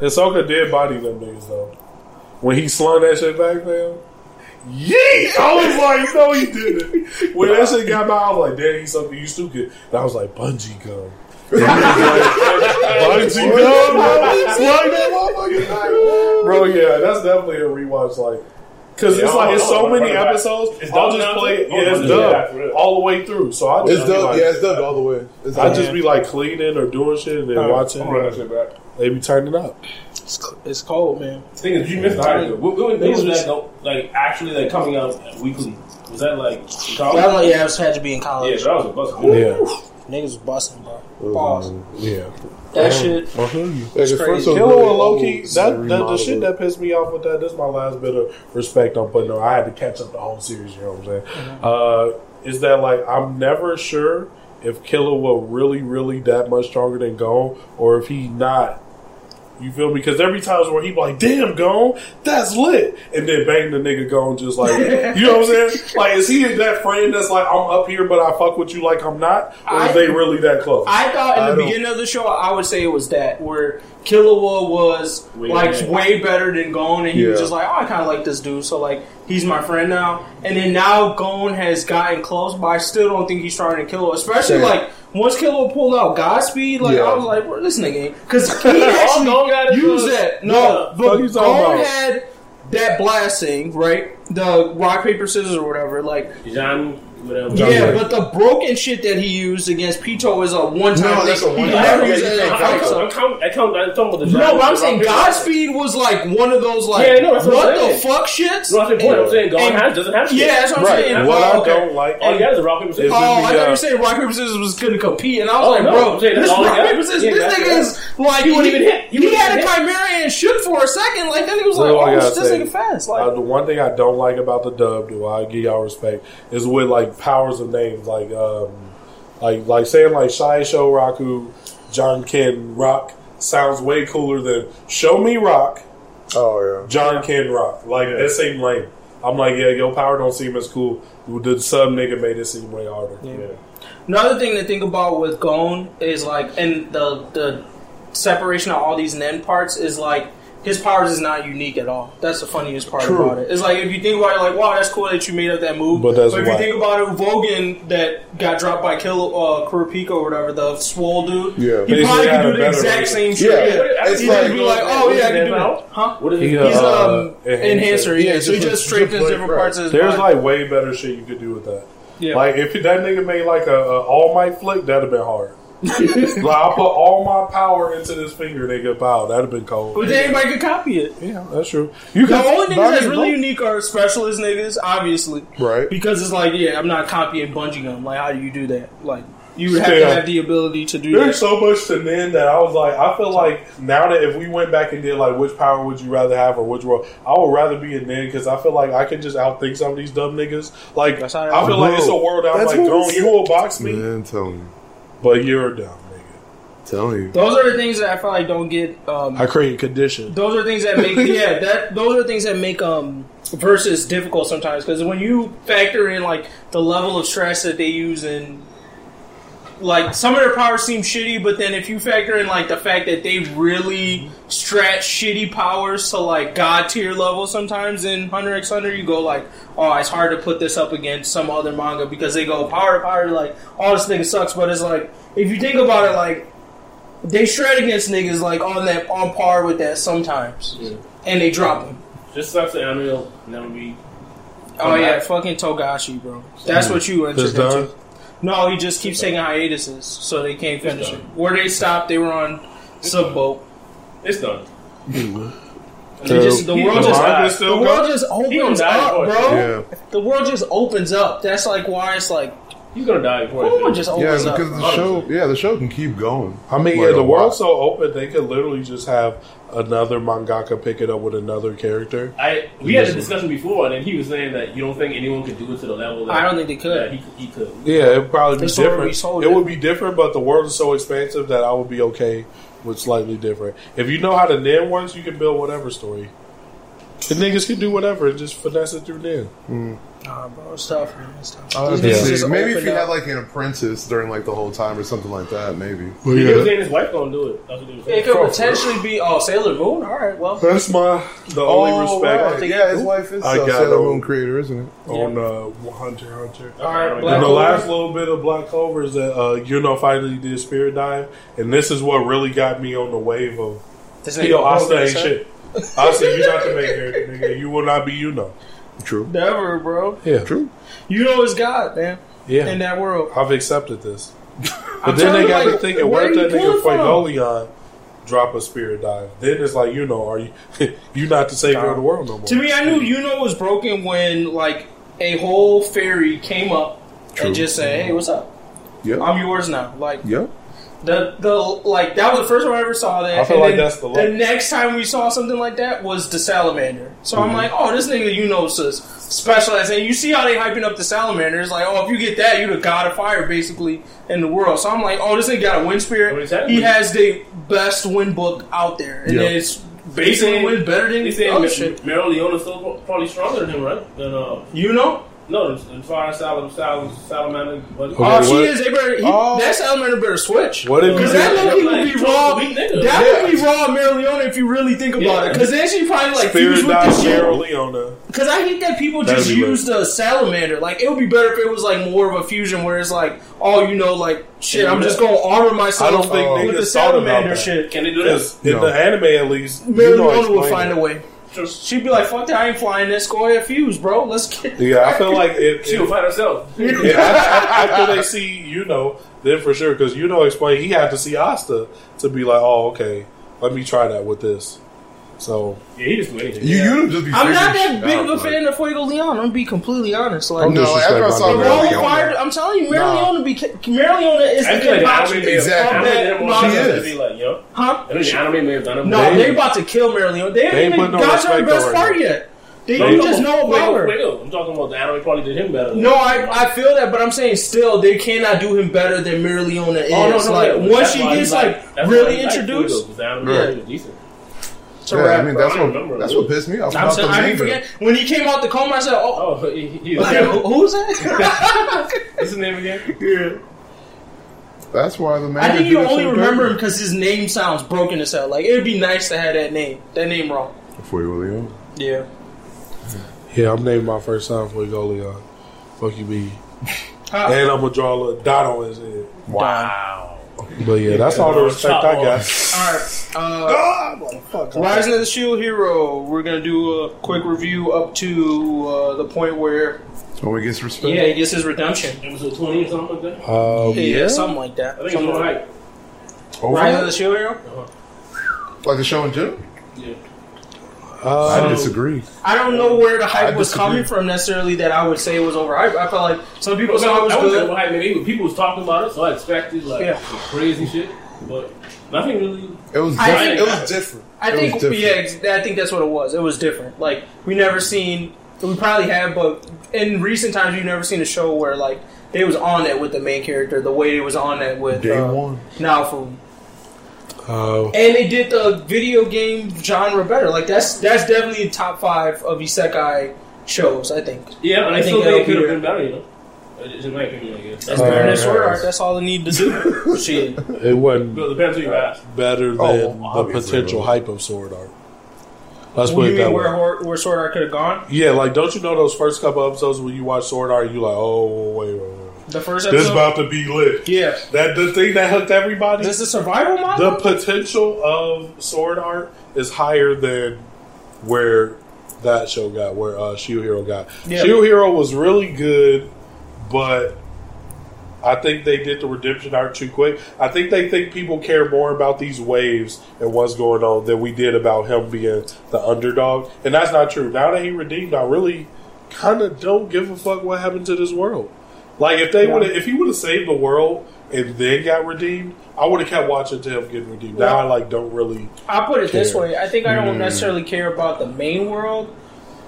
Speaker 2: Hisoka did body them niggas though. When he slung that shit back, fam. Yeet! I was like, no, he didn't. When that shit got by, I was like, damn, he's something you stupid. And I was like, bungee gum. And he was like, bungee gum, bro. Slung that motherfucker back. Bro, yeah, that's definitely a rewatch. Like, Cause
Speaker 5: Yeah,
Speaker 2: it's like it's so many
Speaker 5: I'll run it back.
Speaker 2: episodes.
Speaker 5: It's
Speaker 2: I'll just play.
Speaker 5: It.
Speaker 2: Yeah, it's
Speaker 5: yeah, yeah, for
Speaker 2: dubbed
Speaker 5: real.
Speaker 2: all the way through. So I just
Speaker 3: It's
Speaker 2: be
Speaker 3: dubbed.
Speaker 2: like,
Speaker 3: yeah, it's dubbed all the way. It's
Speaker 2: I
Speaker 3: dubbed.
Speaker 2: just be like cleaning or doing shit and then watching.
Speaker 5: I'm running that shit back.
Speaker 2: They be turning up.
Speaker 1: It's, it's cold, man.
Speaker 5: The thing is, you missed Naruto. When, when, when was that like actually like coming out weekly? Was that like in college?
Speaker 1: That was, yeah, it had to be in college.
Speaker 5: Yeah,
Speaker 1: college.
Speaker 5: that was a bust.
Speaker 2: Yeah,
Speaker 1: Niggas was busting, bro. Pause.
Speaker 2: yeah.
Speaker 1: That shit.
Speaker 2: I feel you.
Speaker 3: Yeah, 'cause
Speaker 1: crazy.
Speaker 3: first
Speaker 2: Killua
Speaker 3: really
Speaker 2: and low
Speaker 3: old,
Speaker 2: key,
Speaker 3: and
Speaker 2: that, that the shit that pissed me off with that. That's my last bit of respect I'm putting on. I had to catch up the whole series. You know what I'm saying?
Speaker 3: Mm-hmm.
Speaker 2: Uh, is that like I'm never sure if Killua will really, really that much stronger than Gon, or if he not. You feel me? Because every time where he be like, "Damn, Gon, that's lit," and then bang the nigga gone just like, [LAUGHS] you know what I'm saying? Like, is he that friend that's like, "I'm up here, but I fuck with you like I'm not," or
Speaker 1: I-
Speaker 2: is they really that close?
Speaker 1: I thought in
Speaker 3: I
Speaker 1: the
Speaker 3: don't-
Speaker 1: beginning of the show, I would say it was that where Killua was
Speaker 5: Way
Speaker 1: like
Speaker 5: better.
Speaker 1: way better than Gon, and he was just like, oh, I kind of like this dude, so like he's my friend now. And then now Gon has gotten close, but I still don't think he's stronger than Killua, especially
Speaker 3: Same.
Speaker 1: like. Once Killua pulled out Godspeed, like
Speaker 3: Yeah.
Speaker 1: I was like, "Bro, this nigga," because he [LAUGHS] actually
Speaker 5: Gon got
Speaker 1: used that. No,
Speaker 2: fuck
Speaker 1: but
Speaker 2: you
Speaker 1: Gon had that blasting, right? The rock paper scissors or whatever, like
Speaker 5: John, whatever.
Speaker 1: yeah, but the broken shit that he used against Pitou is a one time.
Speaker 3: No, that's a
Speaker 1: He
Speaker 3: one-time.
Speaker 1: never
Speaker 5: Yeah,
Speaker 1: used
Speaker 5: yeah,
Speaker 1: it in
Speaker 5: yeah,
Speaker 1: a
Speaker 5: I
Speaker 1: fight,
Speaker 5: count-
Speaker 1: so-
Speaker 5: I count. I count. I'm talking about the.
Speaker 1: No, but I'm saying Godspeed was like one of those like
Speaker 5: Yeah, I what
Speaker 1: what the fuck shits.
Speaker 5: No, I'm saying, I'm saying Gon
Speaker 1: And-
Speaker 5: has doesn't have shit.
Speaker 1: Yeah, that's what I'm
Speaker 3: Right.
Speaker 1: saying.
Speaker 2: What
Speaker 1: Oh,
Speaker 2: I don't like,
Speaker 5: All you got is rock paper scissors.
Speaker 1: Oh, I thought you were saying rock paper scissors was going to compete, and I was
Speaker 5: Oh,
Speaker 1: like, bro, this rock paper scissors, this nigga
Speaker 5: it.
Speaker 1: is like
Speaker 5: He wouldn't even hit. He
Speaker 1: He, had a chimera and shook for a second, like then he was like, oh, this nigga fast, like.
Speaker 2: Uh, the one thing I don't like about the dub, do I give y'all respect, is with like powers of names, like um, like like saying like Shai Show Raku, John Ken Rock sounds way cooler than Show Me Rock,
Speaker 3: Oh yeah,
Speaker 2: John Ken Rock. Like that seemed lame. I'm like, yeah, your power don't seem as cool. The sub nigga made it seem way harder.
Speaker 1: yeah Another thing to think about with Gon is like, and the the separation of all these Nen parts is like his powers is not unique at all. That's the funniest part
Speaker 3: True.
Speaker 1: about it. It's like if you think about it, like wow, that's cool that you made up that move.
Speaker 2: But that's
Speaker 1: if
Speaker 2: why-
Speaker 1: you think about it, Vogan that got dropped by Kill uh, Kurapika or whatever, the swole dude.
Speaker 3: Yeah.
Speaker 1: he probably could do the exact same shit.
Speaker 3: Yeah.
Speaker 1: Yeah,
Speaker 3: It's
Speaker 1: he'd
Speaker 3: like-
Speaker 1: be like, oh yeah, I can do
Speaker 5: Now?
Speaker 1: that. Huh?
Speaker 5: What is
Speaker 2: He,
Speaker 5: he?
Speaker 2: uh,
Speaker 1: He's um
Speaker 2: enhancer.
Speaker 1: enhancer, yeah.
Speaker 3: Yeah,
Speaker 1: so he
Speaker 3: just-
Speaker 1: just
Speaker 3: just
Speaker 1: strengthens different
Speaker 3: right.
Speaker 1: parts of his
Speaker 2: There's
Speaker 1: body.
Speaker 2: like way better shit you could do with that.
Speaker 1: Yeah.
Speaker 2: Like if that nigga made like a, a All Might flick, that'd have been hard. [LAUGHS] like I put all my power into this finger, nigga. Pow, that'd have been cold.
Speaker 1: but then anybody could copy it.
Speaker 2: Yeah, that's true. You
Speaker 1: The only niggas that's really
Speaker 2: bro.
Speaker 1: unique are specialist niggas, obviously.
Speaker 3: Right.
Speaker 1: Because it's like, yeah, I'm not copying bungee gum. Like, how do you do that? Like, you would have
Speaker 2: Yeah.
Speaker 1: to have the ability to do that.
Speaker 2: There's
Speaker 1: that.
Speaker 2: so much to Nen that I was like, I feel like now that if we went back and did like which power would you rather have or which role, I would rather be a nin because I feel like I can just outthink some of these dumb niggas. Like I feel like it's a world I'm
Speaker 3: that's
Speaker 2: like,
Speaker 3: what
Speaker 2: go, you will box me,
Speaker 3: Man, telling you,
Speaker 2: but you're dumb, nigga.
Speaker 3: telling you.
Speaker 1: Those are the things that I feel like don't get. Um,
Speaker 2: I create conditions.
Speaker 1: those are things that make [LAUGHS] yeah that those are things that make um versus difficult sometimes because when you factor in like the level of stress that they use in like some of their powers seem shitty but then if you factor in like the fact that they really stretch shitty powers to like god tier level sometimes in hunter x hunter you go like oh it's hard to put this up against some other manga because they go power to power like oh this nigga sucks but it's like if you think about it like they shred against niggas like on that on par with that sometimes, and they drop them.
Speaker 5: Just sucks that Anime will never be.
Speaker 1: Oh yeah, fucking Togashi, bro. That's what you entered
Speaker 2: It's done?
Speaker 1: into. No, he just keeps taking hiatuses, so they can't finish it. Where they stopped, they were on subboat.
Speaker 5: It's done.
Speaker 1: They just the world
Speaker 5: gonna
Speaker 1: just
Speaker 5: die.
Speaker 1: the
Speaker 2: still
Speaker 1: world just opens
Speaker 5: gonna die
Speaker 1: up,
Speaker 5: before it.
Speaker 1: bro.
Speaker 3: Yeah.
Speaker 1: The world just opens up. That's like why it's like
Speaker 5: He's gonna die before.
Speaker 1: the
Speaker 5: it
Speaker 1: world
Speaker 5: finishes.
Speaker 1: just
Speaker 3: Yeah,
Speaker 1: opens
Speaker 3: because
Speaker 1: up.
Speaker 3: the show, yeah, the show can keep going.
Speaker 2: I mean,
Speaker 3: Like
Speaker 2: yeah, the world's so open they could literally just have another mangaka pick it up with another character.
Speaker 5: I we had a discussion before, and then he was saying that you don't think anyone could do it to the level. That,
Speaker 1: I don't think they could.
Speaker 5: that he, he could.
Speaker 2: Yeah, it'd probably be
Speaker 1: The story would
Speaker 2: different.
Speaker 1: be sold
Speaker 2: it would be different, but the world is so expansive that I would be okay with slightly different. If you know how to Nen once, you can build whatever story. The niggas can do whatever and just finesse it through Nen. Hmm.
Speaker 1: Nah, bro, it's tough, man. It's tough.
Speaker 3: I'll have
Speaker 1: These
Speaker 3: to
Speaker 1: niggas
Speaker 3: see.
Speaker 1: just
Speaker 3: Maybe if
Speaker 1: open
Speaker 3: he had like an apprentice during like the whole time or something like that, maybe.
Speaker 2: But
Speaker 5: He was
Speaker 2: yeah,
Speaker 5: saying his wife gonna do it. That's what he was saying.
Speaker 1: It could potentially be oh Sailor Moon. All right, well.
Speaker 2: that's my the only respect
Speaker 3: Oh, right. Yeah, his wife is
Speaker 2: I
Speaker 3: a
Speaker 2: got
Speaker 3: Sailor
Speaker 2: no-
Speaker 3: Moon creator, isn't it?
Speaker 2: on uh, Hunter x Hunter.
Speaker 1: All right,
Speaker 5: And
Speaker 1: Black
Speaker 2: And the
Speaker 1: Clover.
Speaker 2: last little bit of Black Clover is that uh, you know finally did Spirit Dive, and this is what really got me on the wave of
Speaker 1: This
Speaker 2: yo
Speaker 1: nigga
Speaker 2: Asta
Speaker 1: Hogan,
Speaker 2: ain't
Speaker 1: son.
Speaker 2: shit. Asta, you not the main character, nigga. You will not be you know.
Speaker 3: True.
Speaker 1: Never, bro.
Speaker 2: Yeah,
Speaker 3: True.
Speaker 1: You know it's God, man.
Speaker 2: yeah.
Speaker 1: In that world.
Speaker 2: I've accepted this. [LAUGHS] But then they got
Speaker 1: like,
Speaker 2: to thinking,
Speaker 1: where
Speaker 2: where
Speaker 1: are
Speaker 2: did
Speaker 1: you
Speaker 2: that nigga
Speaker 1: pulling from?
Speaker 2: Fuegoleon uh, drop a spirit dive? Then it's like, you know, are you [LAUGHS] you not the savior of the world no more?
Speaker 1: To me, I knew Yuno was broken when like a whole fairy came up
Speaker 3: True.
Speaker 1: and just said, "Hey, what's up?
Speaker 3: Yep.
Speaker 1: I'm yours now." Like
Speaker 3: Yep.
Speaker 1: The the like that was the first time I ever saw that.
Speaker 2: I feel
Speaker 1: And
Speaker 2: like that's the
Speaker 1: the next time we saw something like that was the salamander. So
Speaker 2: Mm-hmm.
Speaker 1: I'm like, "Oh, this nigga Yuno's a specialized." And you see how they hyping up the salamander? It's like, "Oh, if you get that, you're the god of fire, basically in the world." So I'm like, "Oh, this nigga got a wind
Speaker 5: What
Speaker 1: spirit.
Speaker 5: is that?
Speaker 1: He has the best wind book out there, and
Speaker 3: Yeah.
Speaker 1: it's basically wind better than
Speaker 5: They
Speaker 1: the
Speaker 5: saying
Speaker 1: other
Speaker 5: Mar-
Speaker 1: shit."
Speaker 5: Mereoleona is still probably stronger than him, right? Than uh,
Speaker 1: You know?
Speaker 5: No, as as far as Salam, Salam, Salamander. But
Speaker 2: Okay.
Speaker 1: Oh, she
Speaker 2: what-
Speaker 1: is. They better. He,
Speaker 3: Oh.
Speaker 1: That salamander better switch.
Speaker 2: What if you
Speaker 1: Because that
Speaker 2: did
Speaker 1: low key would be
Speaker 5: Trump's
Speaker 1: raw.
Speaker 5: a weak nigga.
Speaker 1: That
Speaker 3: Yeah.
Speaker 1: would be raw Meryl if you really think about
Speaker 5: Yeah.
Speaker 1: it. Because then she probably like
Speaker 2: Spirit
Speaker 1: fused with the shit.
Speaker 2: Mereoleona?
Speaker 1: Because I hate that people
Speaker 2: That'd
Speaker 1: just
Speaker 2: be lit.
Speaker 1: use the salamander. Like it would be better if it was like more of a fusion where it's like, oh, you know, like shit. I'm just gonna armor myself.
Speaker 2: I don't think
Speaker 1: with the
Speaker 2: niggas thought about
Speaker 1: salamander shit.
Speaker 5: Can they do
Speaker 2: Because
Speaker 5: that?
Speaker 2: in the anime, at least,
Speaker 1: Meryl
Speaker 2: you know,
Speaker 1: Leone will find
Speaker 2: it.
Speaker 1: a way.
Speaker 5: Just
Speaker 1: She'd be like, "Fuck that! I ain't flying this. Go ahead, fuse, bro. Let's get."
Speaker 2: Yeah, I feel like it.
Speaker 5: she
Speaker 2: it
Speaker 5: will fight herself.
Speaker 2: yeah, after, after they see you know, then for sure because you know, explain he had to see Asta to be like, oh, okay, let me try that with this. So
Speaker 5: Yeah, he just do anything.
Speaker 3: You,
Speaker 5: yeah.
Speaker 3: you just be.
Speaker 1: I'm not that big of a fan of Fuegoleon. I'm gonna be completely honest. Like,
Speaker 3: No,
Speaker 2: disrespect
Speaker 3: after I saw
Speaker 2: nigga.
Speaker 3: Mary
Speaker 1: required. I'm telling you, Mary
Speaker 3: Nah.
Speaker 1: Leona be Mereoleona is
Speaker 5: I
Speaker 1: the
Speaker 5: like the anime
Speaker 3: Exactly.
Speaker 5: anime
Speaker 1: that
Speaker 5: it
Speaker 3: She is.
Speaker 5: be like, yo.
Speaker 1: Huh?
Speaker 5: I think the anime may have done it.
Speaker 1: No,
Speaker 2: They-
Speaker 1: they, about to kill Mereoleona. They
Speaker 2: They
Speaker 1: ain't
Speaker 2: ain't
Speaker 1: even
Speaker 2: put no
Speaker 1: got to her best
Speaker 2: on her.
Speaker 1: part yet. They
Speaker 5: No,
Speaker 1: don't just know
Speaker 5: about
Speaker 1: about her.
Speaker 5: Fuego. I'm talking about the anime probably did him better.
Speaker 1: No, I, I feel that, but I'm saying still they cannot do him better than Mereoleona is.
Speaker 5: Oh, no, no,
Speaker 1: like
Speaker 5: yeah,
Speaker 1: once she
Speaker 5: why
Speaker 1: gets
Speaker 5: he
Speaker 1: like really
Speaker 5: he liked
Speaker 1: introduced.
Speaker 5: The anime
Speaker 3: Right.
Speaker 5: decent.
Speaker 1: To
Speaker 3: Yeah,
Speaker 1: rap,
Speaker 3: I mean that's
Speaker 5: I
Speaker 3: what that's what pissed me off
Speaker 1: I'm
Speaker 3: about
Speaker 1: saying, I didn't forget when he came out the coma. I said, "Oh,
Speaker 5: Oh, he, he
Speaker 1: okay, who, who's that?" [LAUGHS]
Speaker 5: What's his name again?
Speaker 1: yeah.
Speaker 3: That's why the manga.
Speaker 1: I think
Speaker 3: did
Speaker 1: you only remember him because his name sounds broken as hell. Like it would be nice to have that name, that name wrong.
Speaker 3: For you, Leo.
Speaker 1: Yeah.
Speaker 2: yeah, I'm naming my first son for Fuegoleon. Fuck you, be.
Speaker 1: Huh.
Speaker 2: And I'm gonna draw a little dot on his head.
Speaker 5: Wow.
Speaker 2: But yeah, that's all the respect I got.
Speaker 1: All right. Uh,
Speaker 2: Ah.
Speaker 1: Rising of the Shield Hero. We're gonna do a quick review up to uh, the point where
Speaker 3: Oh, he gets respect.
Speaker 1: yeah he gets his redemption.
Speaker 5: Episode 20 or something like that?
Speaker 2: Um,
Speaker 1: Yeah, something like that.
Speaker 5: I think it's
Speaker 1: Something
Speaker 5: more
Speaker 1: like
Speaker 5: hype.
Speaker 3: Over
Speaker 1: Rising of the Shield Hero.
Speaker 3: like the show in general.
Speaker 5: Yeah.
Speaker 2: Uh,
Speaker 3: I disagree.
Speaker 1: I don't know where the hype
Speaker 3: I
Speaker 1: was
Speaker 3: disagree.
Speaker 1: coming from necessarily. That I would say it was overhyped. I felt like some people
Speaker 5: But
Speaker 1: saw it was
Speaker 5: I was
Speaker 1: good.
Speaker 5: hype. Maybe people was talking about it, so I expected like
Speaker 1: Yeah.
Speaker 5: crazy shit. But nothing really.
Speaker 3: It was
Speaker 1: I
Speaker 3: different.
Speaker 1: think-
Speaker 3: it was different.
Speaker 1: I think
Speaker 3: different.
Speaker 1: yeah, I think that's what it was. It was different. Like we never seen. We probably have, but in recent times, you've never seen a show where like they was on it with the main character the way it was on it with
Speaker 3: Day
Speaker 1: uh,
Speaker 3: one.
Speaker 1: Naofumi.
Speaker 2: Uh,
Speaker 1: And they did the video game genre better. Like that's that's definitely top five of isekai shows. I think
Speaker 5: Yeah, and
Speaker 1: I
Speaker 5: I,
Speaker 1: think
Speaker 5: still it could have been better, you know. It's in my opinion, I guess.
Speaker 1: that's
Speaker 2: Uh,
Speaker 1: better than Sword. Art. That's all they need to do. [LAUGHS] Shit.
Speaker 2: it wasn't
Speaker 5: But depends who you ask.
Speaker 2: better than
Speaker 3: Oh,
Speaker 2: the potential
Speaker 3: but-
Speaker 2: hype of Sword Art. Let's
Speaker 1: You
Speaker 2: put it
Speaker 1: mean
Speaker 2: that
Speaker 1: where
Speaker 2: way.
Speaker 1: Where Sword Art could have gone?
Speaker 2: Yeah, like don't you know those first couple episodes when you watch Sword Art, you like, oh wait, wait, wait.
Speaker 1: The first episode.
Speaker 2: this about to be lit.
Speaker 1: yeah.
Speaker 2: That the thing that hooked everybody.
Speaker 1: This is survival
Speaker 2: the potential of Sword Art is higher than where that show got, where uh, Shield Hero got.
Speaker 1: Yeah.
Speaker 2: Shield Hero was really good, but I think they did the redemption arc too quick. I think they think people care more about these waves and what's going on than we did about him being the underdog, and that's not true. Now that he redeemed, I really kind of don't give a fuck what happened to this world. Like if they
Speaker 1: Yeah.
Speaker 2: would, if he would have saved the world and then got redeemed, I would have kept watching to him getting redeemed. Now I like don't really.
Speaker 1: I put it this way: I think I
Speaker 2: Mm.
Speaker 1: don't necessarily care about the main world,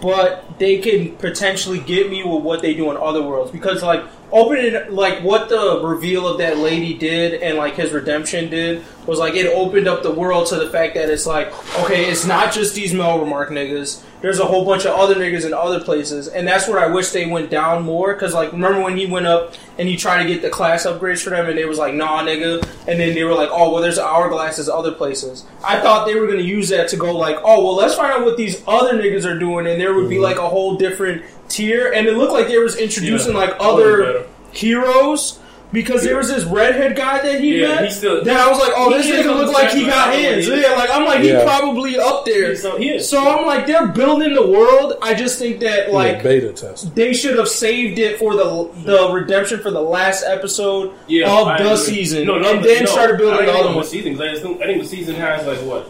Speaker 1: but they can potentially get me with what they do in other worlds because, like, opening like what the reveal of that lady did and like his redemption did was like it opened up the world to the fact that it's like okay, it's not just these Melromarc niggas. There's a whole bunch of other niggas in other places, and that's where I wish they went down more. Because like, remember when he went up and he tried to get the class upgrades for them, and they was like, "Nah, nigga," and then they were like, "Oh, well, there's hourglasses other places." I thought they were gonna use that to go like, "Oh, well, let's find out what these other niggas are doing," and there would be mm-hmm. like a whole different tier, and it looked like they was introducing
Speaker 5: Yeah,
Speaker 1: like other heroes. Because there was this redhead guy that he
Speaker 5: Yeah,
Speaker 1: met.
Speaker 5: he still-
Speaker 1: then I was like, "Oh, this
Speaker 5: is
Speaker 1: nigga look like he got
Speaker 5: I don't know
Speaker 1: hands."
Speaker 5: he.
Speaker 1: Yeah, like I'm like,
Speaker 2: Yeah.
Speaker 1: he probably up there.
Speaker 5: So he is.
Speaker 1: So I'm like, they're building the world. I just think that
Speaker 2: Like
Speaker 1: like
Speaker 2: beta test.
Speaker 1: they should have saved it for the the redemption for the last episode
Speaker 5: Yeah,
Speaker 1: of
Speaker 5: I
Speaker 1: the
Speaker 5: agree.
Speaker 1: season,
Speaker 5: No, no,
Speaker 1: and then
Speaker 5: no,
Speaker 1: started building
Speaker 5: don't
Speaker 1: the
Speaker 5: even
Speaker 1: other one.
Speaker 5: what seasons. I, just think, I think the season has like what,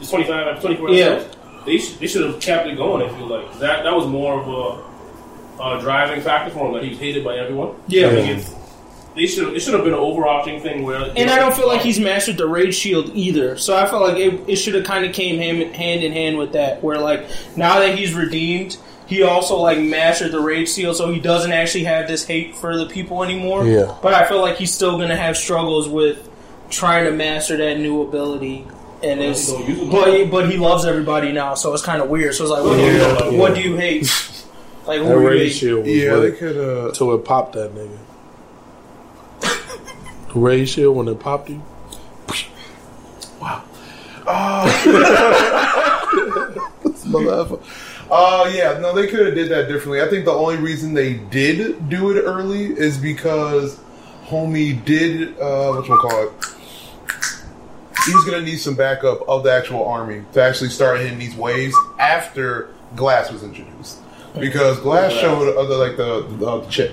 Speaker 5: it's 25, 24
Speaker 1: Yeah.
Speaker 5: episodes. They should, they should have kept it going. I feel like that that was more of a, a driving factor for him that he was hated by everyone.
Speaker 1: Yeah.
Speaker 5: I think it's, they should it should have been an overarching thing where.
Speaker 1: And I don't feel like he's mastered the rage shield either. So I felt like it, it should have kind of came hand, hand in hand with that. Where like now that he's redeemed, he also like mastered the rage shield, so he doesn't actually have this hate for the people anymore.
Speaker 2: Yeah.
Speaker 1: But I feel like he's still gonna have struggles with trying to master that new ability. And
Speaker 5: Well,
Speaker 1: it's
Speaker 5: he don't use it.
Speaker 1: but he, but he loves everybody now, so it's kind of weird. So it's like, what do you
Speaker 5: Yeah.
Speaker 1: what do you hate? Like who
Speaker 2: That
Speaker 1: do you
Speaker 2: raid
Speaker 1: hate?
Speaker 2: shield was
Speaker 3: Yeah, they could. Uh,
Speaker 2: till it popped that nigga. The rage shield when it popped you.
Speaker 3: Motherfucker. [LAUGHS] Uh, yeah, no, they could have did that differently. I think the only reason they did do it early is because homie did uh, what you call it. he's gonna need some backup of the actual army to actually start hitting these waves after Glass was introduced. Because Glass showed other like the the, the chick.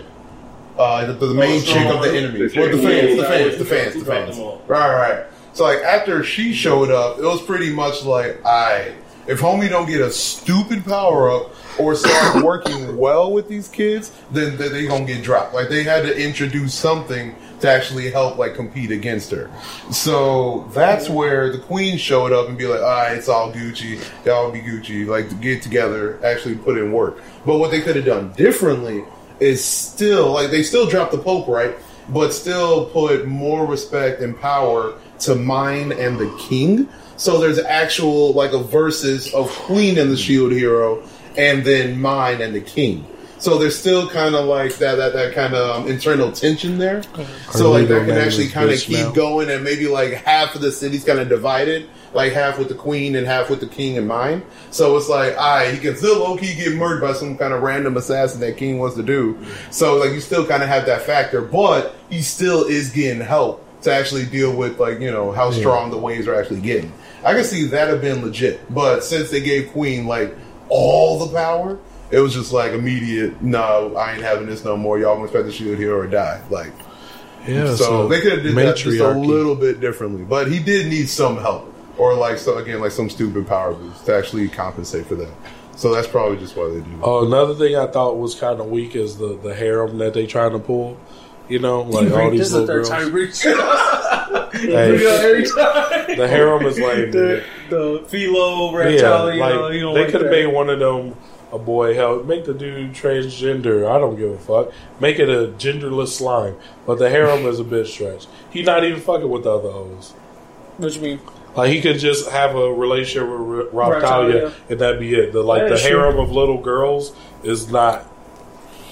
Speaker 3: Uh, the, the main
Speaker 5: strong
Speaker 3: chick of the enemies.
Speaker 4: The
Speaker 3: Well, the fans, the fans, the fans,
Speaker 5: he
Speaker 3: the fans.
Speaker 5: them all.
Speaker 3: Right, right. So like after she showed up, it was pretty much like, I if homie don't get a stupid power up or start [COUGHS] working well with these kids, then then they gonna get dropped. Like they had to introduce something to actually help like compete against her. So that's where the queen showed up and be like, all right, it's all Gucci, y'all be Gucci, like get together, actually put in work. But what they could have done differently is still like they still dropped the Pope, right? But still put more respect and power to Myne and the king. So there's actual like a versus of Queen and the Shield Hero, and then Myne and the king. So there's still kind of like that that, that kind of um, internal tension there. So like
Speaker 2: legal
Speaker 3: that can actually kind of keep
Speaker 2: now.
Speaker 3: going, and maybe like half of the city's kind of divided, like half with the queen and half with the king in mind. So it's like, all right, he can still low key get murdered by some kind of random assassin that king wants to do. So like you still kind of have that factor, but he still is getting help to actually deal with like you know how strong the waves are actually getting. I can see that have been legit, but since they gave Queen like all the power, it was just like immediate. No, I ain't having this no more. Y'all gonna expect the shield here or die. Like
Speaker 2: Yeah,
Speaker 3: so they could have did that just a little bit differently, but he did need some help, or like so again, like some stupid power boost to actually compensate for that. So that's probably just why they do. that.
Speaker 2: Oh, uh, another thing I thought was kind of weak is the the harem that they trying to pull. You know, like all
Speaker 1: this
Speaker 2: these
Speaker 1: is the
Speaker 2: little
Speaker 1: third
Speaker 2: girls.
Speaker 1: time we [LAUGHS]
Speaker 2: Hey,
Speaker 1: every time.
Speaker 2: the harem is like
Speaker 1: the the Filo
Speaker 2: yeah,
Speaker 1: reptile, you
Speaker 2: like
Speaker 1: know, you don't
Speaker 2: they
Speaker 1: like
Speaker 2: could have made one of them a boy. Hell, make the dude transgender. I don't give a fuck. Make it a genderless slime. But the harem is a bit stretch. He not even fucking with the other hoes.
Speaker 1: What you mean?
Speaker 2: Like he could just have a relationship with R-
Speaker 1: Raphtalia.
Speaker 2: Raphtalia and that'd be it. The like
Speaker 1: That
Speaker 2: the
Speaker 1: is true.
Speaker 2: harem of little girls is not.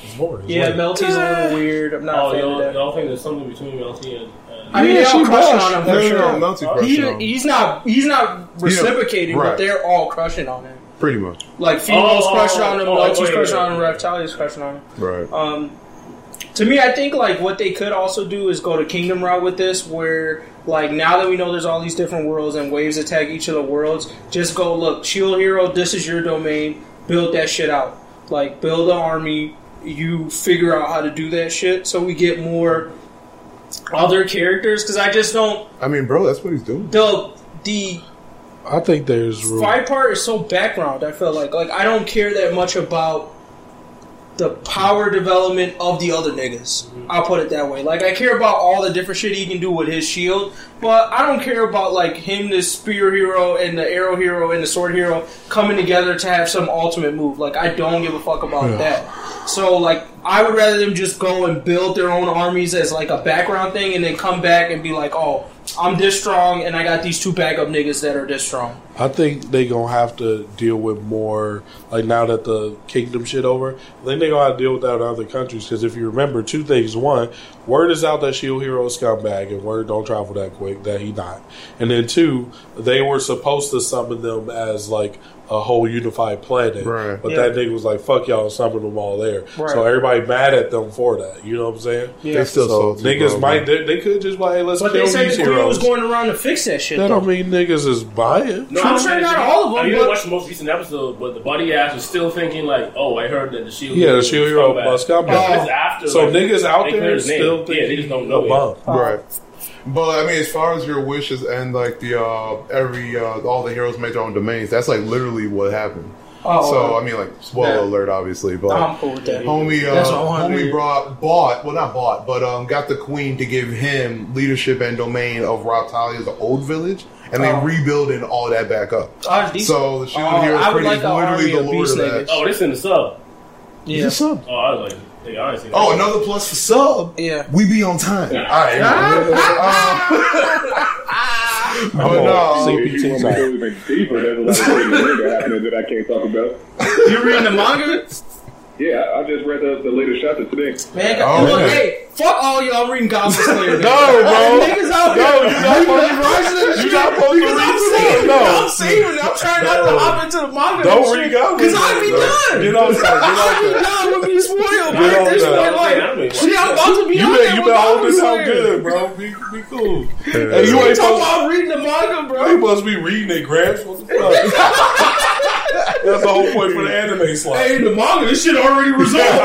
Speaker 2: It's boring. It's
Speaker 1: Yeah,
Speaker 2: lame.
Speaker 1: Melty's a little weird. I'm not
Speaker 5: Oh,
Speaker 1: a fan
Speaker 5: y'all,
Speaker 1: that.
Speaker 5: y'all think there's something between Melty and. and
Speaker 1: I mean,
Speaker 2: Yeah,
Speaker 1: they're all
Speaker 2: she
Speaker 1: crushing
Speaker 2: was.
Speaker 1: on him
Speaker 3: No,
Speaker 1: for
Speaker 3: no,
Speaker 1: sure.
Speaker 3: no, Melty crushing
Speaker 1: He, he's not he's not reciprocating,
Speaker 3: right.
Speaker 1: but they're all crushing on him.
Speaker 3: Pretty much,
Speaker 1: Like Phil's
Speaker 5: Oh,
Speaker 1: crushing on him,
Speaker 5: oh,
Speaker 1: Melty's
Speaker 5: oh, yeah,
Speaker 1: crushing
Speaker 5: yeah,
Speaker 1: on him,
Speaker 5: yeah.
Speaker 1: Raphtalia's crushing on him.
Speaker 3: right?
Speaker 1: Um, to me, I think like what they could also do is go to Kingdom route with this, where like now that we know there's all these different worlds and waves attack each of the worlds, just go look, Shield Hero, this is your domain, build that shit out. Like build an army, you figure out how to do that shit, so we get more other characters. Because I just don't
Speaker 3: I mean, bro, that's what he's doing.
Speaker 1: the the
Speaker 2: I think there's room.
Speaker 1: fight part is so background. I feel like like I don't care that much about the power development of the other niggas. Mm-hmm. I'll put it that way. Like I care about all the different shit he can do with his shield, but I don't care about like him, the spear hero, and the arrow hero, and the sword hero coming together to have some ultimate move. Like I don't give a fuck about that. So like I would rather them just go and build their own armies as like a background thing, and then come back and be like, oh. I'm this strong, and I got these two backup niggas that are this strong.
Speaker 2: I think they gonna have to deal with more. Like now that the kingdom shit over, I think they gonna have to deal with that in other countries. Because if you remember, two things: one, word is out that Shield Hero is scumbag, and word don't travel that quick that he died. And then two, they were supposed to summon them as like a whole unified planet,
Speaker 3: Right.
Speaker 2: but
Speaker 1: Yeah.
Speaker 2: that nigga was like, "Fuck y'all," summon them all there.
Speaker 1: Right.
Speaker 2: So everybody mad at them for that. You know what I'm saying?
Speaker 3: They still
Speaker 2: So
Speaker 3: salty,
Speaker 2: niggas
Speaker 3: bro,
Speaker 2: might they, they could just like, hey, let's
Speaker 1: But
Speaker 2: kill
Speaker 1: they said
Speaker 2: these
Speaker 1: the queen
Speaker 2: heroes.
Speaker 1: was going around to fix that shit.
Speaker 2: that
Speaker 1: though.
Speaker 2: don't mean niggas is buying.
Speaker 5: No,
Speaker 1: I'm
Speaker 5: I'm
Speaker 1: sure
Speaker 5: saying
Speaker 1: not
Speaker 5: you-
Speaker 1: all of them,
Speaker 5: I didn't
Speaker 1: but-
Speaker 5: watch the most recent episode, but the buddy ass was still thinking like, "Oh, I heard that the shield."
Speaker 2: Yeah, the
Speaker 5: was
Speaker 2: Shield Hero
Speaker 5: scumbag.
Speaker 2: was scumbag.
Speaker 5: But This is after.
Speaker 2: So
Speaker 5: like,
Speaker 2: niggas out there
Speaker 5: cleared his name.
Speaker 2: still
Speaker 5: yeah,
Speaker 2: think
Speaker 5: they just don't
Speaker 2: a
Speaker 5: know.
Speaker 2: bum.
Speaker 5: Yet.
Speaker 3: Right. But I mean, as far as your wishes and like the uh every uh all the heroes make their own domains, that's like literally what happened.
Speaker 1: Oh,
Speaker 3: so I mean, like spoiler
Speaker 1: Yeah.
Speaker 3: alert, obviously, but
Speaker 1: I'm cool with that.
Speaker 3: homie, uh,
Speaker 1: That's what I wanted to
Speaker 3: homie brought bought well not bought, but um got the queen to give him leadership and domain of Raphtalia's old village, and they
Speaker 1: Oh.
Speaker 3: rebuilding all that back up.
Speaker 1: Oh.
Speaker 3: So the shield
Speaker 1: Oh,
Speaker 3: hero
Speaker 1: I would
Speaker 3: pretty
Speaker 1: like
Speaker 3: literally the
Speaker 1: of
Speaker 3: lord of that.
Speaker 5: Oh, this in the sub.
Speaker 1: yeah.
Speaker 3: He's a sub.
Speaker 5: Oh, I like, hey, I didn't.
Speaker 3: Oh, another plus for sub.
Speaker 1: Yeah.
Speaker 3: We be on time. All right. [LAUGHS] Uh, but no,
Speaker 2: CP.
Speaker 4: If you want me to go even deeper, there's a lot of things that are that I can't talk about.
Speaker 1: You reading the manga?
Speaker 4: Yeah, I, I just read the, the latest chapter today.
Speaker 1: Man,
Speaker 3: Oh,
Speaker 1: look,
Speaker 3: okay.
Speaker 1: hey, Fuck all y'all reading Goblin [LAUGHS] Slayer.
Speaker 2: No, bro.
Speaker 1: Niggas out
Speaker 2: No,
Speaker 1: here.
Speaker 2: you're not supposed to
Speaker 1: Rise of the
Speaker 2: You're not supposed to
Speaker 1: because
Speaker 2: read
Speaker 1: I'm saving
Speaker 2: No.
Speaker 1: it. I'm saving it. I'm trying not to hop into the manga.
Speaker 2: Don't read Goblin
Speaker 1: Because I be
Speaker 2: Slayer.
Speaker 1: done.
Speaker 2: Get on that. Get [LAUGHS]
Speaker 1: I
Speaker 2: on
Speaker 1: be done with being spoiled.
Speaker 2: Get
Speaker 1: Right? This
Speaker 2: that.
Speaker 1: point, like,
Speaker 5: Anime.
Speaker 1: shit, I'm about to be
Speaker 2: You
Speaker 1: out
Speaker 2: been
Speaker 1: there
Speaker 2: you been holding this
Speaker 1: Goblin
Speaker 2: out good, bro. Be be cool. Hey, you
Speaker 1: You
Speaker 2: ain't
Speaker 1: talking about reading the manga, bro?
Speaker 2: supposed to be reading it, Gramps. What the fuck? [LAUGHS] That's the whole point for the anime slot.
Speaker 1: Hey, the manga, this shit already resolved,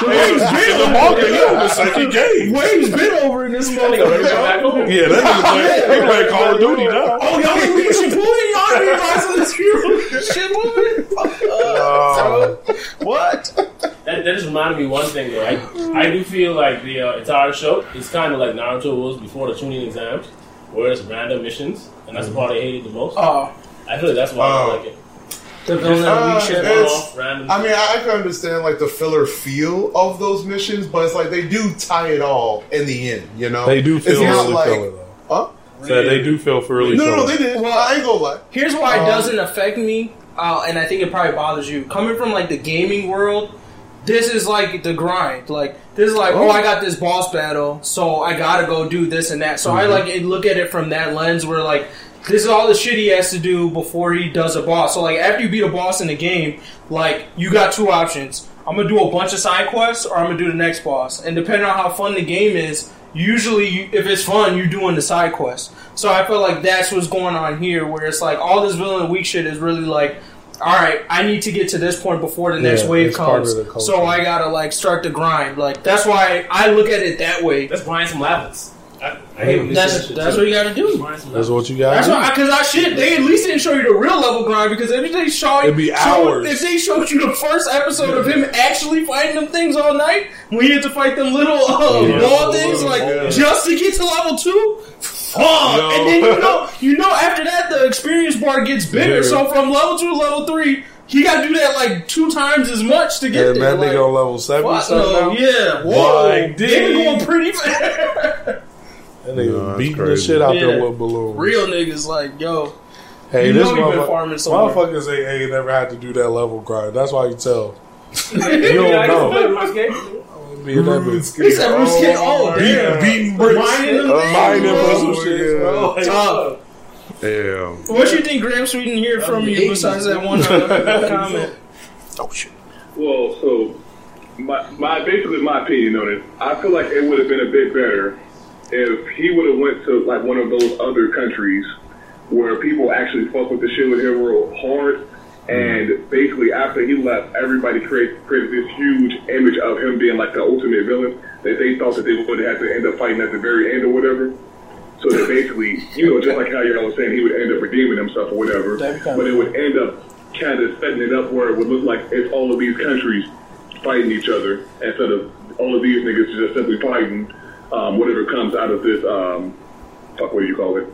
Speaker 1: bro.
Speaker 2: Hey, in the manga, he on the second game.
Speaker 1: Wave's been over in this
Speaker 5: Nigga, ready to go back
Speaker 1: motherfucker.
Speaker 5: home.
Speaker 2: Yeah, that nigga play, he play Call of Duty now.
Speaker 1: Oh, y'all ain't reading Shippuden? Y'all ain't reading Rise of the Shield? Shippuden? What?
Speaker 5: That, that just reminded me of one thing though. I, I do feel like the uh, entire show is kind of like Naruto was before the Chunin exams, where it's random missions, and that's the part I hated the most.
Speaker 1: Oh,
Speaker 5: I feel like that's why I
Speaker 3: Oh.
Speaker 5: don't like it.
Speaker 1: The villain
Speaker 3: Uh,
Speaker 1: week shit.
Speaker 5: One-off, random.
Speaker 3: I mean, I I can understand like the filler feel of those missions, but it's like they do tie it all in the end. You know,
Speaker 2: They do
Speaker 3: It's
Speaker 2: feel
Speaker 3: not
Speaker 2: really
Speaker 3: like-
Speaker 2: filler though.
Speaker 3: Huh?
Speaker 2: So they do feel for really
Speaker 3: No, no, no, they did. Well, I ain't gonna lie.
Speaker 1: Here's why it
Speaker 3: Um,
Speaker 1: doesn't affect me, uh, and I think it probably bothers you. Coming from like the gaming world, this is like the grind. Like this is like, oh, I got this boss battle, so I gotta go do this and that. So I like look at it from that lens where like this is all the shit he has to do before he does a boss. So like after you beat a boss in the game, like you got two options. I'm gonna do a bunch of side quests, or I'm gonna do the next boss. And depending on how fun the game is, usually you, if it's fun, you're doing the side quest. So I feel like that's what's going on here, where it's like all this villain weak shit is really like, all right, I need to get to this point before the next
Speaker 2: Yeah,
Speaker 1: wave comes.
Speaker 2: of the culture.
Speaker 1: So I gotta like start the grind. Like that's why I look at it that way.
Speaker 5: That's grind some levels. I, I hate when they say
Speaker 1: That's that's what you gotta do.
Speaker 2: That's what you got.
Speaker 1: That's why, because I should. They at least didn't show you the real level grind. Because if they show
Speaker 2: It'd be
Speaker 1: show-
Speaker 2: hours.
Speaker 1: if they showed you the first episode of him actually fighting them things all night, when he had to fight them little uh,
Speaker 2: Yeah.
Speaker 1: ball things, like
Speaker 2: Yeah.
Speaker 1: just to get to level two. Fuck!
Speaker 2: Yo.
Speaker 1: And then you know, you know, after that the experience bar gets bigger.
Speaker 2: Yeah.
Speaker 1: So from level two to level three, he got to do that like two times as much to get
Speaker 2: And
Speaker 1: there.
Speaker 2: that
Speaker 1: like,
Speaker 2: nigga on level seven.
Speaker 1: fuck no,
Speaker 2: now?
Speaker 1: yeah, whoa,
Speaker 2: Like,
Speaker 1: they been going pretty fast. [LAUGHS]
Speaker 2: That nigga
Speaker 3: No, that's
Speaker 2: beating the shit out
Speaker 1: Yeah.
Speaker 2: there with balloons.
Speaker 1: Real niggas like yo.
Speaker 2: Hey,
Speaker 1: You
Speaker 2: this
Speaker 1: know he been
Speaker 2: motherfucker-
Speaker 1: farming somewhere.
Speaker 2: motherfuckers ain't, ain't never had to do that level grind. That's why you tell. [LAUGHS] you don't know.
Speaker 5: can play RuneScape.
Speaker 2: Be in that bitch.
Speaker 1: He said RuneScape. Oh,
Speaker 2: Beating,
Speaker 1: damn.
Speaker 2: beating bricks.
Speaker 1: Mining them
Speaker 2: Uh,
Speaker 1: things,
Speaker 2: mining
Speaker 1: bro.
Speaker 2: for some
Speaker 3: Oh,
Speaker 2: shit,
Speaker 3: yeah.
Speaker 2: bro. Like,
Speaker 1: Tough.
Speaker 3: Yeah.
Speaker 1: What you think Graham Sweden hear from you besides that one uh, [LAUGHS] comment?
Speaker 2: Oh shit.
Speaker 4: Well, so my, my basically my opinion on it, I feel like it would have been a bit better if he would have went to like one of those other countries where people actually fuck with the Shield real hard. Mm-hmm. And basically, after he left, everybody created, created this huge image of him being like the ultimate villain that they thought that they would have to end up fighting at the very end or whatever. So that basically, you know, just like how y'all was saying, he would end up redeeming himself or whatever.
Speaker 1: That'd be kinda
Speaker 4: But it would end up kind of setting it up where it would look like it's all of these countries fighting each other instead of all of these niggas just simply fighting um, whatever comes out of this, um, fuck, what do you call it?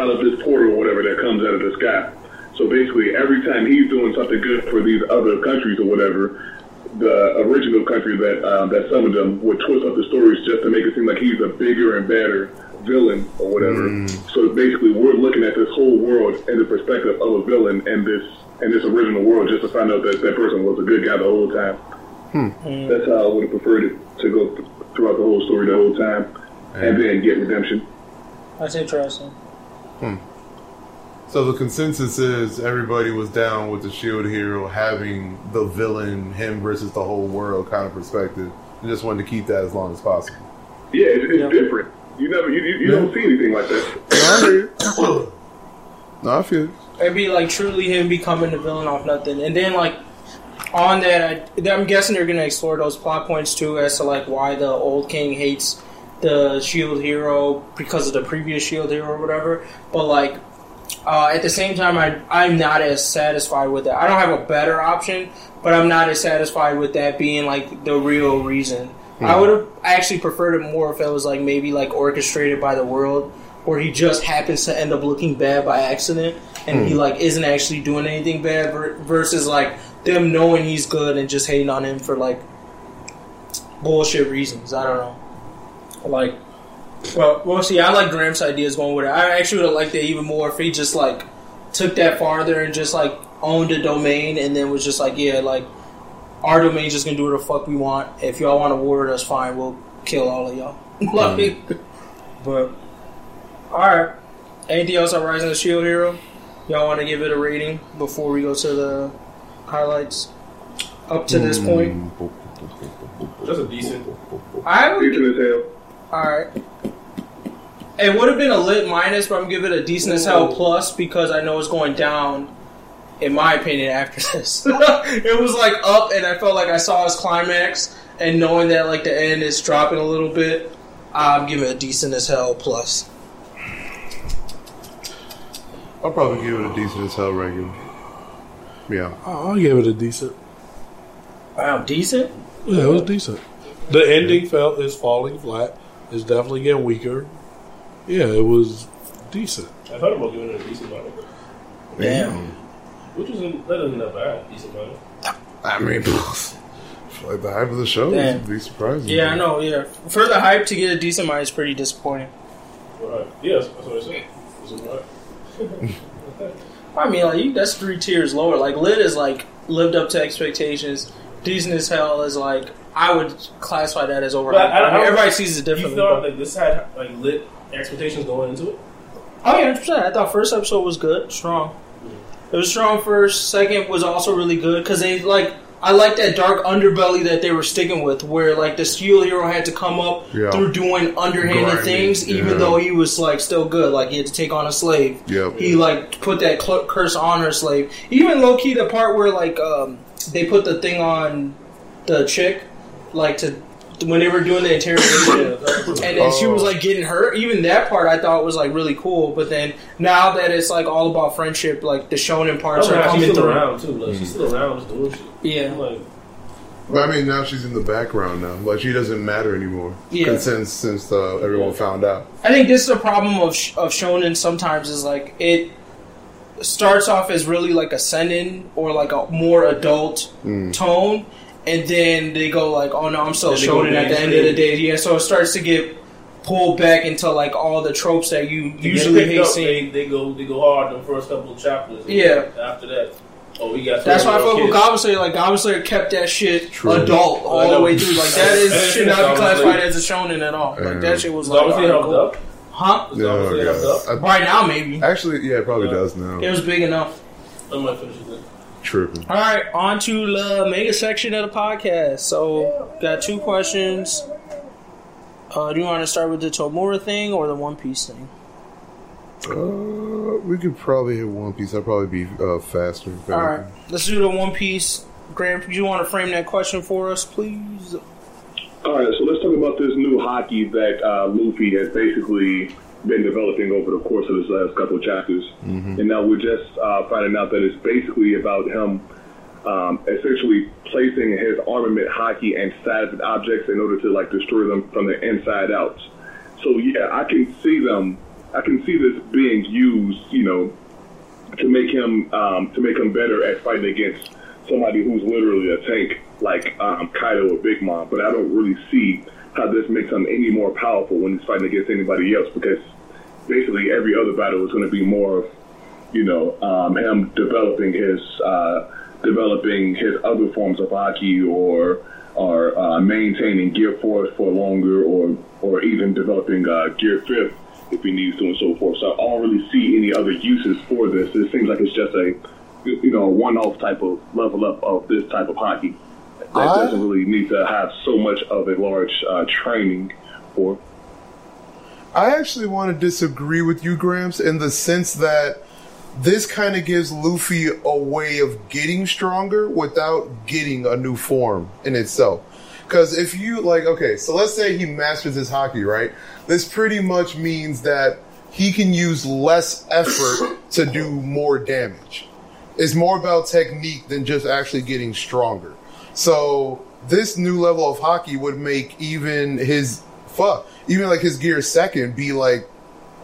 Speaker 4: Out of this portal or whatever that comes out of the sky. So basically, every time he's doing something good for these other countries or whatever, the original country that um, that some of them would twist up the stories just to make it seem like he's a bigger and better villain or whatever. So basically, we're looking at this whole world in the perspective of a villain in this in this original world, just to find out that that person was a good guy the whole time. That's how I would have preferred it to go th- throughout the whole story the whole time, and then get redemption.
Speaker 1: That's interesting. Hmm.
Speaker 3: So the consensus is everybody was down with the Shield Hero having the villain, him versus the whole world kind of perspective, and just wanted to keep that as long as possible.
Speaker 4: Yeah, it's, it's
Speaker 1: Yeah.
Speaker 4: different. You never, you, you, you don't see anything like that.
Speaker 3: No, I hear you. [COUGHS] No, I feel.
Speaker 1: It'd be like truly him becoming the villain off nothing, and then like on that, I, I'm guessing they're gonna explore those plot points too, as to like why the old king hates the Shield Hero because of the previous Shield Hero or whatever. But like uh, at the same time, I I'm not as satisfied with that. I don't have a better option, but I'm not as satisfied with that being like the real reason. I would have actually preferred it more if it was like maybe like orchestrated by the world, where he just happens to end up looking bad by accident, and he like isn't actually doing anything bad, ver- versus like them knowing he's good and just hating on him for like bullshit reasons. I don't know. Like, well, we'll see. I like Graham's ideas going with it. I actually would have liked it even more if he just like took that farther and just like owned a domain and then was just like, yeah, like our domain's just gonna do what the fuck we want. If y'all want to war, that's fine. We'll kill all of y'all. [LAUGHS] Mm. like, but all right. Anything else on Rising the Shield Hero? Y'all want to give it a rating before we go to the highlights? Up to this point,
Speaker 5: That's a decent.
Speaker 1: I would.
Speaker 4: Decent as hell.
Speaker 1: All right. It would have been a lit minus, but I'm giving it a decent as hell plus because I know it's going down. In my opinion, after [LAUGHS] this, it was like up, and I felt like I saw its climax, and knowing that like the end is dropping a little bit, I'm giving it a decent as hell plus.
Speaker 3: I'll probably give it a decent as hell regular. Yeah.
Speaker 2: I'll give it a decent.
Speaker 1: Wow, decent.
Speaker 2: Yeah, it was decent. The ending felt is falling flat. It's definitely getting weaker. Yeah, it was decent.
Speaker 5: I thought about giving it a decent amount,
Speaker 1: Damn.
Speaker 5: which isn't that isn't that bad. Decent amount.
Speaker 3: I mean, [LAUGHS] for like the hype of the show
Speaker 1: Damn.
Speaker 3: would be surprising.
Speaker 1: Yeah, I know. Yeah, for the hype to get a decent minus, pretty disappointing.
Speaker 5: Right. Yes, that's what I said. It's alright. [LAUGHS] [LAUGHS]
Speaker 1: I mean, like you, that's three tiers lower. Like lit is like lived up to expectations. Decent as hell is like I would classify that as.
Speaker 5: But I- I
Speaker 1: mean, everybody sees it differently.
Speaker 5: You thought
Speaker 1: but-
Speaker 5: like this had like lit expectations going into it?
Speaker 1: oh yeah, 100%. I thought first episode was good, strong. It was strong first. Second was also really good because they like. I like that dark underbelly that they were sticking with, where like the steel hero had to come up
Speaker 3: Yeah.
Speaker 1: through doing underhanded
Speaker 3: Grinding,
Speaker 1: things, even
Speaker 3: yeah.
Speaker 1: though he was like still good. Like he had to take on a slave.
Speaker 3: Yep.
Speaker 1: He like put that cl- curse on her slave. Even low key, the part where like um, they put the thing on the chick, like to when they were doing the interrogation, [COUGHS] and then she was like getting hurt. Even that part I thought was like really cool. But then now that it's like all about friendship, like the shonen parts
Speaker 5: Oh,
Speaker 1: are coming
Speaker 5: still
Speaker 1: through.
Speaker 5: around too. Like she's still around, just doing shit.
Speaker 1: Yeah.
Speaker 5: I'm like,
Speaker 3: But I mean, now she's in the background now. Like she doesn't matter anymore.
Speaker 1: Yeah.
Speaker 3: Since since uh, everyone found out.
Speaker 1: I think this is a problem of sh- of shonen. Sometimes is like it starts off as really like a seinen or like a more adult tone, and then they go like, "Oh no, I'm still
Speaker 5: Then they go
Speaker 1: shonen." At the end of the day, yeah. So it starts to get pulled back into like all the tropes that you
Speaker 5: they
Speaker 1: usually hate
Speaker 5: up,
Speaker 1: seeing.
Speaker 5: They, they go they go hard the first couple of chapters. and
Speaker 1: Yeah.
Speaker 5: After that, oh, we got.
Speaker 1: That's why I
Speaker 5: 12
Speaker 1: fuck with
Speaker 5: kids.
Speaker 1: Goblin Slayer. Like Goblin Slayer kept that shit
Speaker 3: True.
Speaker 1: adult all
Speaker 5: I
Speaker 1: the way through. Like that [LAUGHS] is I
Speaker 5: didn't
Speaker 1: should not be classified as a shonen at all. Like that shit was
Speaker 5: Is
Speaker 1: like
Speaker 5: Goblin Slayer helped up?
Speaker 1: huh?
Speaker 5: Is Goblin Slayer up?
Speaker 1: Right now, maybe
Speaker 3: actually, yeah, it probably
Speaker 5: Yeah.
Speaker 3: does now.
Speaker 1: it was big enough.
Speaker 5: I might finish it then.
Speaker 3: Tripping.
Speaker 1: All right, on to the mega section of the podcast. So, got two questions. Uh, do you want to start with the Tomura thing or the One Piece thing?
Speaker 3: Uh, we could probably hit One Piece. That'd probably be uh, faster.
Speaker 1: All right, let's do the One Piece. Graham, do you want to frame that question for us, please?
Speaker 4: All right, so let's talk about this new haki that uh, Luffy has basically been developing over the course of his last couple chapters, and now we're just uh, finding out that it's basically about him um, essentially placing his armament haki and of objects in order to like destroy them from the inside out. So yeah, I can see them. I can see this being used, you know, to make him um, to make him better at fighting against somebody who's literally a tank like um, Kaido or Big Mom. But I don't really see how this makes him any more powerful when he's fighting against anybody else because basically every other battle is going to be more of you know um, him developing his uh, developing his other forms of haki or or uh, maintaining gear fourth for longer or or even developing uh, gear fifth if he needs to and so forth. So I don't really see any other uses for this. It seems like it's just a you know one-off type of level up of this type of haki that
Speaker 3: I-
Speaker 4: doesn't really need to have so much of a large uh, training for.
Speaker 3: I actually want to disagree with you, Gramps, in the sense that this kind of gives Luffy a way of getting stronger without getting a new form in itself. Because if you, like, okay, so let's say he masters his haki, right? This pretty much means that he can use less effort to do more damage. It's more about technique than just actually getting stronger. So this new level of haki would make even his fuck, even like his gear second be like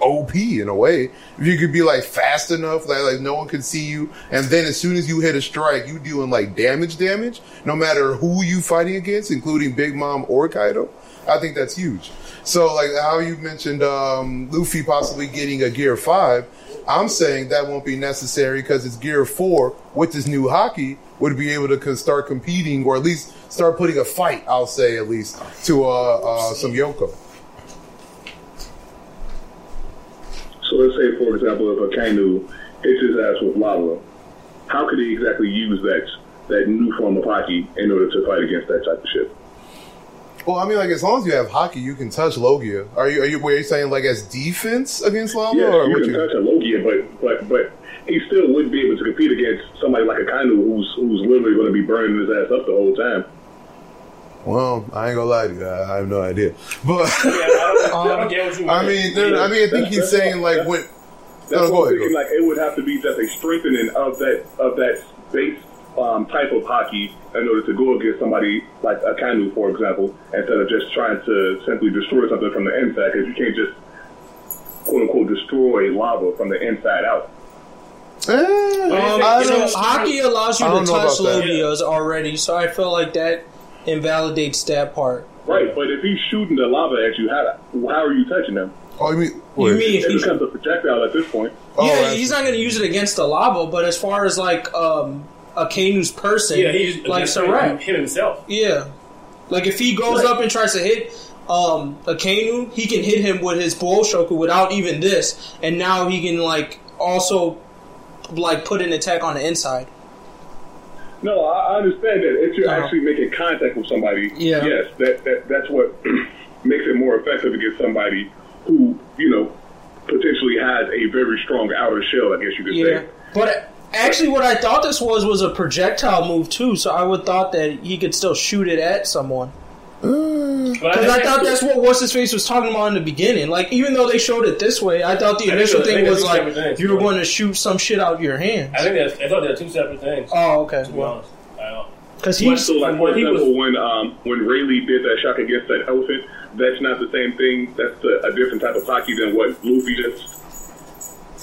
Speaker 3: OP in a way. If you could be like fast enough that like no one could see you, and then as soon as you hit a strike, you doing like damage, damage, no matter who you fighting against, including Big Mom or Kaido. I think that's huge. So like how you mentioned um, Luffy possibly getting a gear five, I'm saying that won't be necessary because it's Gear 4 with this new haki would be able to start competing or at least start putting a fight, I'll say at least, to uh, uh, some Yonko.
Speaker 4: So let's say, for example, if Akainu hits his ass with lava, how could he exactly use that that new form of haki in order to fight against that type of shit?
Speaker 3: Well, I mean, like as long as you have haki, you can touch Logia. Are you? Are you? Were you saying like as defense against Lava?
Speaker 4: Yeah,
Speaker 3: or
Speaker 4: you can
Speaker 3: you?
Speaker 4: touch a Logia, but but but he still wouldn't be able to compete against somebody like Akainu who's who's literally going to be burning his ass up the whole time.
Speaker 3: Well, I ain't gonna lie to you. I, I have no idea, but
Speaker 5: Yeah, I don't, I don't [LAUGHS] get what you mean.
Speaker 3: I mean, I mean, I think he's saying like when.
Speaker 4: That's
Speaker 3: No, go ahead, go
Speaker 4: Like it would have to be just a strengthening of that of that base um, type of haki in order to go against somebody like Akainu, for example, instead of just trying to simply destroy something from the inside. Because you can't just quote unquote destroy lava from the inside out.
Speaker 3: Eh,
Speaker 1: Um, you know, haki allows you to touch
Speaker 3: about that.
Speaker 1: Already, so I feel like that invalidates that part.
Speaker 4: Right, but if he's shooting the lava at you, how how are you touching them?
Speaker 3: Oh, you mean?
Speaker 1: You mean if
Speaker 4: It
Speaker 1: he's
Speaker 4: becomes a projectile at this point.
Speaker 3: Oh,
Speaker 1: yeah,
Speaker 3: that's-
Speaker 1: he's not going to use it against the lava, but as far as like um, Akainu's person,
Speaker 5: yeah, he's
Speaker 1: like
Speaker 5: against
Speaker 1: Sarat,
Speaker 5: him, him himself.
Speaker 1: yeah, like if he goes
Speaker 4: Right.
Speaker 1: up and tries to hit um, Akainu, he can hit him with his Busoshoku without even this, and now he can like also like put an attack on the inside.
Speaker 4: No, I I understand that. If you're
Speaker 1: Uh-huh.
Speaker 4: actually making contact with somebody,
Speaker 1: Yeah.
Speaker 4: yes, that, that that's what [CLEARS THROAT] makes it more effective against somebody who, you know, potentially has a very strong outer shell, I guess you could
Speaker 1: Yeah,
Speaker 4: say.
Speaker 1: but actually, what I thought this was was a projectile move too. So I would thought that he could still shoot it at someone.
Speaker 5: But
Speaker 1: Because I
Speaker 5: think-
Speaker 1: thought that's what what's his face was talking about in the beginning. Like even though they showed it this way, I thought the
Speaker 5: think
Speaker 1: initial
Speaker 5: those-
Speaker 1: thing was like
Speaker 5: things,
Speaker 1: you were going to shoot some shit out of your hands.
Speaker 5: I think that's, I thought they were two separate things.
Speaker 1: Oh, okay.
Speaker 5: to be honest.
Speaker 1: Because
Speaker 4: But
Speaker 1: he's
Speaker 4: so, like, for
Speaker 5: what he
Speaker 4: example,
Speaker 5: was-
Speaker 4: when um, when Rayleigh did that shock against that elephant, that's not the same thing. That's a, a different type of haki than what Luffy just,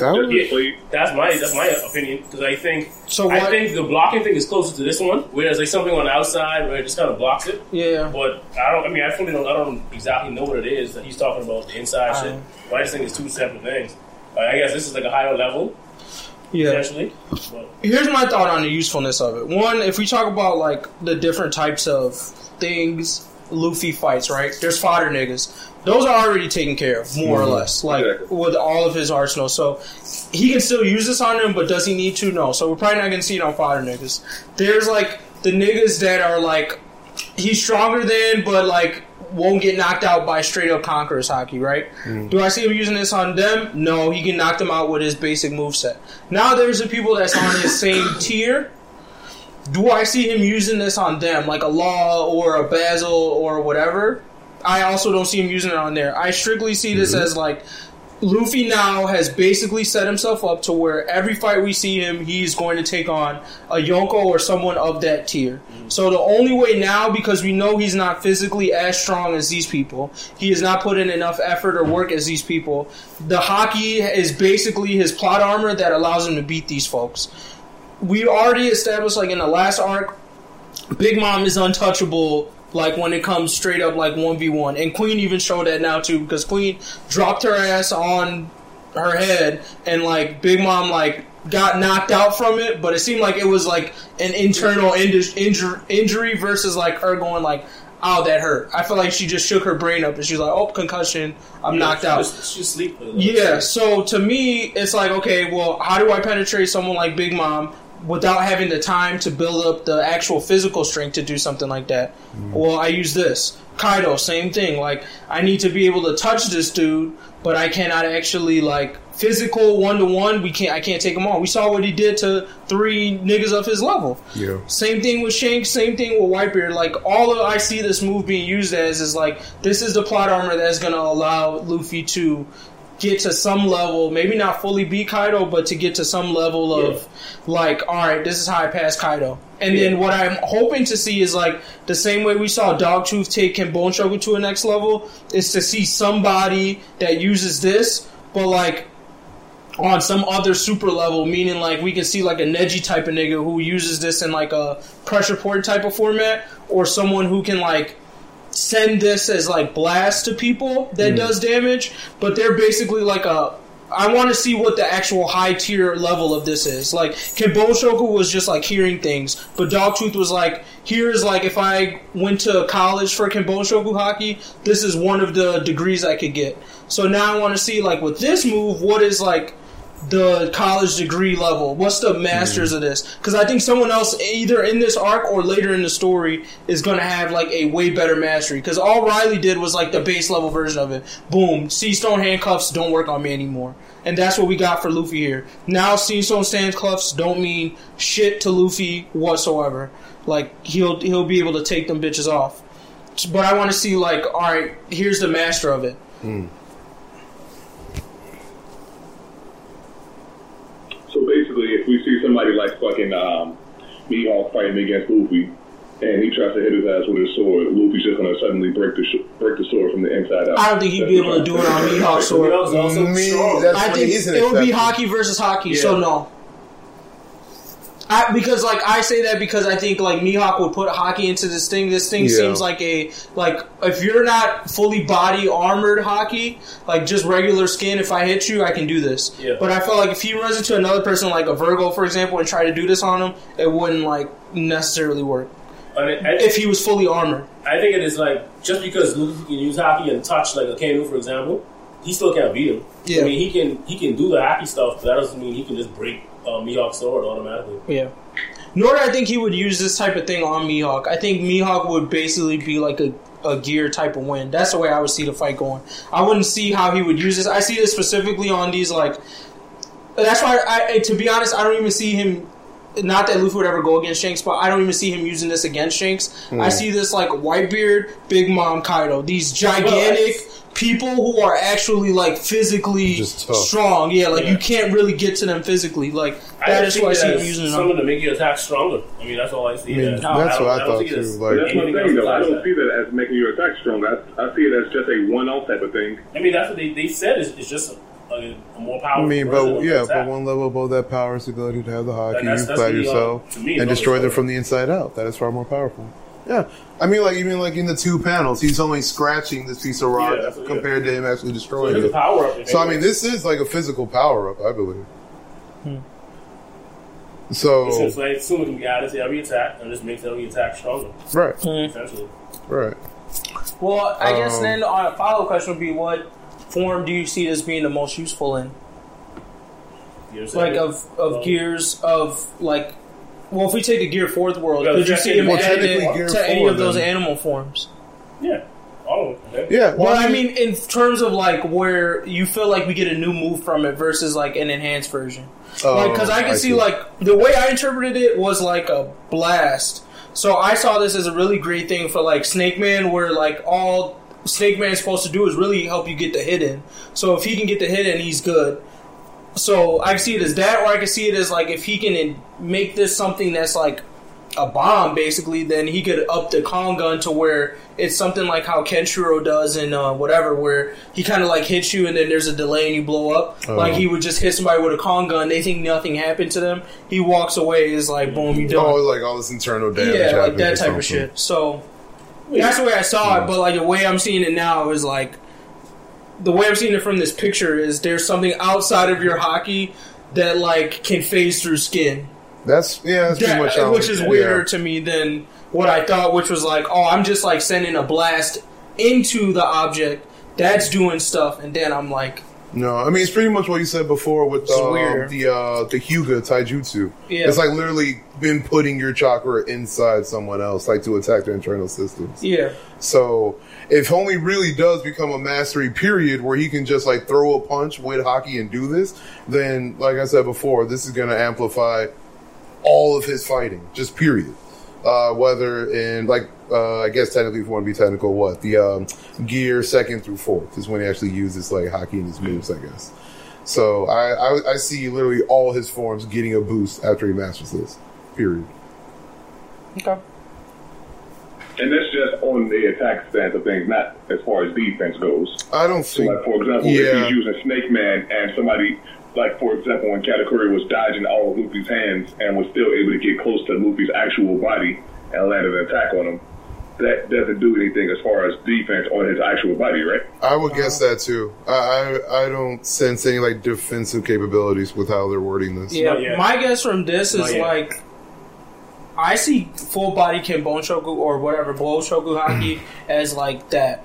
Speaker 3: That was-
Speaker 5: Yeah,
Speaker 4: played.
Speaker 5: that's my that's my opinion because I think
Speaker 1: So
Speaker 5: I think the blocking thing is closer to this one, whereas like something on the outside where it just kind of blocks it.
Speaker 1: yeah.
Speaker 5: But I don't. I mean, I fully don't. I don't exactly know what it is that he's talking about the inside shit.
Speaker 1: Uh-huh.
Speaker 5: But I just think it's two separate things. Like, I guess this is like a higher level
Speaker 1: Yeah.
Speaker 5: potentially.
Speaker 1: Here's my thought on the usefulness of it. One, if we talk about like the different types of things Luffy fights, right? There's fodder niggas. Those are already taken care of, more or mm-hmm. less, like
Speaker 4: Exactly.
Speaker 1: with all of his arsenal. So he can still use this on them, but does he need to? No. So we're probably not gonna see it on fodder niggas. There's like the niggas that are like he's stronger than, but like won't get knocked out by straight up conquerors haki, right? Mm-hmm. Do I see him using this on them? No, he can knock them out with his basic moveset. Now there's the people that's on his [COUGHS] same tier. Do I see him using this on them, like a Law or a Basil or whatever? I also don't see him using it on there. I strictly see this as like Luffy now has basically set himself up to where every fight we see him, he's going to take on a Yonko or someone of that tier. Mm. So the only way now, because we know he's not physically as strong as these people, he has not put in enough effort or work as these people. The haki is basically his plot armor that allows him to beat these folks. We already established, like in the last arc, Big Mom is untouchable. Like when it comes straight up like one v one, and Queen even showed that now too because Queen dropped her ass on her head, and like Big Mom like got knocked out from it, but it seemed like it was like an internal inju- injur- injury versus like her going like, "Oh, that hurt." I feel like she just shook her brain up and she's like, "Oh, concussion, I'm knocked out."
Speaker 5: Just, just sleep.
Speaker 1: Yeah, so to me, it's like, okay, well, how do I penetrate someone like Big Mom without having the time to build up the actual physical strength to do something like that? Mm-hmm. Well, I use this. Kaido, same thing. Like, I need to be able to touch this dude, but I cannot actually, like, physical one to one. We can't. I can't take him on. We saw what he did to three niggas of his level.
Speaker 3: Yeah.
Speaker 1: Same thing with Shanks, same thing with Whitebeard. Like all of I see this move being used as is like this is the plot armor that's gonna allow Luffy to get to some level, maybe not fully beat Kaido, but to get to some level of like, all right, this is how I pass Kaido. And then what I'm hoping to see is like the same way we saw Dogtooth take Kenbunshoku to a next level is to see somebody that uses this, but like on some other super level, meaning like we can see like a Neji type of nigga who uses this in like a pressure port type of format, or someone who can like send this as like blast to people that mm. does damage, but they're basically like a I want to see what the actual high tier level of this is. Like, Kenbunshoku was just like hearing things, but Dogtooth was like, here's like if I went to college for Kenbunshoku haki, this is one of the degrees I could get. So now I want to see like with this move, what is like the college degree level? What's the masters mm-hmm. of this? Because I think someone else, either in this arc or later in the story, is going to have like a way better mastery. Because all Rayleigh did was like the base level version of it. Boom, Sea Stone handcuffs don't work on me anymore. And that's what we got for Luffy here. Now Sea Stone handcuffs don't mean shit to Luffy whatsoever. Like he'll he'll be able to take them bitches off. But I want to see like, all right, here's the master of it.
Speaker 4: So basically, if we see somebody like fucking um, Mihawk fighting against Luffy, and he tries to hit his ass with his sword, Luffy's just gonna suddenly break the sh- break the sword from the inside out.
Speaker 1: I don't think he'd be able to do it on Mihawk's sword.
Speaker 3: Me, that's
Speaker 1: I think it would be haki versus haki. So no. I, because like I say that because I think like Mihawk would put haki into this thing. This thing
Speaker 3: Yeah.
Speaker 1: seems like a like if you're not fully body armored haki, like just regular skin. If I hit you, I can do this.
Speaker 5: Yeah.
Speaker 1: But I felt like if he runs into another person like a Vergo, for example, and try to do this on him, it wouldn't like necessarily work
Speaker 5: I, mean, I,
Speaker 1: if he was fully armored.
Speaker 5: I think it is like just because Luffy can use haki and touch like a Kano, for example, he still can't beat him.
Speaker 1: Yeah.
Speaker 5: I mean, he can he can do the haki stuff, but that doesn't mean he can just break uh, Mihawk's sword automatically.
Speaker 1: Yeah. Nor do I think he would use this type of thing on Mihawk. I think Mihawk would basically be like a, a gear type of win. That's the way I would see the fight going. I wouldn't see how he would use this. I see this specifically on these like. That's why I, to be honest, I don't even see him. Not that Luffy would ever go against Shanks, but I don't even see him using this against Shanks.
Speaker 3: Hmm.
Speaker 1: I see this like Whitebeard, Big Mom, Kaido. These gigantic people who are actually like physically
Speaker 3: Just
Speaker 1: strong. Yeah, like
Speaker 5: Yeah.
Speaker 1: you can't really get to them physically. Like that is why I see
Speaker 5: it
Speaker 1: him
Speaker 5: as
Speaker 1: using it.
Speaker 5: something
Speaker 1: on.
Speaker 5: to make your attack stronger. I mean, that's all I see.
Speaker 3: I mean,
Speaker 5: it
Speaker 3: that's
Speaker 5: don't-
Speaker 3: what I
Speaker 5: don't
Speaker 3: thought too, like-
Speaker 4: That's
Speaker 5: anything
Speaker 4: the thing, though. I don't
Speaker 5: that.
Speaker 4: see that as making your attack stronger. I, I see it as just a one-off type of thing.
Speaker 5: I mean, that's what they, they said. Is it's just a, a, a more powerful.
Speaker 3: I
Speaker 5: mean,
Speaker 3: but
Speaker 5: of
Speaker 3: yeah,
Speaker 5: the
Speaker 3: but one level above that power is the ability to have the haki,
Speaker 5: And that's-
Speaker 3: you
Speaker 5: that's
Speaker 3: fight
Speaker 5: uh,
Speaker 3: yourself,
Speaker 5: me,
Speaker 3: and destroy them from the inside out. That is far more powerful. Yeah, I mean, like even like in the two panels, he's only scratching this piece of rock
Speaker 5: Yeah, that's what-
Speaker 3: compared to him actually destroying
Speaker 5: there's a
Speaker 3: it.
Speaker 5: power up.
Speaker 3: So I mean, this is like a physical power up, I believe. So
Speaker 5: It's just like assuming can be added to every attack and just makes every attack stronger.
Speaker 3: right,
Speaker 5: Essentially,
Speaker 3: right.
Speaker 1: Well, I guess
Speaker 3: Um,
Speaker 1: then our follow up question would be what form do you see this being the most useful in?
Speaker 5: you know what I'm
Speaker 1: Like of of
Speaker 5: Well,
Speaker 1: gears of like well if we take the gear fourth world,
Speaker 5: Yeah,
Speaker 1: could you see him
Speaker 3: well,
Speaker 1: added
Speaker 3: technically gear
Speaker 1: to any of those
Speaker 3: then.
Speaker 1: animal forms?
Speaker 5: yeah, all of them.
Speaker 3: Yeah,
Speaker 1: Well, I mean, in terms of like where you feel like we get a new move from it versus like an enhanced version. Like, because I
Speaker 3: Oh,
Speaker 1: can see, like the way I interpreted it was like a blast. So I saw this as a really great thing for like Snake Man, where like all Snake Man is supposed to do is really help you get the hit in. So if he can get the hit in, he's good. So I can see it as that, or I can see it as like if he can make this something that's like a bomb, basically, then he could up the Kong Gun to where it's something like how Kenshiro does in uh, whatever, where he kind of like hits you and then there's a delay and you blow up.
Speaker 3: Oh.
Speaker 1: Like he would just hit somebody with a Kong Gun, they think nothing happened to them. He walks away, is like boom, you done.
Speaker 3: oh, like all this internal damage,
Speaker 1: yeah, like that type of shit. So that's the way I saw it, but like the way I'm seeing it now is like the way I'm seeing it from this picture is there's something outside of your haki that like can phase through skin.
Speaker 3: That's yeah, that's pretty
Speaker 1: That-
Speaker 3: much how
Speaker 1: which is
Speaker 3: yeah.
Speaker 1: weirder to me than what I thought, which was like, oh, I'm just like sending a blast into the object that's doing stuff, and then I'm like,
Speaker 3: No, I mean it's pretty much what you said before with uh, the uh, the Hyuga Taijutsu.
Speaker 1: Yeah.
Speaker 3: It's like literally been putting your chakra inside someone else, like to attack their internal systems.
Speaker 1: yeah,
Speaker 3: So if Homie really does become a mastery period where he can just like throw a punch with haki and do this, then like I said before, this is gonna amplify all of his fighting, just period. Uh, whether in like uh, I guess technically if you want to be technical, what the um, gear second through fourth is when he actually uses like haki in his moves, I guess. So I, I I see literally all his forms getting a boost after he masters this. Period.
Speaker 1: okay,
Speaker 4: And that's just on the attack stance of things, not as far as defense goes.
Speaker 3: I don't
Speaker 4: So,
Speaker 3: think.
Speaker 4: like, for example,
Speaker 3: Yeah.
Speaker 4: if he's using Snake Man and somebody, like, for example, when Katakuri was dodging all of Luffy's hands and was still able to get close to Luffy's actual body and land an attack on him, that doesn't do anything as far as defense on his actual body, right?
Speaker 3: I would guess that too. I, I I don't sense any like defensive capabilities with how they're wording this.
Speaker 1: Yeah, my guess from this is like I see full body Kenbunshoku or whatever blow Shoku haki [CLEARS THROAT] as like that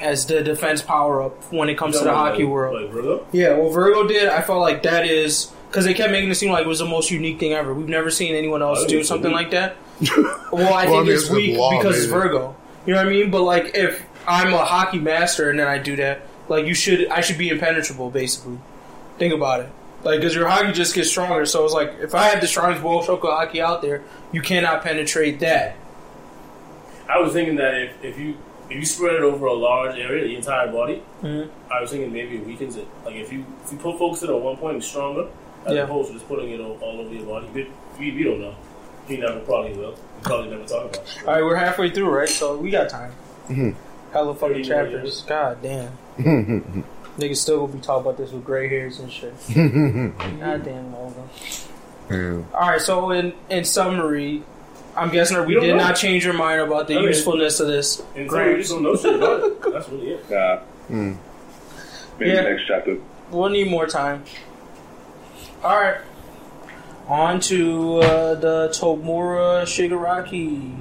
Speaker 1: as the defense power up when it comes to the haki world.
Speaker 5: Like Vergo?
Speaker 1: Yeah, what Vergo did, I felt like that is because they kept making it seem like it was the most unique thing ever. We've never seen anyone else do something
Speaker 5: unique.
Speaker 1: like that. [LAUGHS] Well, I
Speaker 3: Well, I
Speaker 1: think
Speaker 3: mean,
Speaker 1: it's
Speaker 3: it's
Speaker 1: weak
Speaker 3: law,
Speaker 1: because it's. Vergo. You know what I mean? But like, if I'm a haki master and then I do that, like you should, I should be impenetrable. Basically, think about it. Like, because your haki just gets stronger. So it's like, if I had the strongest World Shoku haki out there, you cannot penetrate that.
Speaker 5: I was thinking that if, if you if you spread it over a large area, the entire body,
Speaker 1: Mhm.
Speaker 5: I was thinking maybe it weakens it. Like if you if you put focus it on one point, it's stronger as
Speaker 1: Yeah.
Speaker 5: opposed to just putting it all, all over your body. We, we, we don't know. He never probably will. We probably never talk about it.
Speaker 1: All right, we're halfway through, right? So we got time.
Speaker 3: Mhm.
Speaker 1: Hella fucking
Speaker 5: 30
Speaker 1: chapters. God damn. [LAUGHS] Niggas still gonna be talking about this with gray hairs and shit. [LAUGHS] God damn, Logan.
Speaker 3: Yeah.
Speaker 1: All right, so in in summary, I'm guessing we
Speaker 5: We don't
Speaker 1: did
Speaker 5: know.
Speaker 1: not change your mind about the
Speaker 5: I mean-
Speaker 1: usefulness of this.
Speaker 5: And so we just don't know shit about it. [LAUGHS] That's really it.
Speaker 4: Nah.
Speaker 3: Mm.
Speaker 4: Maybe
Speaker 1: Yeah.
Speaker 4: next chapter.
Speaker 1: We'll need more time. All right, on to uh, the Tomura Shigaraki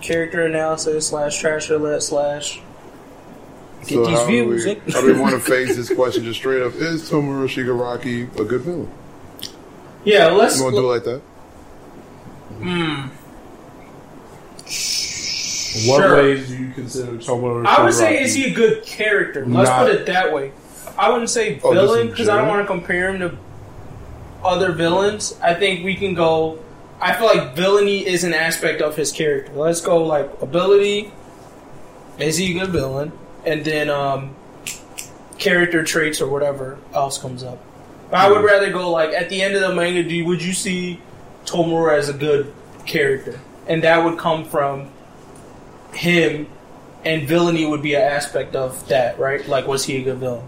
Speaker 1: character analysis slash trash roulette slash. Get
Speaker 3: So
Speaker 1: these
Speaker 3: how do
Speaker 1: views.
Speaker 3: we, how do we want to phase this question just straight up? Is Tomura Shigaraki a good villain?
Speaker 1: Yeah, let's.
Speaker 3: You want to do it like that?
Speaker 1: Mm,
Speaker 2: What
Speaker 1: Sure.
Speaker 2: ways do you consider Tomura?
Speaker 1: I would say is he a good character? Let's
Speaker 2: Not-
Speaker 1: put it that way. I wouldn't say
Speaker 3: Oh,
Speaker 1: villain
Speaker 3: in
Speaker 1: because I don't want to compare him to other villains. I think we can go. I feel like villainy is an aspect of his character. Let's go like ability. Is he a good villain? And then um, character traits or whatever else comes up. But I
Speaker 3: Hmm.
Speaker 1: would rather go like at the end of the manga. Do would you see Tomura as a good character? And that would come from him and villainy would be an aspect of that, right? Like, was he a good villain?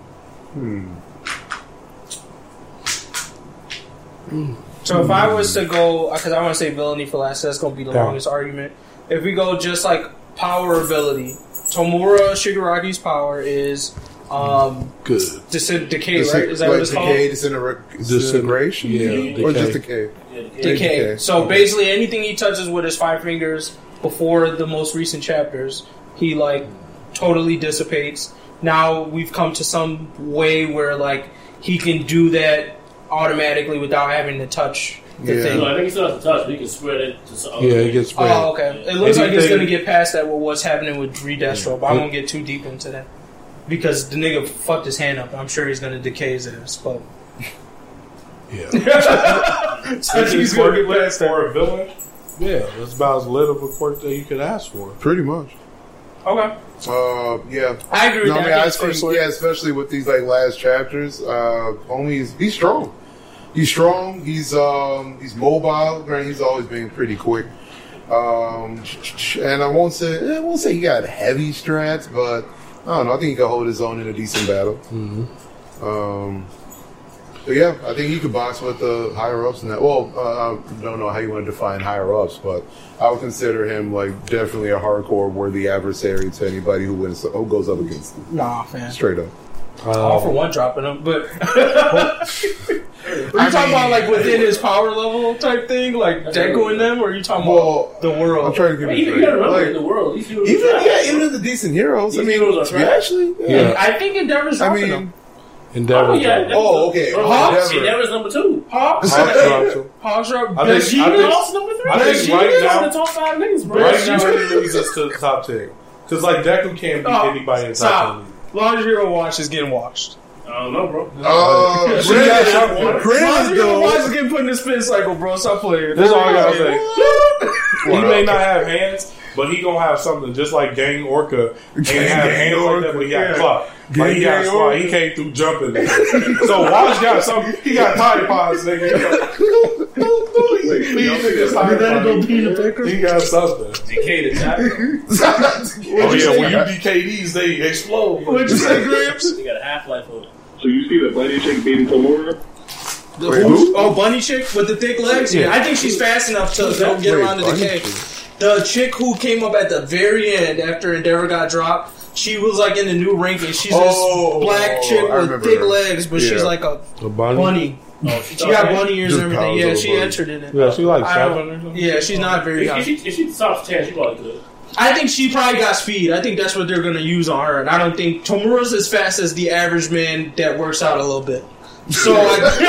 Speaker 1: So if I was to go, because I want to say villainy for last, that's going to be the
Speaker 2: Yeah.
Speaker 1: longest argument. If we go just like power ability, Tomura Shigaraki's power is um,
Speaker 2: good.
Speaker 1: dis- decay,
Speaker 3: Dis-
Speaker 1: right? Is that
Speaker 3: like
Speaker 1: what it's called?
Speaker 3: decay, disintegra- disintegration?
Speaker 2: yeah,
Speaker 3: Or
Speaker 2: decay.
Speaker 3: just decay?
Speaker 5: Yeah,
Speaker 1: Decay.
Speaker 3: Decay.
Speaker 1: So basically, anything he touches with his five fingers before the most recent chapters, he like totally dissipates. Now we've come to some way where like he can do that automatically without having to touch the
Speaker 3: Yeah.
Speaker 1: thing.
Speaker 5: No, I think he still has to touch. We can spread it to some
Speaker 2: Yeah, it
Speaker 5: things.
Speaker 2: gets spread.
Speaker 1: Oh, okay. It looks like it's
Speaker 2: Anything-
Speaker 1: gonna get past that with what's happening with Redestro, but I won't get too deep into that because the nigga fucked his hand up. I'm sure he's gonna decay his ass, but
Speaker 2: Yeah, [LAUGHS]
Speaker 1: so he's gonna get past that.
Speaker 2: for a villain. Yeah, that's about as lit of a quirk that you could ask for.
Speaker 3: Pretty much.
Speaker 1: Okay,
Speaker 3: Uh, yeah.
Speaker 1: I agree with
Speaker 3: No, I
Speaker 1: that.
Speaker 3: mean,
Speaker 1: I
Speaker 3: I
Speaker 1: think
Speaker 3: think,
Speaker 1: first one-
Speaker 3: yeah, especially with these like last chapters, uh, homie's he's strong. He's strong. He's um, he's mobile. Granted, he's always been pretty quick. Um, and I won't say I won't say he got heavy strats, but I don't know. I think he could hold his own in a decent battle. Um, but yeah, I think he could box with the higher ups and that. Well, uh, I don't know how you want to define higher ups, but I would consider him like definitely a hardcore worthy adversary to anybody who wins who goes up against him.
Speaker 1: Nah, man.
Speaker 3: Straight up.
Speaker 1: All for
Speaker 2: Um,
Speaker 1: one dropping him, but [LAUGHS] are you talking about like within his power level type thing, like Deku and them, or are you talking
Speaker 3: Well,
Speaker 1: about the world?
Speaker 3: I'm trying to give
Speaker 5: But
Speaker 3: you
Speaker 5: even you gotta
Speaker 3: like,
Speaker 5: in the world, these heroes
Speaker 3: even
Speaker 5: are trash.
Speaker 3: yeah, even the decent heroes. I mean,
Speaker 5: heroes are trash.
Speaker 3: actually, yeah.
Speaker 2: Yeah.
Speaker 1: I think Endeavor's
Speaker 3: I mean,
Speaker 1: him.
Speaker 2: Endeavor.
Speaker 5: Oh, yeah.
Speaker 3: Oh, okay.
Speaker 5: Bro,
Speaker 3: Endeavor.
Speaker 5: see, Endeavor's number two.
Speaker 1: Hawks,
Speaker 2: Hawks dropped him.
Speaker 1: Hawks drop.
Speaker 2: I think-
Speaker 1: Vegeta?
Speaker 2: I think-
Speaker 5: Hawks number three.
Speaker 2: I think
Speaker 5: Vegeta
Speaker 2: right
Speaker 5: is
Speaker 2: now-
Speaker 5: one of the top five niggas, bro.
Speaker 2: Right
Speaker 1: Vegeta-
Speaker 2: now, he leads us to the top ten. Because like Deku can't beat
Speaker 1: Oh,
Speaker 2: anybody in the top ten.
Speaker 1: Large Hero Watch is getting watched.
Speaker 5: I don't know, bro.
Speaker 3: Uh,
Speaker 2: Yeah,
Speaker 3: granted,
Speaker 2: yeah,
Speaker 1: Large
Speaker 3: granted,
Speaker 1: Hero Watch is getting put in the spin cycle, bro. Stop playing.
Speaker 2: That's all I gotta say. [LAUGHS] he may not have hands, but he gonna have something just like Gang Orca. Ain't
Speaker 3: Gang
Speaker 2: have hands like
Speaker 3: Orca,
Speaker 2: that, but he got
Speaker 3: yeah.
Speaker 2: clock.
Speaker 3: Gang
Speaker 2: Like he got
Speaker 3: Gang
Speaker 2: slide.
Speaker 3: Orca.
Speaker 2: He came through jumping. so Watch got something. He got Tide Pods, nigga. He [LAUGHS] got, These niggas Tide Pods. He got something.
Speaker 5: DK the top. [LAUGHS]
Speaker 2: Oh yeah, when you DK these, they explode.
Speaker 1: What'd you say, Gramps?
Speaker 5: He got a half life on it.
Speaker 4: So you see the bunny chick beating Tomura?
Speaker 1: The
Speaker 3: Wait,
Speaker 1: who?
Speaker 3: who?
Speaker 1: Oh, bunny chick with the thick legs. Yeah, I think she's fast enough to
Speaker 3: Who's
Speaker 1: don't
Speaker 3: that?
Speaker 1: get
Speaker 3: Wait,
Speaker 1: around the
Speaker 3: Bunny
Speaker 1: decay.
Speaker 3: Chick?
Speaker 1: The chick who came up at the very end after Endeavor got dropped. She was like in the new ranking. She's
Speaker 3: Oh,
Speaker 1: this black chick
Speaker 3: I
Speaker 1: with thick
Speaker 3: her.
Speaker 1: legs, but she's like a
Speaker 2: A bunny.
Speaker 1: bunny.
Speaker 5: Oh,
Speaker 1: She got bunny ears and everything. Yeah, she
Speaker 3: bunny.
Speaker 1: entered in it.
Speaker 2: Yeah, she like seven or something.
Speaker 1: Yeah, she's not very
Speaker 5: If,
Speaker 1: high.
Speaker 5: if she if she soft ten, she probably could.
Speaker 1: I think she probably got speed. I think that's what they're going to use on her. And I don't think Tomura's as fast as the average man that works out a little bit. So like, [LAUGHS] like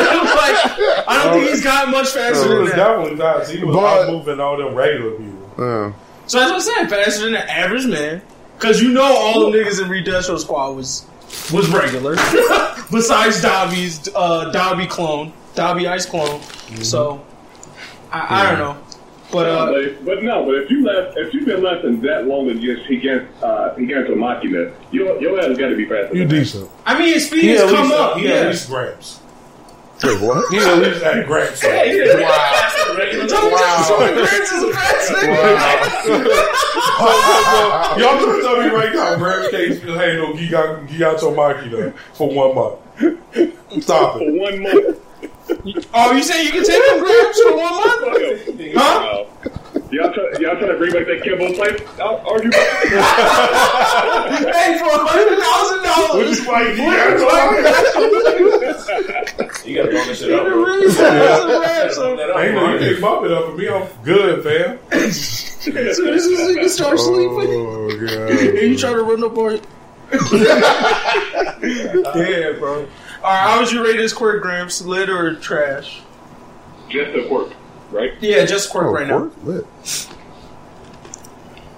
Speaker 1: I don't think he's got much faster
Speaker 2: He
Speaker 1: than
Speaker 2: was
Speaker 1: that.
Speaker 2: definitely not. He was
Speaker 3: but,
Speaker 2: moving all them regular people.
Speaker 3: Yeah.
Speaker 1: So that's what I'm saying, faster than the average man. Because you know all the niggas in Redemption Squad was was regular. [LAUGHS] Besides Dabi's uh, Dabi clone, Dobby Ice clone. So I, I don't know, but uh,
Speaker 4: but, if- but no, but if you left, if you've been less than that long against against uh, against a Machina, your your ass got to be faster.
Speaker 2: You
Speaker 4: than that.
Speaker 2: decent.
Speaker 1: I mean his speed
Speaker 2: He
Speaker 1: has come
Speaker 2: least,
Speaker 1: up.
Speaker 2: he at
Speaker 1: Yeah.
Speaker 2: least grams.
Speaker 3: Wait, what?
Speaker 2: He at least had grams. Y'all gonna tell me right now, Grams can't still handle Giga- Gigantomachia for one month. Stop it.
Speaker 4: For one month.
Speaker 1: Oh, you say you can take them grams for one month? Huh?
Speaker 4: Y'all, try, y'all trying to bring back that Kimbo fight? I'll argue.
Speaker 1: Hey, for a hundred thousand
Speaker 2: What
Speaker 1: dollars.
Speaker 2: you like, Gigato
Speaker 5: You gotta blow this shit up, bro.
Speaker 1: Really fast grams, so-
Speaker 5: That up,
Speaker 2: Ain't no, you can't bump it up for me. I'm good, fam.
Speaker 1: As soon as this nigga starts sleeping,
Speaker 3: Oh, God.
Speaker 1: and you try to run up on it. [LAUGHS] yeah, bro. Alright, how would you rate this quirk, Gramps? Lit or trash?
Speaker 4: Just a quirk, right?
Speaker 1: Yeah, just quirk
Speaker 3: Oh,
Speaker 1: right now.
Speaker 3: pork? Lit.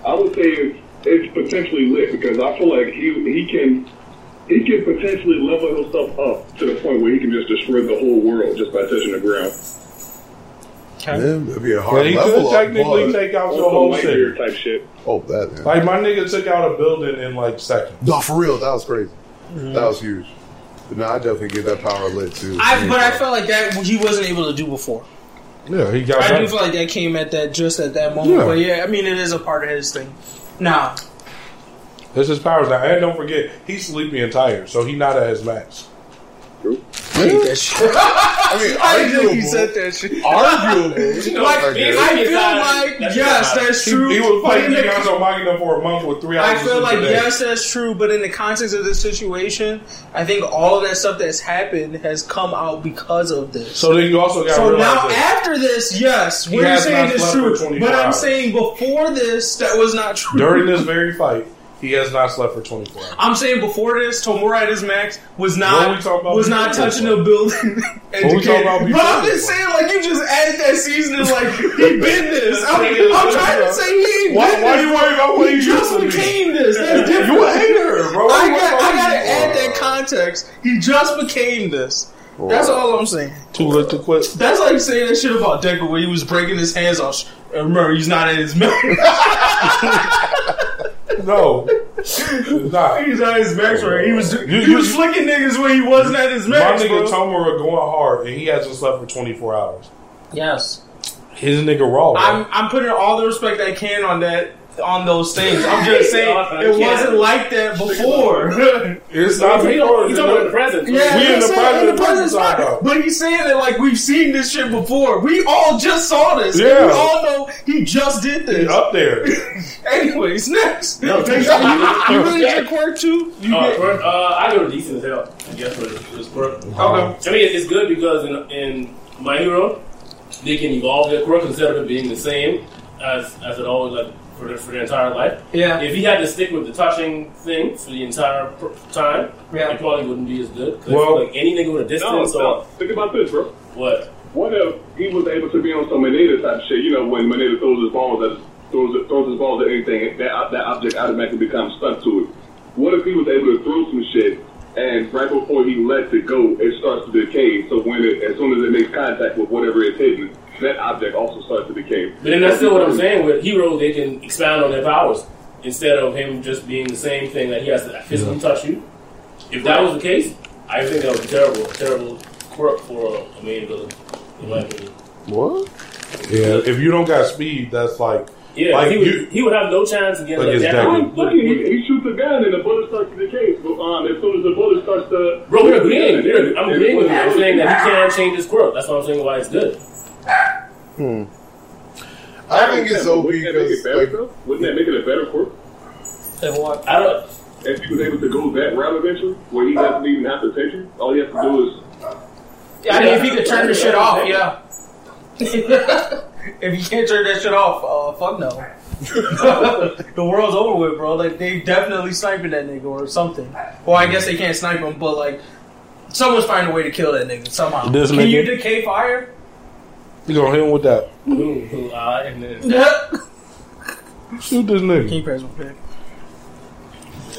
Speaker 4: I would say it's, it's potentially lit because I feel like he he can he can potentially level himself up to the point where he can just destroy the whole world just by touching the ground.
Speaker 3: Yeah, it'd be a
Speaker 2: But
Speaker 3: hard
Speaker 2: he
Speaker 3: level
Speaker 2: could
Speaker 3: up,
Speaker 2: technically
Speaker 3: but-
Speaker 2: take out your whole city.
Speaker 4: type shit.
Speaker 3: Oh, that. Yeah.
Speaker 2: Like my nigga took out a building in like seconds.
Speaker 3: No, for real, that was crazy.
Speaker 1: Mm-hmm.
Speaker 3: That was huge. But no, I definitely get that power lit too.
Speaker 1: I, but I felt like that he wasn't able to do before.
Speaker 2: Yeah, he got
Speaker 1: I do feel like that came at that just at that moment.
Speaker 2: Yeah.
Speaker 1: But yeah, I mean, it is a part of his thing. Now,
Speaker 2: That's his powers now. And don't forget, he's sleepy and tired, so he not at his max.
Speaker 1: I hate that shit. [LAUGHS]
Speaker 3: I mean,
Speaker 1: I think he said that shit.
Speaker 3: Arguable. [LAUGHS]
Speaker 5: You know,
Speaker 1: Like,
Speaker 3: I
Speaker 1: I feel like
Speaker 5: that's
Speaker 1: yes,
Speaker 5: not-
Speaker 1: that's true.
Speaker 2: he was
Speaker 1: But
Speaker 2: playing
Speaker 1: in the-
Speaker 2: Gigantomachia for a month with three hours.
Speaker 1: I
Speaker 2: of
Speaker 1: feel like yes, that's true, but in the context of this situation, I think all of that stuff that's happened has come out because of this.
Speaker 2: So then you also got
Speaker 1: So now
Speaker 2: that
Speaker 1: after this, yes,
Speaker 2: He
Speaker 1: what you're saying
Speaker 2: not
Speaker 1: is true.
Speaker 2: for 24
Speaker 1: But I'm
Speaker 2: hours.
Speaker 1: saying before this, that was not true.
Speaker 2: during this very fight, he has not slept for 24 hours.
Speaker 1: I'm saying before this, Tomura at his max was not
Speaker 2: we talking about
Speaker 1: was not touching the building.
Speaker 2: What we talking about
Speaker 1: But I'm just saying, like you just added that season, and like [LAUGHS] he been this. I'm, I'm trying to say he ain't
Speaker 2: Why,
Speaker 1: been
Speaker 2: why
Speaker 1: this.
Speaker 2: you worried about what
Speaker 1: He
Speaker 2: he
Speaker 1: just
Speaker 2: be?
Speaker 1: became this. That's different.
Speaker 2: You a hater, bro.
Speaker 1: I, got, I gotta add that context. He just became this. That's all I'm saying.
Speaker 2: Too late to quit.
Speaker 1: That's like saying that shit about Deku where he was breaking his hands off. Remember, he's not in his max. [LAUGHS]
Speaker 2: No, [LAUGHS] it's not.
Speaker 1: he's not in his max right. He was
Speaker 2: You-
Speaker 1: he was
Speaker 2: you-
Speaker 1: flicking niggas when he wasn't at his max.
Speaker 2: My nigga
Speaker 1: bro.
Speaker 2: Tomura going hard, and he hasn't slept for 24 hours.
Speaker 1: yes,
Speaker 2: His nigga raw. Bro.
Speaker 1: I'm I'm putting all the respect I can on that on those things. I'm just [LAUGHS] saying it wasn't like that before. [LAUGHS]
Speaker 2: it's not
Speaker 5: He's
Speaker 2: before.
Speaker 5: talking about the present.
Speaker 1: Yeah,
Speaker 2: We in the present-
Speaker 1: in the present
Speaker 2: what you talking
Speaker 1: spot.
Speaker 2: about?
Speaker 1: But he's saying that like we've seen this shit before. We all just saw this.
Speaker 2: Yeah.
Speaker 1: We all know he just did
Speaker 2: He's
Speaker 1: this.
Speaker 2: up there. [LAUGHS]
Speaker 1: Anyways, next.
Speaker 5: No,
Speaker 1: you, you really get quirk too? You
Speaker 5: Uh,
Speaker 1: get,
Speaker 5: quirk, uh, I go decent as hell. I guess for this quirk.
Speaker 1: okay.
Speaker 5: I mean, it's good because in, in My Hero, they can evolve their quirk instead of it being the same as as it always like for the, for their entire life.
Speaker 1: Yeah.
Speaker 5: If he had to stick with the touching thing for the entire pr- time,
Speaker 1: Yeah.
Speaker 5: it probably wouldn't be as good. 'Cause I
Speaker 2: Well-
Speaker 5: feel like any nigga with a
Speaker 4: No,
Speaker 5: distance
Speaker 4: no.
Speaker 5: or
Speaker 4: Think about this, bro.
Speaker 5: what?
Speaker 4: What if he was able to be on some Mineta type shit? You know, when Mineta throws his balls at throws throws his balls at anything, that that object automatically becomes stuck to it. What if he was able to throw some shit and right before he lets it go, it starts to decay? So when it, as soon as it makes contact with whatever it's hitting, that object also starts to decay.
Speaker 5: But then that's still what I'm saying. With heroes, they can expound on their powers instead of him just being the same thing that he has to physically touch you. If that was the case, I think that would be terrible, terrible quirk for a main villain, in my opinion.
Speaker 3: What?
Speaker 2: Yeah, if you don't got speed, that's like
Speaker 5: Yeah,
Speaker 2: Like
Speaker 5: he, would,
Speaker 2: you-
Speaker 5: he would have no chance against like,
Speaker 2: Against
Speaker 5: that.
Speaker 2: Deku.
Speaker 5: Would-
Speaker 4: Look, he, he shoots a gun and the bullet starts to decay. So, um, as soon as the bullet starts to
Speaker 5: Bro, we're agreeing. I'm agreeing with you. I'm saying that he can't change his quirk. That's why I'm saying why it's good.
Speaker 3: I think it's OP
Speaker 4: Wouldn't that make it
Speaker 3: because
Speaker 4: better,
Speaker 3: like?
Speaker 4: Wouldn't that make it a better quirk?
Speaker 1: And what?
Speaker 5: I don't.
Speaker 4: If he was able to go that route eventually, where he doesn't even have to take it, all he has to do is
Speaker 1: Yeah, I mean, if he could turn the shit off, yeah. [LAUGHS] if you can't turn that shit off, uh, fuck no. [LAUGHS] the world's over with, bro. Like they definitely sniping that nigga or something. Well, I guess they can't snipe him, but like someone's finding a way to kill that nigga somehow.
Speaker 2: This
Speaker 1: Can you
Speaker 2: nigga?
Speaker 1: decay fire?
Speaker 2: You gonna hit him with that?
Speaker 5: Ooh, ooh, ah, and then
Speaker 2: Shoot this nigga.
Speaker 1: you press one pick?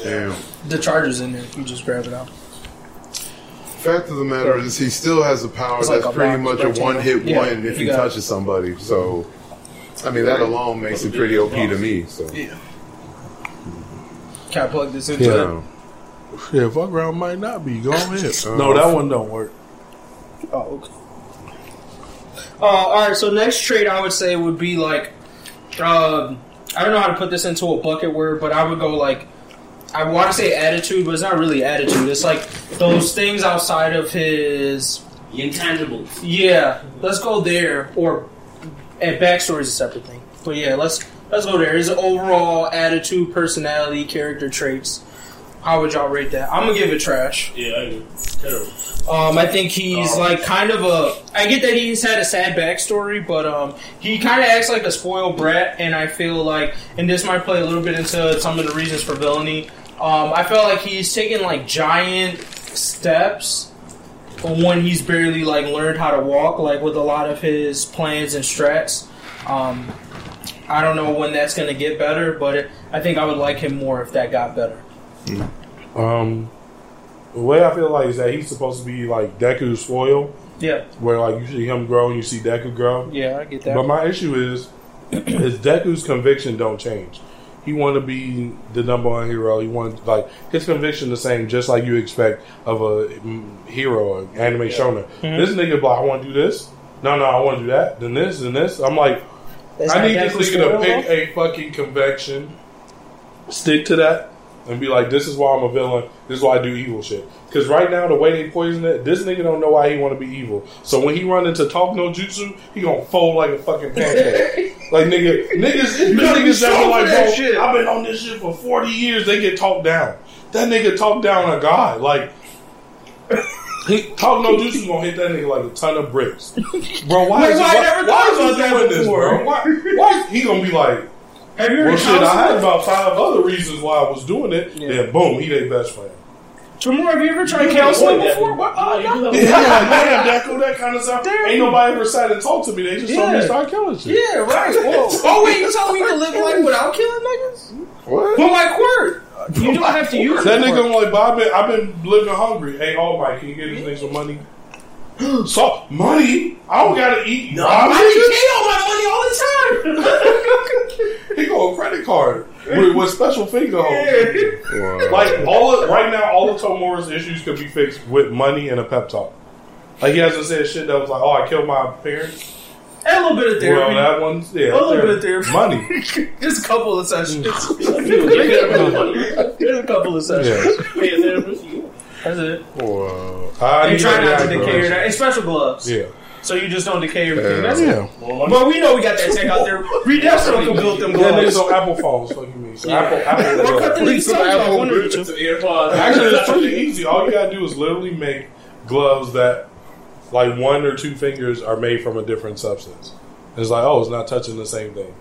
Speaker 3: damn.
Speaker 1: The charger's in there. You just grab it out.
Speaker 3: Fact of the matter is, he still has a power
Speaker 1: It's like
Speaker 3: that's
Speaker 1: a
Speaker 3: pretty
Speaker 1: box
Speaker 3: much a
Speaker 1: rectangle.
Speaker 3: one hit
Speaker 1: Yeah,
Speaker 3: one if
Speaker 1: you
Speaker 3: he
Speaker 1: got it.
Speaker 3: touches somebody. So, I mean, that alone makes it pretty OP to me. So,
Speaker 1: Yeah. Can I plug this into
Speaker 3: yeah.
Speaker 1: it?
Speaker 2: Yeah, fuck around might not be. Go ahead. [LAUGHS]
Speaker 3: Uh,
Speaker 2: no, that one don't work.
Speaker 1: Oh, okay. Uh, all right. So next trait I would say would be like, um, I don't know how to put this into a bucket word, but I would go like, I want to say attitude, but it's not really attitude. It's like those things outside of his.
Speaker 5: the intangibles.
Speaker 1: Yeah, let's go there. Or, and backstory is a separate thing. But yeah, let's let's go there. His overall attitude, personality, character traits. How would y'all rate that? I'm gonna give it trash.
Speaker 5: Yeah, I agree. Terrible.
Speaker 1: Um, I think he's
Speaker 5: Oh.
Speaker 1: like kind of a. I get that he's had a sad backstory, but um, he kind of acts like a spoiled brat, and I feel like, and this might play a little bit into some of the reasons for villainy. Um, I feel like he's taking like giant steps when he's barely like learned how to walk, like with a lot of his plans and strats. Um, I don't know when that's gonna get better, but it, I think I would like him more if that got better.
Speaker 2: Um, the way I feel like is that he's supposed to be like Deku's foil,
Speaker 1: Yeah,
Speaker 2: where like you see him grow and you see Deku grow.
Speaker 1: yeah, I get that.
Speaker 2: But my issue is, [CLEARS THROAT] is Deku's conviction don't change. He want to be the number one hero. He wants like his conviction the same, just like you expect of a mm, hero, an anime shonen. This nigga, be like, I want to do this. No, no, I want to do that. Then this, then this. I'm like,
Speaker 1: That's
Speaker 2: I need this nigga to pick a fucking conviction, stick to that, and be like, this is why I'm a villain. This is why I do evil shit. Because right now, the way they poison it, this nigga don't know why he want to be evil. So when he run into talk no jutsu, he gonna fold like a fucking pancake. [LAUGHS] like nigga, niggas,
Speaker 1: gotta
Speaker 2: niggas that like, bro,
Speaker 1: shit.
Speaker 2: I've been on this shit for forty years. They get talked down. That nigga talked down a guy. Like [LAUGHS] he talk no jutsu gonna hit that nigga like a ton of bricks. Bro, why is,
Speaker 1: why
Speaker 2: why, why is he
Speaker 1: that
Speaker 2: doing this,
Speaker 1: before?
Speaker 2: bro? Why, why is he gonna be like?
Speaker 1: Have you
Speaker 2: Well, shit, I had about five other reasons why I was doing it.
Speaker 1: Yeah.
Speaker 2: Yeah, boom, he their best friend.
Speaker 1: Tomura, have you ever tried counseling before? What?
Speaker 5: Oh, you
Speaker 1: no.
Speaker 5: do that
Speaker 2: Yeah,
Speaker 5: with-
Speaker 2: like, that kind of stuff.
Speaker 1: Damn.
Speaker 2: Ain't nobody ever sat and talked to me. They just told me to start killing shit.
Speaker 1: Yeah, right. [LAUGHS] Oh wait, you told me to live life without killing niggas?
Speaker 3: What?
Speaker 1: But my quirk. You don't have to use
Speaker 2: That
Speaker 1: the
Speaker 2: nigga
Speaker 1: quirk.
Speaker 2: I'm like, Bob, I've been, living hungry. Hey, All Might, can you get this nigga some money? [GASPS] So money? I don't gotta eat.
Speaker 5: No, I
Speaker 2: niggas.
Speaker 5: pay all my money all the time. [LAUGHS]
Speaker 2: He go a credit card with, with special finger holes.
Speaker 3: Wow.
Speaker 2: Like all of, right now, all of Tomura's issues could be fixed with money and a pep talk. Like he hasn't said shit that was like, "Oh, I killed my parents."
Speaker 1: And a little bit of therapy.
Speaker 2: Well, that one's yeah,
Speaker 1: a little
Speaker 2: there.
Speaker 1: bit of therapy.
Speaker 2: money. [LAUGHS]
Speaker 1: Just a couple of sessions.
Speaker 5: You get rid of money.
Speaker 1: Just a couple of sessions.
Speaker 2: Yeah.
Speaker 5: Pay a therapist, you-
Speaker 1: That's it.
Speaker 3: Wow.
Speaker 2: I
Speaker 1: And
Speaker 2: need
Speaker 1: try not to decay your
Speaker 2: aggravation.
Speaker 1: that. And special gloves.
Speaker 2: Yeah,
Speaker 1: So you just don't decay everything.
Speaker 3: Yeah.
Speaker 1: That's
Speaker 2: yeah.
Speaker 5: More money.
Speaker 1: But we know we got that tech out there. [LAUGHS] We definitely can build them gloves.
Speaker 2: niggas on Apple phones. Fucking me. So
Speaker 1: Yeah.
Speaker 2: Apple, Apple.
Speaker 1: Or cut the
Speaker 2: gloves.
Speaker 1: niggas' thumbs off. One of the two.
Speaker 5: Some AirPods.
Speaker 2: Actually, [LAUGHS] it's pretty easy. All you gotta do is literally make gloves that, like, one or two fingers are made from a different substance. It's like, oh, it's not touching the same thing.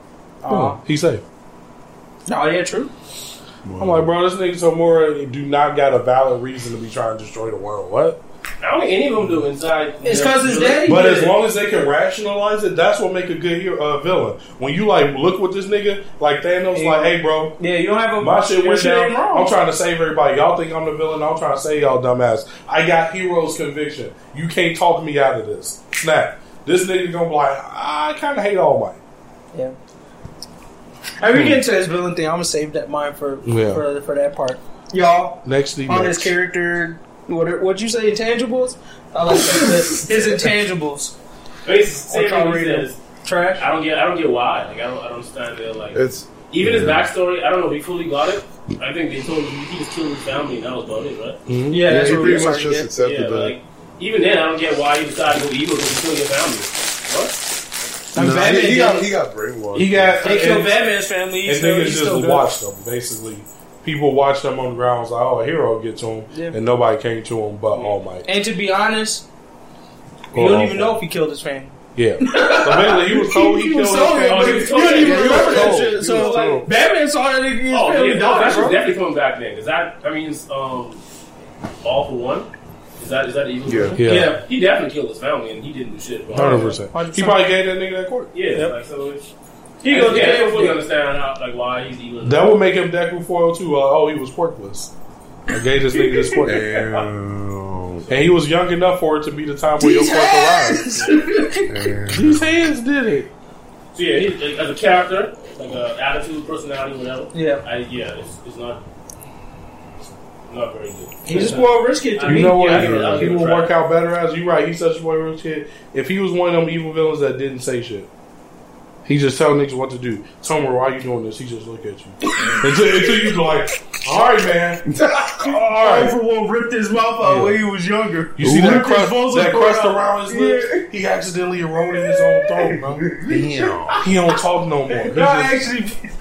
Speaker 1: Uh,
Speaker 2: Boom. He's safe.
Speaker 1: oh yeah, true.
Speaker 2: I'm like, bro, this nigga Tomura do not got a valid reason to be trying to destroy the world. What?
Speaker 5: I don't think any of them do inside.
Speaker 1: It's 'cause his daddy-
Speaker 2: But
Speaker 1: Yeah.
Speaker 2: as long as they can rationalize it, that's what make a good hero, uh, villain. When you like look with this nigga, like Thanos,
Speaker 1: Yeah.
Speaker 2: like, hey, bro,
Speaker 1: Yeah, you don't have a
Speaker 2: my shit
Speaker 1: your
Speaker 2: went down.
Speaker 1: wrong.
Speaker 2: I'm trying to save everybody. Y'all think I'm the villain? I'm trying to save y'all, dumbass. I got hero's conviction. You can't talk me out of this. Snap. This nigga gonna be like, I kind of hate All Might.
Speaker 1: Yeah. I mean, we hmm. get into his villain thing. I'm gonna save that mind for
Speaker 2: Yeah.
Speaker 1: for, for that part. Y'all
Speaker 2: Next thing,
Speaker 1: on his character, what what you say intangibles? I like that. his intangibles.
Speaker 5: Basically,
Speaker 1: What
Speaker 5: same
Speaker 1: y'all
Speaker 5: thing he
Speaker 1: rate him?
Speaker 5: says.
Speaker 1: Trash.
Speaker 5: I don't get. I don't get why. Like I don't. I don't understand it. Like
Speaker 3: It's
Speaker 5: even his backstory. I don't know. if He fully got it. I think they told him he just killed his family. and That was about it, right? Hmm?
Speaker 1: Yeah,
Speaker 3: yeah,
Speaker 1: that's
Speaker 3: he
Speaker 1: what we
Speaker 3: pretty much just
Speaker 1: get.
Speaker 3: accepted
Speaker 5: Yeah,
Speaker 3: that.
Speaker 5: like even then, I don't get why he decided to go evil because he killed your family. What?
Speaker 1: And
Speaker 3: No,
Speaker 1: Batman
Speaker 3: he, he got
Speaker 1: did.
Speaker 3: he got brainwashed.
Speaker 2: He got
Speaker 1: They killed Batman's family. He's
Speaker 2: and
Speaker 1: still,
Speaker 2: niggas
Speaker 1: he's
Speaker 2: just watched them. Basically, people watched them on the ground. Was like, oh, a hero get to him,
Speaker 1: Yeah.
Speaker 2: and nobody came to him but All Might.
Speaker 1: And to be honest, you don't even know if he killed his family.
Speaker 2: Yeah, [LAUGHS] so basically, he was told he,
Speaker 1: He
Speaker 2: killed
Speaker 1: was
Speaker 2: his
Speaker 1: told,
Speaker 2: family.
Speaker 1: but
Speaker 5: he
Speaker 1: You don't even
Speaker 2: Yeah,
Speaker 1: remember that shit. So like. Batman saw that nigga his
Speaker 5: Oh, yeah, no,
Speaker 1: die,
Speaker 5: that shit's
Speaker 1: bro.
Speaker 5: definitely coming back then. because that, that means, um, all for one? Is that, is that evil
Speaker 3: Yeah.
Speaker 2: Yeah.
Speaker 1: Yeah.
Speaker 5: He definitely killed his family and he didn't do shit. about it.
Speaker 2: Hundred percent. He probably gave that nigga that court.
Speaker 5: Yeah, like, so it's,
Speaker 1: He goes,
Speaker 5: yeah, I don't
Speaker 1: yeah,
Speaker 5: fully understand how, like, why he's evil.
Speaker 2: That would make him Deku foil too. Uh, oh, he was porkless. I gave this nigga this quirk.
Speaker 3: Damn.
Speaker 2: And he was young enough for it to be the time where your quirk arrived. These hands did it.
Speaker 5: So yeah, he, like, as a character, like a attitude, personality, whatever.
Speaker 1: Yeah.
Speaker 5: I, yeah, it's, it's not, it's not very good.
Speaker 1: He's a spoiled rich kid to
Speaker 2: You
Speaker 1: me.
Speaker 2: know what?
Speaker 5: Yeah,
Speaker 2: he,
Speaker 5: give I'll
Speaker 2: he
Speaker 5: give it a
Speaker 2: will work out better as you right. He's such a boy rich kid. If he was one of them evil villains that didn't say shit, he just tell niggas what to do. Tell him why you doing this. He just look at you until, until you be like, all right, man, all right.
Speaker 6: for one ripped his mouth out when he was younger.
Speaker 2: You see that
Speaker 6: Ripped his
Speaker 2: crust,
Speaker 6: balls
Speaker 2: that
Speaker 6: apart.
Speaker 2: crust around his lips? He accidentally eroded his own throat, bro.
Speaker 3: Damn.
Speaker 2: He don't talk no more. He
Speaker 6: No,
Speaker 2: just-
Speaker 6: actually,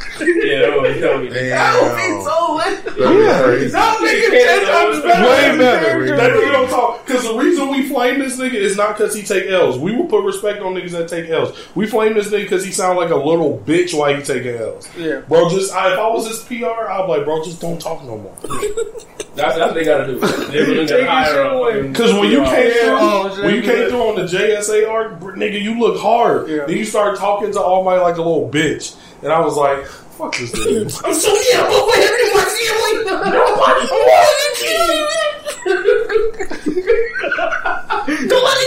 Speaker 5: Yeah, no, he told me.
Speaker 3: Damn.
Speaker 6: so lit.
Speaker 3: That'd be so crazy.
Speaker 6: That nigga ten times better.
Speaker 2: Way better. That nigga don't talk. Because the reason we flame this nigga is not because he take L's. We will put respect on niggas that take L's. We flame this nigga because he sound like a little bitch while he taking L's.
Speaker 1: Yeah.
Speaker 2: Bro, just I, if I was his PR, I'd be like, bro, just don't talk no more. [LAUGHS]
Speaker 5: That's, that's what they gotta do. They're willing
Speaker 1: Take
Speaker 5: to
Speaker 1: your
Speaker 5: hire
Speaker 1: shit
Speaker 5: a
Speaker 1: away.
Speaker 5: fucking-
Speaker 2: Because when you
Speaker 5: Yeah.
Speaker 2: came through,
Speaker 1: oh,
Speaker 2: when you
Speaker 1: shit.
Speaker 2: came through on the JSA arc, nigga, you look hard.
Speaker 1: Yeah.
Speaker 2: Then you start talking to All Might like a little bitch, and I was like, fuck this nigga. [LAUGHS]
Speaker 6: I'm so yeah, but wait, everyone's feeling. Nobody [LAUGHS] wants Don't let me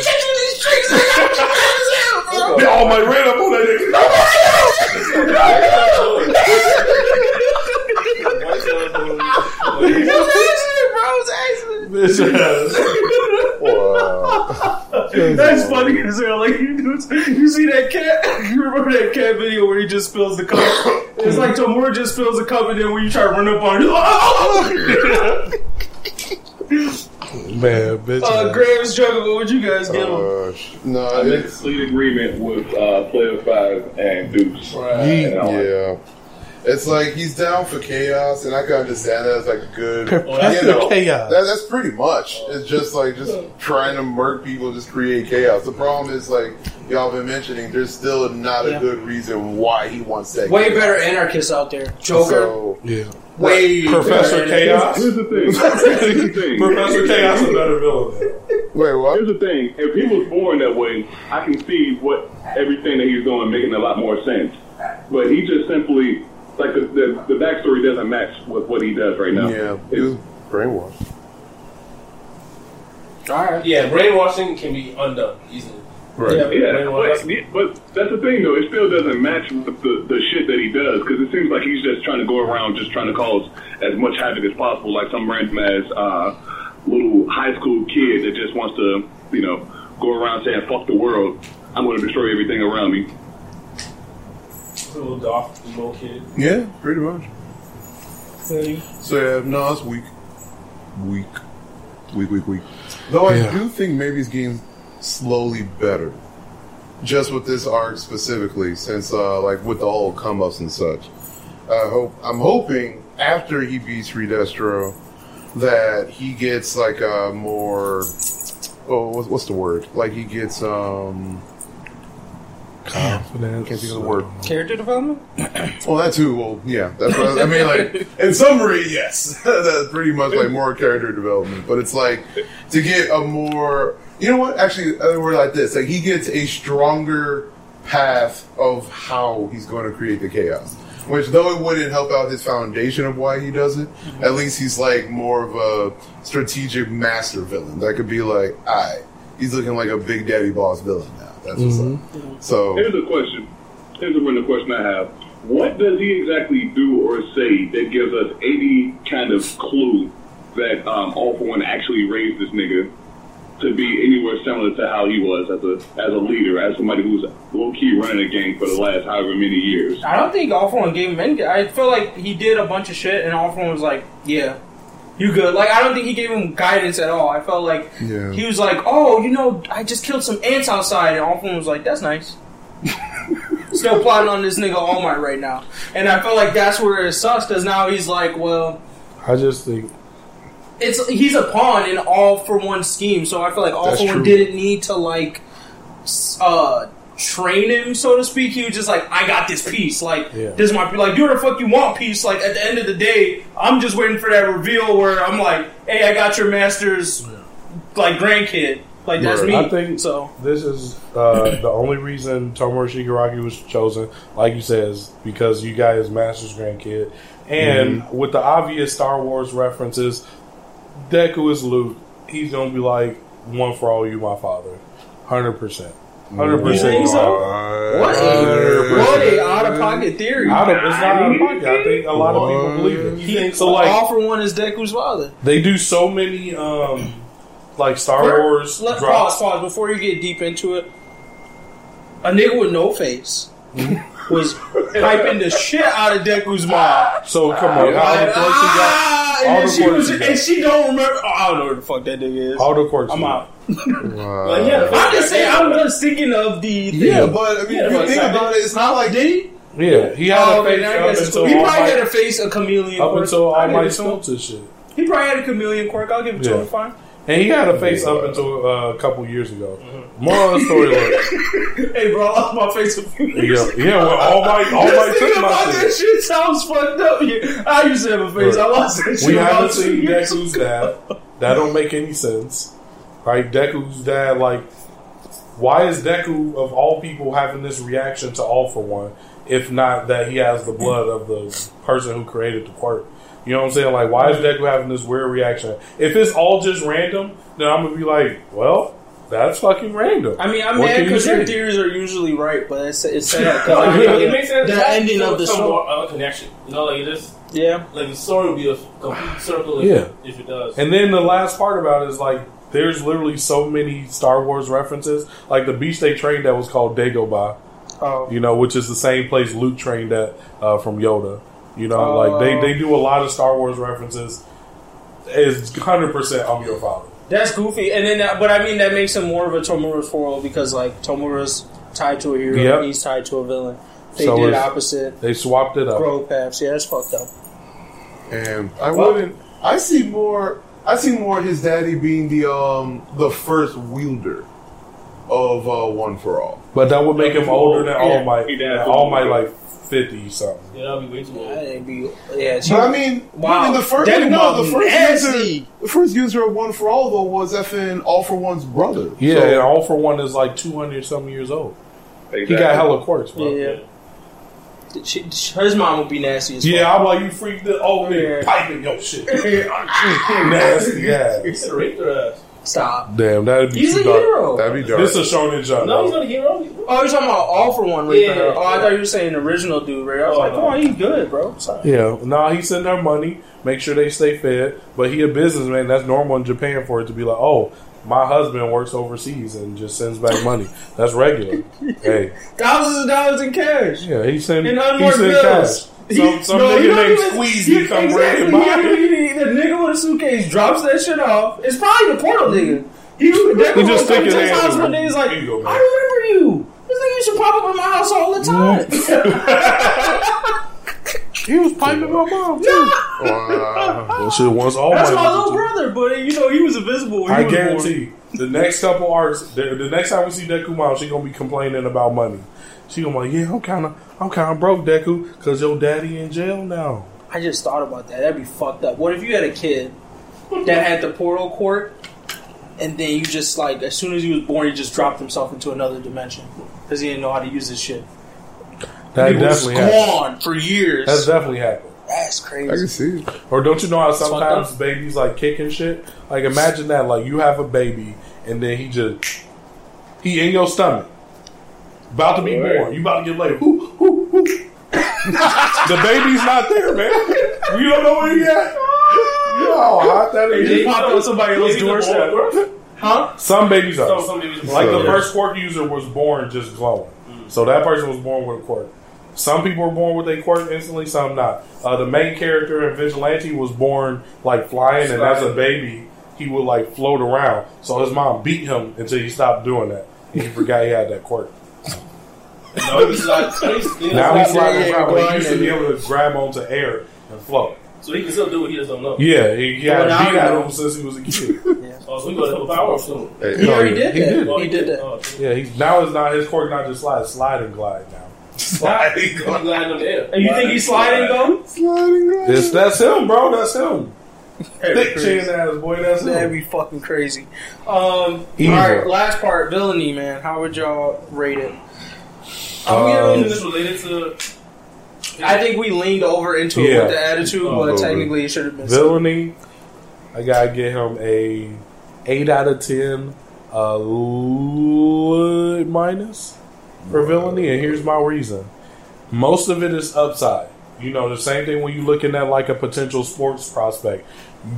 Speaker 6: catch you in these streets. I got you mad as hell, bro.
Speaker 2: Then All Might ran up on that nigga. Bitch ass.
Speaker 3: Wow.
Speaker 6: That's funny as hell. Like you, do, you see that cat? You remember that cat video where he just spills the cup? It's like Tomura just spills the cup, and then when you try to run up on it, [LAUGHS] oh, oh, oh,
Speaker 2: Man, bitch.
Speaker 1: Uh,
Speaker 2: ass.
Speaker 1: Graves Jugguh, what would you guys give him?
Speaker 3: Uh, sh- no,
Speaker 4: I made a
Speaker 3: it's
Speaker 4: complete agreement with uh, Player Five and Deuce.
Speaker 3: he,
Speaker 4: And
Speaker 3: yeah. It's like he's down for chaos, and I can understand that as like a good,
Speaker 2: That's
Speaker 3: you know,
Speaker 2: chaos.
Speaker 3: That, that's pretty much. It's just like just trying to murk people, just create chaos. The problem is like y'all been mentioning, there's still not a
Speaker 1: Yeah.
Speaker 3: good reason why he wants that.
Speaker 1: Way
Speaker 3: chaos.
Speaker 1: better anarchists out there. Joker.
Speaker 3: So,
Speaker 2: Yeah.
Speaker 1: way
Speaker 2: Professor
Speaker 1: better.
Speaker 2: Chaos. [LAUGHS]
Speaker 4: Here's the thing. Here's the thing.
Speaker 2: Professor Chaos is a better villain.
Speaker 3: wait, what?
Speaker 4: Here's the thing. If he was born that way, I can see what everything that he's doing making a lot more sense. But he just simply like the the, the backstory doesn't match with what he does right now.
Speaker 3: Yeah, he was brainwashed.
Speaker 1: Alright.
Speaker 5: Yeah, brainwashing can be undone easily.
Speaker 3: Right.
Speaker 1: Yeah.
Speaker 4: Yeah, but, but that's the thing though. It still doesn't match with the, the shit that he does because it seems like he's just trying to go around just trying to cause as much havoc as possible, like some random ass uh, little high school kid that just wants to, you know, go around saying "fuck the world." I'm going to destroy everything around me.
Speaker 5: A little dark, emo kid.
Speaker 3: Yeah, pretty much. So yeah, no, it's weak, weak, weak, weak, weak. Though
Speaker 2: Yeah.
Speaker 3: I do think maybe it's getting slowly better, just with this arc specifically, since uh, like with the whole come ups and such. I hope I'm hoping after he beats Redestro that he gets like a more oh what's, what's the word like he gets um
Speaker 2: Confidence.
Speaker 3: can't think of the word
Speaker 1: Character development? [CLEARS THROAT]
Speaker 3: Well, that too. Well, yeah, that's what I, I mean. Like [LAUGHS] in summary, yes, [LAUGHS] that's pretty much like more character development. But it's like to get a more, you know what? Actually, other word like this, like he gets a stronger path of how he's going to create the chaos. Which, though it wouldn't help out his foundation of why he does it, at least he's like more of a strategic master villain. That could be like, I, he's looking like a big daddy boss villain now. That's what's up. So
Speaker 4: Here's a question. Here's a random question I have. What does he exactly do or say that gives us any kind of clue that um, All for One actually raised this nigga to be anywhere similar to how he was as a as a leader, as somebody who's low key running a gang for the last however many years?
Speaker 1: I don't think All for One gave him any. I feel like he did a bunch of shit, and All for One was like, "Yeah, you good." Like I don't think he gave him guidance at all. I felt like
Speaker 3: Yeah.
Speaker 1: he was like, "Oh, you know, I just killed some ants outside," and One was like, "That's nice." [LAUGHS] still plotting on this nigga All Might right now, and I felt like that's where it sucks because now he's like, well,
Speaker 2: I just think
Speaker 1: it's he's a pawn in all for one scheme. So I feel like all for one didn't need to like uh train him, so to speak. He was just like, I got this piece. Like
Speaker 2: Yeah.
Speaker 1: this might be like you're the fuck you want piece. Like at the end of the day, I'm just waiting for that reveal where I'm like, hey, I got your master's like grandkid. Like that's
Speaker 3: Right.
Speaker 1: me.
Speaker 2: I think-
Speaker 1: so.
Speaker 2: this is uh, the only reason Tomura Shigaraki was chosen, like you said, is because you got his master's grandkid, and with the obvious Star Wars references, Deku is Luke. He's gonna be like one for all, you my father, hundred percent, hundred
Speaker 1: You think
Speaker 2: percent.
Speaker 1: so? What a, what a out of pocket theory.
Speaker 2: Out of, it's not out of pocket. I think a lot of people believe it.
Speaker 1: You think
Speaker 2: so? Like
Speaker 1: all for one is Deku's father.
Speaker 2: they do so many, um, like Star Wars
Speaker 1: Let
Speaker 2: drops.
Speaker 1: pause, pause before you get deep into it. A nigga with no face was hyping the shit out of Deku's mom.
Speaker 2: So come on, all the
Speaker 1: Like,
Speaker 2: quirks he got,
Speaker 1: ah, and she was, and she don't remember. Oh, I don't know where the fuck that nigga is.
Speaker 2: all the quirks.
Speaker 1: I'm
Speaker 2: he got.
Speaker 1: out.
Speaker 5: Well, yeah,
Speaker 1: I'm just saying. I'm just thinking of the. Thing.
Speaker 3: Yeah, but I mean,
Speaker 5: Yeah,
Speaker 3: if you think about it, it's not like
Speaker 1: Did he?
Speaker 2: Yeah, he had
Speaker 1: Oh,
Speaker 2: a face
Speaker 1: okay,
Speaker 2: up until
Speaker 1: cool. He probably had a face a chameleon.
Speaker 2: up
Speaker 1: quirk.
Speaker 2: until
Speaker 1: I
Speaker 2: all
Speaker 1: give
Speaker 2: my
Speaker 1: it to him.
Speaker 2: stilts and shit.
Speaker 1: He probably had a chameleon quirk. I'll give it to him. Fine.
Speaker 2: And he had a face up until uh, a couple years ago. Moral of the story, [LAUGHS] look,
Speaker 1: Hey, bro, I lost my face a few years
Speaker 2: yeah, yeah, well, all my, all my
Speaker 1: Just think
Speaker 2: took
Speaker 1: about
Speaker 2: my
Speaker 1: that
Speaker 2: shit.
Speaker 1: shit sounds fucked up. Yeah, I used to have a face. I lost that shit.
Speaker 2: We haven't seen
Speaker 1: years
Speaker 2: Deku's
Speaker 1: ago.
Speaker 2: dad. That don't make any sense, right? Deku's dad, like, why is Deku of all people having this reaction to All for One? If not that he has the blood of the person who created the quirk. You know what I'm saying? Like, why is Deku having this weird reaction? If it's all just random, then I'm gonna be like, well, that's fucking random.
Speaker 1: I mean, I'm
Speaker 2: What
Speaker 1: mad
Speaker 2: can you
Speaker 1: because their theories are usually right, but it's, it's [LAUGHS] sad. 'cause,
Speaker 5: No,
Speaker 1: like,
Speaker 5: I mean, it makes sense.
Speaker 1: The
Speaker 5: It's
Speaker 1: ending
Speaker 5: some-
Speaker 1: of the
Speaker 5: some
Speaker 1: show.
Speaker 5: more, uh, connection. You know, like this,
Speaker 1: Yeah.
Speaker 5: like the story would be a complete [SIGHS] circle. If,
Speaker 2: Yeah.
Speaker 5: if it does.
Speaker 2: And then the last part about it is like there's literally so many Star Wars references. Like the beach they trained at was called Dagobah,
Speaker 1: Oh.
Speaker 2: you know, which is the same place Luke trained at uh, from Yoda. You know, like they, they do a lot of Star Wars references. Is hundred percent I'm your father.
Speaker 1: That's goofy. And then, that, but I mean, that makes him more of a Tomura's foil because, like, Tomura's tied to a hero
Speaker 2: Yep.
Speaker 1: and he's tied to a villain. They
Speaker 2: So
Speaker 1: did opposite.
Speaker 2: They swapped it up.
Speaker 1: Growth paths. Yeah, that's fucked up.
Speaker 3: And I wouldn't. I see more. I see more his daddy being the um the first wielder of uh, One for All.
Speaker 2: But that would make him older than All
Speaker 5: Yeah,
Speaker 2: Might.
Speaker 5: he.
Speaker 2: All Might like fifty something.
Speaker 5: yeah, that'll be way too
Speaker 1: That
Speaker 5: old.
Speaker 1: ain't be. Yeah, she,
Speaker 3: But I mean,
Speaker 1: Wow.
Speaker 3: I mean the first
Speaker 1: Daddy
Speaker 3: no, the first
Speaker 1: nasty.
Speaker 3: user, the first user of One for All though was FN All for One's brother.
Speaker 2: Yeah,
Speaker 3: So-
Speaker 2: and All for One is like two hundred some years old.
Speaker 4: Exactly.
Speaker 2: He got hella quirks, bro.
Speaker 1: yeah. She, his mom would be nasty as
Speaker 2: Yeah, I'm like, you freaked the oh
Speaker 1: Yeah.
Speaker 2: man, piping your shit. [LAUGHS] Nasty ass.
Speaker 5: He's a raped her ass.
Speaker 1: Stop.
Speaker 2: Damn, that'd be
Speaker 1: He's
Speaker 2: too
Speaker 1: a
Speaker 2: dark.
Speaker 1: hero.
Speaker 3: That'd be dark.
Speaker 2: This is Shonen Jump.
Speaker 5: No, he's not a hero.
Speaker 1: Oh, you're talking about all for one raping
Speaker 5: Yeah.
Speaker 1: her. Oh, I thought you were saying original dude, right? I was
Speaker 5: Oh,
Speaker 1: like,
Speaker 5: no.
Speaker 1: come on, he's good, bro. Sorry.
Speaker 2: Yeah, no, he send her money, make sure they stay fed. But he a businessman. That's normal in Japan for it to be like, oh, my husband works overseas and just sends back money. That's regular. hey,
Speaker 1: Thousands of dollars in cash.
Speaker 2: yeah, he send
Speaker 1: In
Speaker 2: he
Speaker 1: unmarked bills.
Speaker 2: cash. Some, some
Speaker 1: No, you
Speaker 2: nigga named
Speaker 1: even-
Speaker 2: Squeezy come
Speaker 1: exactly.
Speaker 2: bring it
Speaker 1: He
Speaker 2: by.
Speaker 1: don't The nigga with a suitcase drops that shit off. It's probably the portal nigga. He, that
Speaker 2: He just
Speaker 1: stick
Speaker 2: his
Speaker 1: his
Speaker 2: hand
Speaker 1: house one day. He's like,
Speaker 2: you go.
Speaker 1: I remember you. This nigga used to pop up in my house all the mm-hmm. time. [LAUGHS]
Speaker 2: He was piping my mom too.
Speaker 3: Wow.
Speaker 2: Well, shit, once all
Speaker 1: That's
Speaker 2: my
Speaker 1: my little brother, but you know he was invisible. he
Speaker 2: I
Speaker 1: was born.
Speaker 2: guarantee the next couple arcs, the, the next time we see Deku Mom, she gonna be complaining about money. She gonna be like, yeah, I'm kind of, I'm kind of broke, Deku, because your daddy in jail now.
Speaker 1: I just thought about that. That'd be fucked up. What if you had a kid that had the portal quirk, and then you just like as soon as he was born, he just dropped himself into another dimension because he didn't know how to use his shit.
Speaker 2: That
Speaker 1: he was
Speaker 2: definitely happened.
Speaker 1: gone for years.
Speaker 2: That's definitely happened.
Speaker 1: That's crazy.
Speaker 3: I can
Speaker 1: crazy.
Speaker 3: see. it.
Speaker 2: Or don't you know how sometimes babies like kicking shit? Like imagine that, like you have a baby and then he just he in your stomach, about to be
Speaker 5: Right.
Speaker 2: born. You about to get laid. The baby's not there, man. You don't know where he at. You know how hot that
Speaker 1: He
Speaker 2: is.
Speaker 1: just popped on somebody else's
Speaker 5: Maybe the
Speaker 1: doorstep.
Speaker 5: born-
Speaker 1: Huh?
Speaker 2: Some babies are.
Speaker 5: Some, some babies
Speaker 2: Like the
Speaker 3: Yeah.
Speaker 2: first quirk user was born just glowing. Mm. So that person was born with a quirk. Some people were born with a quirk instantly, some not. Uh, the main character in Vigilante was born like flying, and as a baby, he would like float around. So his mom beat him until he stopped doing that. And he forgot he had that quirk.
Speaker 5: No, [LAUGHS] he's not. He's, he's
Speaker 2: Now
Speaker 5: not
Speaker 2: he's sliding around. but He used to be able to grab onto air and float.
Speaker 5: So he can still do what he just don't know.
Speaker 2: Yeah, he, he had
Speaker 1: Well, now
Speaker 2: beat
Speaker 1: he
Speaker 2: at
Speaker 1: knows.
Speaker 2: him since he was a kid. [LAUGHS]
Speaker 5: Oh, so he got to power soon.
Speaker 3: Hey,
Speaker 1: He already did
Speaker 2: he
Speaker 1: that.
Speaker 2: did.
Speaker 5: Oh,
Speaker 1: He did that.
Speaker 5: Oh,
Speaker 2: yeah, he, now it's not his quirk. Not just slide, slide and glide now.
Speaker 3: Sliding
Speaker 5: he's gliding in the air.
Speaker 6: And you think he's sliding though?
Speaker 3: Sliding glide.
Speaker 2: It's, that's him, bro. That's him. Thick
Speaker 1: be
Speaker 2: chin ass boy. That's
Speaker 1: That'd
Speaker 2: him.
Speaker 1: be fucking crazy. Um, all right, last part, villainy, man. How would y'all rate it?
Speaker 2: Um,
Speaker 1: I'm
Speaker 5: Is this related to?
Speaker 1: I think we leaned over into it
Speaker 2: Yeah.
Speaker 1: with the attitude,
Speaker 5: Oh,
Speaker 1: but
Speaker 3: over.
Speaker 1: technically it should have been.
Speaker 2: Villainy. I gotta get him a eight out of ten. Uh, l- minus for villainy, and here's my reason. Most of it is upside. You know, the same thing when you're looking at like a potential sports prospect.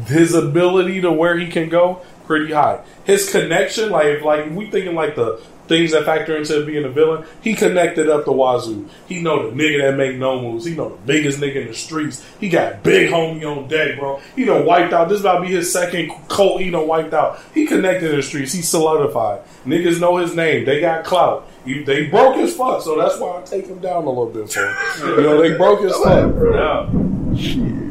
Speaker 2: His ability to where he can go, pretty high. His connection, like like we thinking like the things that factor into being a villain, he connected up the wazoo. He know the nigga that make no moves. He know the biggest nigga in the streets. He got big homie on deck, bro. He done wiped out. This about to be his second colt. He done wiped out. He connected in the streets. He solidified. Niggas know his name. They got clout. You, they broke his foot, so that's why I take him down a little bit for him. You know, they broke his fuck.
Speaker 5: No.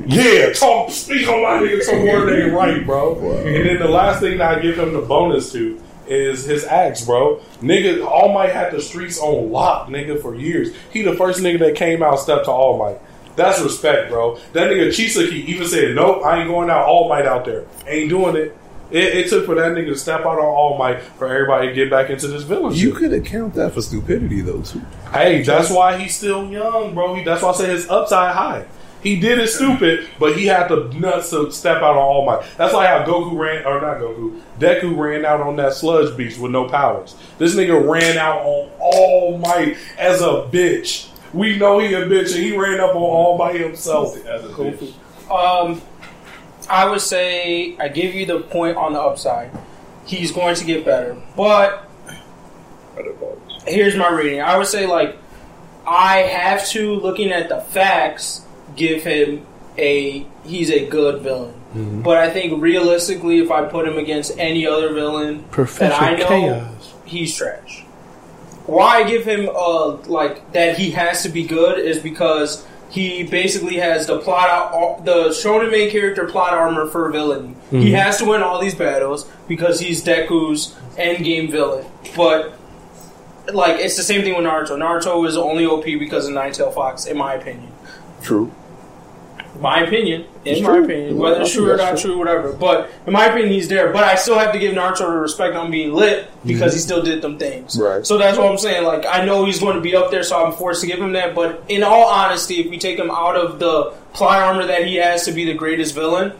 Speaker 2: Yeah, talk, speak on my nigga some word ain't right, bro. And then the last thing that I give him the bonus to is his acts, bro. Nigga, All Might had the streets on lock, nigga, for years. He the first nigga that came out stepped to All Might. That's respect, bro. That nigga Chisaki even said, nope, I ain't going out All Might out there. Ain't doing it. It, it took for that nigga to step out on All Might for everybody to get back into this village.
Speaker 3: You could account that for stupidity, though, too.
Speaker 2: Hey, that's why he's still young, bro. He, that's why I say his upside high. He did it stupid, but he had the nuts to step out on All Might. That's like how Goku ran, or not Goku, Deku ran out on that sludge beast with no powers. This nigga ran out on All Might as a bitch. We know he a bitch, and he ran up on All Might himself.
Speaker 5: As a bitch.
Speaker 1: Um, I would say I give you the point on the upside. He's going to get better, but here's my reading. I would say like I have to, looking at the facts, give him a he's a good villain. But I think realistically, if I put him against any other villain that I know, he's trash. Why I give him uh like that he has to be good is because he basically has the plot out the Shonen main character plot armor for a villain. He mm-hmm. has to win all these battles because he's Deku's end game villain. But like it's the same thing with Naruto. Naruto is only OP because of Nine Tail Fox, in my opinion.
Speaker 3: True.
Speaker 1: My opinion, in
Speaker 3: It's
Speaker 1: my
Speaker 3: true.
Speaker 1: opinion, whether it's true or not
Speaker 3: that's
Speaker 1: true, whatever. But in my opinion, he's there. But I still have to give Naruto the respect on being lit because mm-hmm. he still did them things.
Speaker 3: Right.
Speaker 1: So that's what I'm saying. Like I know he's going to be up there, so I'm forced to give him that. But in all honesty, if we take him out of the plot armor that he has to be the greatest villain,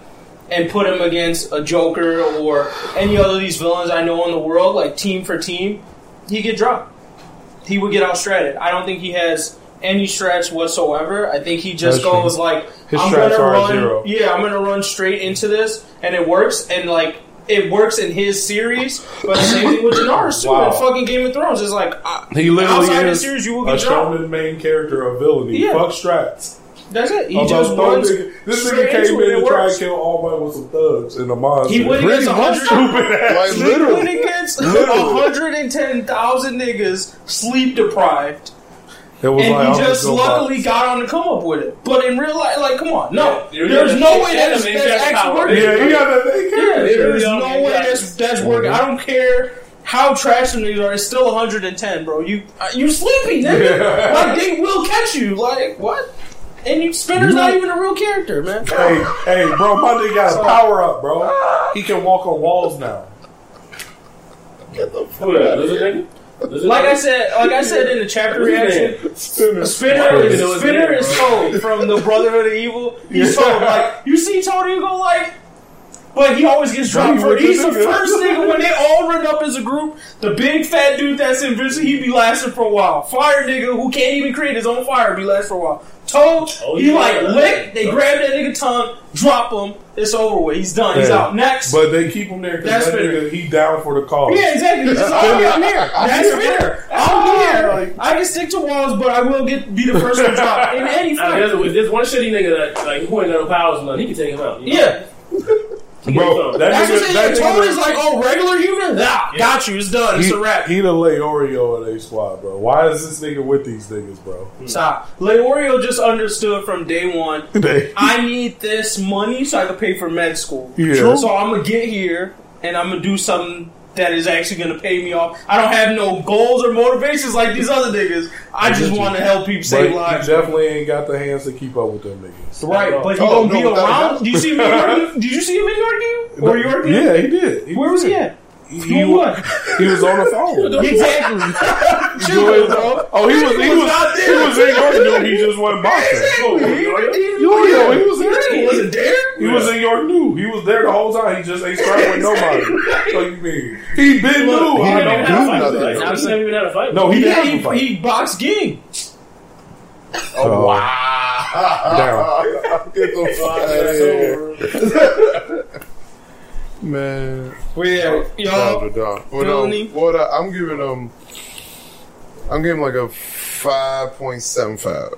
Speaker 1: and put him against a Joker or any other of these villains I know in the world, like team for team, he get dropped. He would get outstratted. I don't think he has any stretch whatsoever. I think he just
Speaker 2: That's true.
Speaker 1: goes like,
Speaker 2: His
Speaker 1: I'm gonna run.
Speaker 2: zero.
Speaker 1: Yeah, I'm gonna run straight into this, and it works. And like it works in his series, but the same thing with [LAUGHS] Daenerys too.
Speaker 2: Wow.
Speaker 1: In fucking Game of Thrones, it's like uh,
Speaker 2: He literally
Speaker 1: outside the
Speaker 2: is
Speaker 1: series, you will
Speaker 2: a
Speaker 1: get dropped.
Speaker 2: shonen main character villainy.
Speaker 1: Yeah.
Speaker 2: Fuck strats.
Speaker 1: That's it. He
Speaker 2: Although
Speaker 1: just runs.
Speaker 2: nigga- this nigga came in and tried to kill All Might with some thugs in a monster.
Speaker 1: He went against a hundred.
Speaker 3: Like, [LAUGHS]
Speaker 1: He
Speaker 3: literally.
Speaker 1: went against hundred and ten thousand niggas sleep deprived,
Speaker 2: It was
Speaker 1: and
Speaker 2: like,
Speaker 1: he just
Speaker 2: gonna
Speaker 1: luckily
Speaker 2: box.
Speaker 1: got on to come up with it. But in real life, like, come on, no,
Speaker 5: Yeah,
Speaker 1: there's no way
Speaker 5: yeah,
Speaker 1: that's, that's actually working.
Speaker 2: Yeah, he got that thing
Speaker 1: Yeah, there's no way that's that's working. I don't care how trash them niggas are. It's still 110, bro. You uh, you sleepy, nigga. like they will catch you. Like what? And you Spinner's not even a real character, man.
Speaker 2: Hey, hey, bro, my nigga got a power up, bro. He can walk on walls now.
Speaker 5: Who that? Lizard nigga? Lizard
Speaker 1: Like I said, like I said in the chapter reaction.
Speaker 2: Spinner.
Speaker 1: Spinner is
Speaker 5: do you know his
Speaker 1: Spinner is Toad from the Brotherhood of Evil. He's told like you see Tony you go like, but he always gets dropped.
Speaker 2: He
Speaker 1: For,
Speaker 2: with
Speaker 1: he's the
Speaker 2: nigga.
Speaker 1: first nigga when they all run up as a group. The big fat dude that's invincible, he be lasting for a while. Fire nigga who can't even create his own fire be last for a while. Toad,
Speaker 5: Oh,
Speaker 1: he
Speaker 5: yeah.
Speaker 1: like lick. They grab that nigga tongue, drop him. It's over with. He's done. He's
Speaker 2: Yeah.
Speaker 1: out. Next.
Speaker 2: But they keep him there because
Speaker 1: That's
Speaker 2: that
Speaker 1: Spinner.
Speaker 2: nigga, he down for the cause.
Speaker 1: Yeah, exactly. He's just, oh, I'm here. That's fair. I'm here.
Speaker 2: like-
Speaker 1: I can stick to walls, but I will get be the first one dropped in any
Speaker 5: Nah,
Speaker 1: fight.
Speaker 5: there's, there's one shitty nigga that like who ain't got no powers or nothing. He can take him out. you know?
Speaker 1: Yeah.
Speaker 2: Bro, that
Speaker 1: That's what I'm
Speaker 2: that
Speaker 1: saying. Tony's like, oh, regular human? Nah, got you. It's done. It's a wrap.
Speaker 2: he the Leorio in a squad, bro. Why is this nigga with these niggas, bro? Hmm.
Speaker 1: Stop. Leorio just understood from day one. [LAUGHS]
Speaker 2: They-
Speaker 1: I need this money so I can pay for med school.
Speaker 2: Yeah.
Speaker 1: So I'm gonna get here and I'm gonna do something that is actually gonna pay me off. I don't have no goals or motivations like these other niggas. I just want to help people save lives.
Speaker 2: definitely ain't got the hands to keep up with them niggas.
Speaker 1: Right, but he
Speaker 3: Oh,
Speaker 1: gonna be
Speaker 3: no, a
Speaker 1: around. Did you see him? In York? Did you see him in York game [LAUGHS] or York?
Speaker 2: Yeah, he did. He
Speaker 1: Where was he at?
Speaker 2: He,
Speaker 1: Doing what?
Speaker 2: he was on the phone. [LAUGHS]
Speaker 1: Exactly. Chill,
Speaker 2: Doing-
Speaker 1: bro.
Speaker 2: Oh, he was he
Speaker 1: was
Speaker 2: was
Speaker 1: not
Speaker 2: he was in York. New. He just went boxing. Yo, yo, he was there.
Speaker 1: He wasn't there.
Speaker 2: He was in York New. He was there the whole time. He just ain't starting with nobody. what you mean? He been new.
Speaker 3: he didn't
Speaker 2: don't
Speaker 3: do
Speaker 2: know.
Speaker 3: nothing.
Speaker 5: He never even had a fight.
Speaker 2: No, he didn't.
Speaker 1: he,
Speaker 2: fight.
Speaker 1: he boxed Ging.
Speaker 2: Oh, uh, wow. [LAUGHS]
Speaker 3: Get the fuck out of here. [LAUGHS] Man.
Speaker 1: Well, yeah, y'all.
Speaker 3: Dog to dog. Well, no, what I, I'm giving them, I'm giving like a 5.75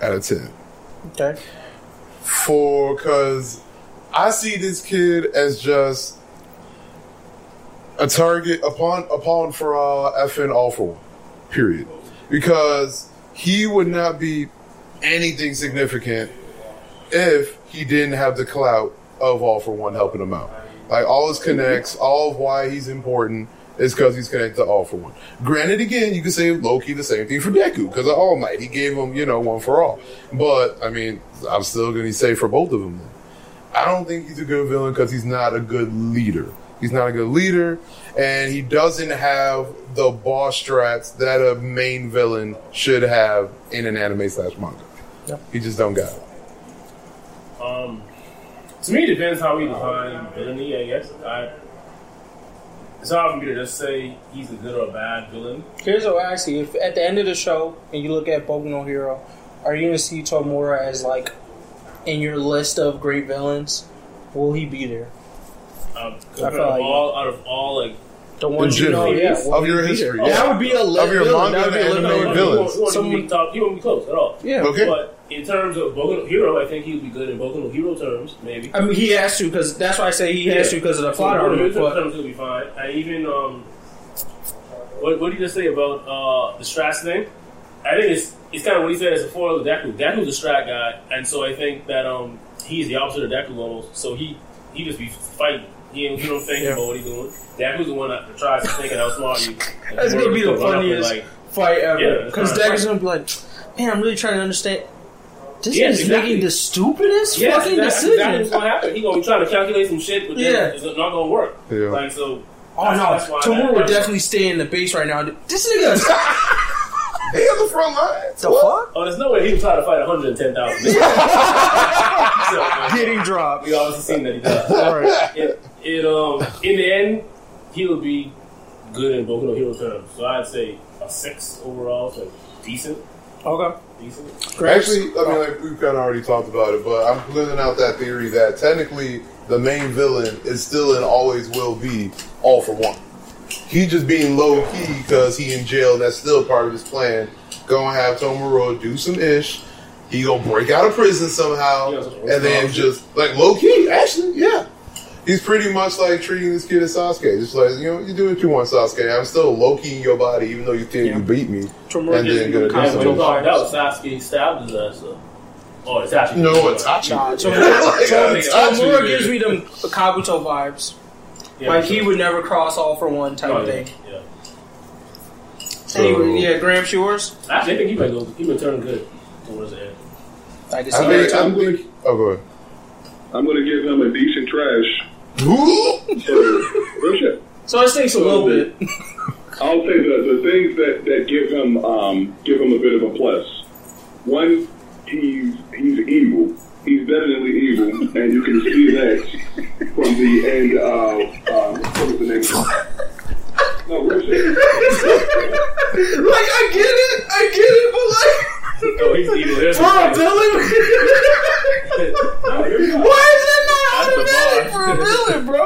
Speaker 3: out of 10.
Speaker 1: Okay.
Speaker 3: For, cause I see this kid as just a target upon, upon for uh, FN all for one. Period. Because he would not be anything significant if he didn't have the clout of all for one helping him out. Like all his connects, all of why he's important is because he's connected to all for one. Granted, again, you can say Loki the same thing for Deku because of All Might. He gave him, you know, one for all. But I mean, I'm still going to say for both of them. Then. I don't think he's a good villain because he's not a good leader. He's not a good leader, and he doesn't have the boss strats that a main villain should have in an anime slash manga. He just don't got it.
Speaker 5: Um, to me, it depends how we define villainy. I guess I. It's hard for me to just say he's a good or a bad villain.
Speaker 1: Here's what I ask you: If at the end of the show and you look at Boku no Hero, are you gonna see Tomura as like in your list of great villains? Will he be there?
Speaker 5: Um,
Speaker 1: feel
Speaker 5: out of
Speaker 1: like-
Speaker 5: all, out of all, like
Speaker 1: The ones you know, yeah. will
Speaker 3: Of your history, yeah.
Speaker 1: That would be a li-
Speaker 3: Of your
Speaker 1: villain.
Speaker 3: manga
Speaker 1: That would be a
Speaker 3: and anime
Speaker 1: villain.
Speaker 3: villains.
Speaker 5: He won't, he won't
Speaker 1: Someone-
Speaker 5: be top, he won't be close at all.
Speaker 1: Yeah.
Speaker 3: Okay.
Speaker 5: But in terms of Boku no Hero, I think he would be good in Boku no Hero terms, maybe.
Speaker 1: I mean, he has to because that's why I say he has to because of the plot
Speaker 5: So,
Speaker 1: armor.
Speaker 5: Boku no Hero
Speaker 1: But
Speaker 5: terms he'll be fine. I even um, what what did you just say about uh the Strats thing? I think it's it's kind of what he said as a foil of Deku. Deku's a strat guy, and so I think that um he's the opposite of Deku almost. So he he just be fighting. He, ain't- he don't think
Speaker 1: Yeah.
Speaker 5: about what he's doing. Deku's the one that tries to think and outsmart you.
Speaker 1: that's gonna be the
Speaker 5: Run up and,
Speaker 1: funniest
Speaker 5: like,
Speaker 1: fight ever. Because
Speaker 5: not a
Speaker 1: Deck gonna be like, "Man, I'm really trying to understand." This
Speaker 5: Yes,
Speaker 1: is
Speaker 5: exactly.
Speaker 1: making the stupidest
Speaker 5: Yes,
Speaker 1: fucking
Speaker 5: that's exactly
Speaker 1: decision.
Speaker 5: what's gonna happen. He gonna be trying to calculate some shit, but then
Speaker 1: Yeah.
Speaker 5: it's not gonna work.
Speaker 3: Yeah.
Speaker 5: Like so.
Speaker 1: Oh
Speaker 5: that's-
Speaker 1: no,
Speaker 5: that's why
Speaker 1: Tomura
Speaker 5: that-
Speaker 1: would definitely stay in the base right now. This nigga, [LAUGHS]
Speaker 3: He on the front line.
Speaker 1: the fuck?
Speaker 5: Oh, there's no way he would try to fight 110,000. so, [LAUGHS]
Speaker 1: Getting dropped.
Speaker 5: we obviously seen that he does.
Speaker 1: Alright.
Speaker 5: It, it um in the end, he will be good in Boku no Hero terms. So I'd say a six overall, so decent,
Speaker 1: Okay.
Speaker 5: Decent.
Speaker 3: Actually, I mean, like we've kind of already talked about it, but I'm putting out that theory that technically the main villain is still and always will be all for one. He just being low key because he in jail. and That's still part of his plan. Gonna have Tomura do some ish. He gonna break out of prison somehow,
Speaker 5: Yeah,
Speaker 3: and then just like low key. Actually, yeah. He's pretty much like treating this kid as Sasuke. Just like, you know, you do what you want, Sasuke. I'm still low key in your body, even though you think
Speaker 1: Yeah.
Speaker 3: you beat me.
Speaker 1: Tomura
Speaker 3: And then
Speaker 1: you
Speaker 3: gonna
Speaker 1: the
Speaker 3: do
Speaker 5: Yeah,
Speaker 3: some
Speaker 5: when he
Speaker 3: ish.
Speaker 5: found out Sasuke stabbed his ass. Oh, so. Oh, Itachi.
Speaker 3: No, Itachi.
Speaker 1: Nah,
Speaker 3: Like,
Speaker 1: Tomura,
Speaker 3: Itachi,
Speaker 1: gives me them Kabuto vibes.
Speaker 5: Yeah,
Speaker 1: like he would never cross all for one type
Speaker 5: Oh, yeah,
Speaker 1: thing.
Speaker 5: yeah.
Speaker 1: Anyway, yeah, Graham Shores.
Speaker 5: Actually, I think he might go. He might turn good towards the end.
Speaker 1: I can
Speaker 3: I think,
Speaker 1: that.
Speaker 3: I think, oh, go ahead.
Speaker 4: I'm gonna give him a decent trash.
Speaker 3: Ooh.
Speaker 4: So, real shit.
Speaker 1: So it stinks a little bit.
Speaker 4: I'll say the the things that, that give him um, give him a bit of a plus. One, he's he's evil. He's definitely evil, and you can see that from the end of um, what was the name? of it? No, real [LAUGHS]
Speaker 1: like I get it, I get it, but like [LAUGHS]
Speaker 5: Oh, he's evil. There's
Speaker 1: for a
Speaker 5: the
Speaker 1: villain,
Speaker 4: No, hear me
Speaker 1: why is that
Speaker 5: That's
Speaker 1: not
Speaker 5: the
Speaker 1: automatic
Speaker 5: bar.
Speaker 1: for a villain, bro?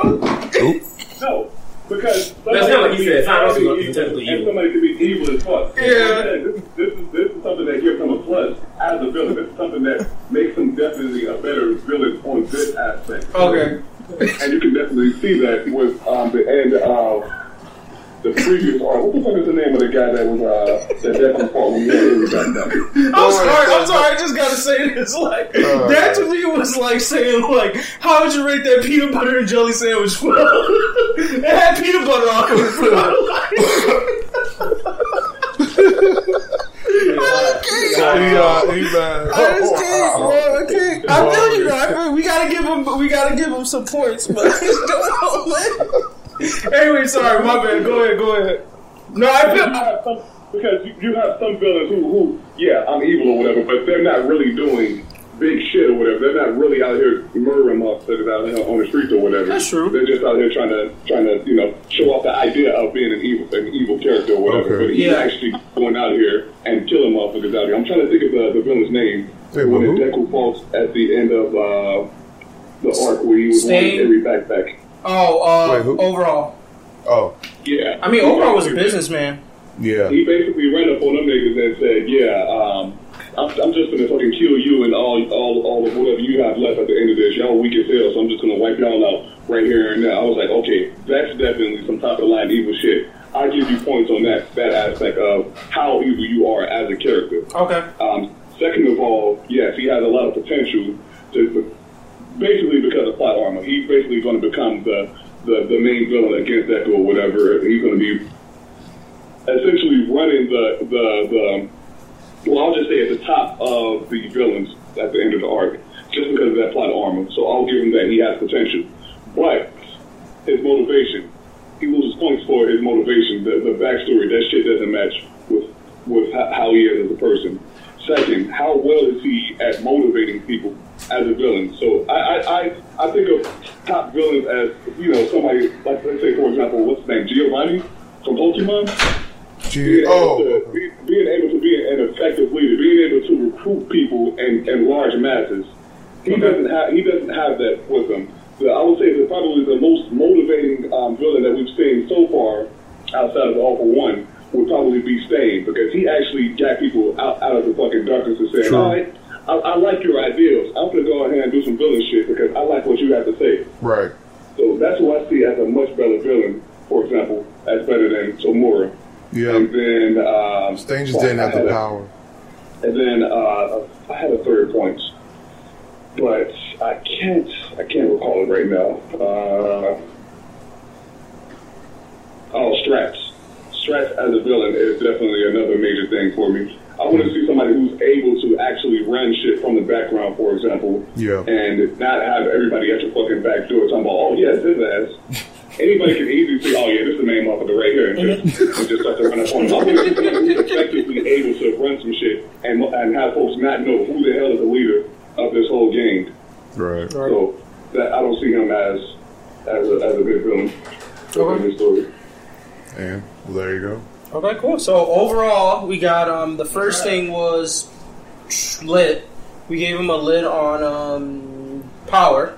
Speaker 4: No, because
Speaker 5: That's not like he said,
Speaker 4: somebody
Speaker 5: Thanos
Speaker 4: can
Speaker 5: is
Speaker 4: be
Speaker 5: technically
Speaker 4: evil, and somebody could be evil as fuck.
Speaker 1: Yeah.
Speaker 4: This, this is this is something that gives him a plus as a villain. This is something that makes him definitely a better villain on this aspect.
Speaker 1: Okay.
Speaker 4: and you can definitely see that with um, the end of the previous arc. What the fuck is the name of the guy that was uh, that Deku fought when he had Avery back then?
Speaker 1: I'm sorry, I'm sorry, I just gotta say this. Like that to me was like saying like, how would you rate that peanut butter and jelly sandwich? [LAUGHS] it had peanut butter on it. [LAUGHS]
Speaker 2: He, uh, he mad.
Speaker 1: I just can't, bro. I can't. I feel you. I feel we gotta give him, we gotta give him some points, but [LAUGHS] anyway, sorry, my bad. Go ahead, go ahead. No, I feel.
Speaker 4: Because you, you have some villains who, who, yeah, I'm evil or whatever, but they're not really doing big shit or whatever. They're not really out here murdering motherfuckers out here on the streets or whatever.
Speaker 1: That's true.
Speaker 4: They're just out here trying to trying to you know show off the idea of being an evil an evil character or whatever.
Speaker 3: Okay.
Speaker 4: But he's
Speaker 1: Yeah.
Speaker 4: actually going out here and killing motherfuckers out here. I'm trying to think of the, the villain's name.
Speaker 3: Wait,
Speaker 4: when
Speaker 3: who?
Speaker 4: Deku falls at the end of uh, the arc where he was
Speaker 1: Stain?
Speaker 4: wanting every backpack.
Speaker 1: Oh, uh,
Speaker 3: Wait,
Speaker 1: Overhaul.
Speaker 3: Oh,
Speaker 4: Yeah.
Speaker 1: I mean, Overhaul was a businessman.
Speaker 3: Yeah.
Speaker 4: He basically ran up on them niggas and said, "Yeah, um, I'm, I'm just gonna fucking kill you and all, all, all of whatever you have left at the end of this. Y'all weak as hell, so I'm just gonna wipe y'all out right here and now." I was like, "Okay, that's definitely some top of the line evil shit." I give you points on that that aspect of how evil you are as a character.
Speaker 1: Okay.
Speaker 4: Um, second of all, yes, he has a lot of potential to basically because of plot armor. He's basically going to become the, the, the main villain against Deku or whatever. He's going to be essentially running the, the, the, well, I'll just say at the top of the villains at the end of the arc, just because of that plot armor. So I'll give him that. He has potential. But his motivation, he loses points for his motivation. The, the backstory, that shit doesn't match with, with how he is as a person. Second, how well is he at motivating people as a villain? So I, I, I, I think of top villains as, you know, somebody, like, let's say, for example, what's his name? Giovanni from Pokemon? Being able,
Speaker 3: oh,
Speaker 4: to, be, being able to be an effective leader, being able to recruit people in, in large masses. He doesn't have he doesn't have that with him. So I would say that probably the most motivating um, villain that we've seen so far, outside of the All for One, would probably be Stain because he actually got people out, out of the fucking darkness and said,
Speaker 3: True.
Speaker 4: "All right, I, I like your ideals. I'm gonna go ahead and do some villain shit because I like what you have to say."
Speaker 3: right.
Speaker 4: So that's who I see as a much better villain. For example, as better than Tomura.
Speaker 3: Yeah.
Speaker 4: And then um,
Speaker 3: just didn't have the
Speaker 4: a-
Speaker 3: power.
Speaker 4: And then uh, I had a third point, but I can't I can't recall it right now. Uh, oh, Strats. Strats as a villain is definitely another major thing for me. I want to see somebody who's able to actually run shit from the background, for example,
Speaker 3: Yeah.
Speaker 4: and not have everybody at your fucking back door talking about, oh, yes, his ass. Anybody can easily say, oh, yeah, this is the main motherfucker right here, and just, [LAUGHS] and just start to run up on him. I want to see somebody who's effectively able to run some shit and, and have folks not know who the hell is the leader of this whole gang.
Speaker 3: Right.
Speaker 4: So that I don't see him as as a, as a good villain
Speaker 1: Okay.
Speaker 4: in this story.
Speaker 3: And well, there you go.
Speaker 1: Okay, cool. So overall, we got um the first thing was lit. We gave him a lid on um power.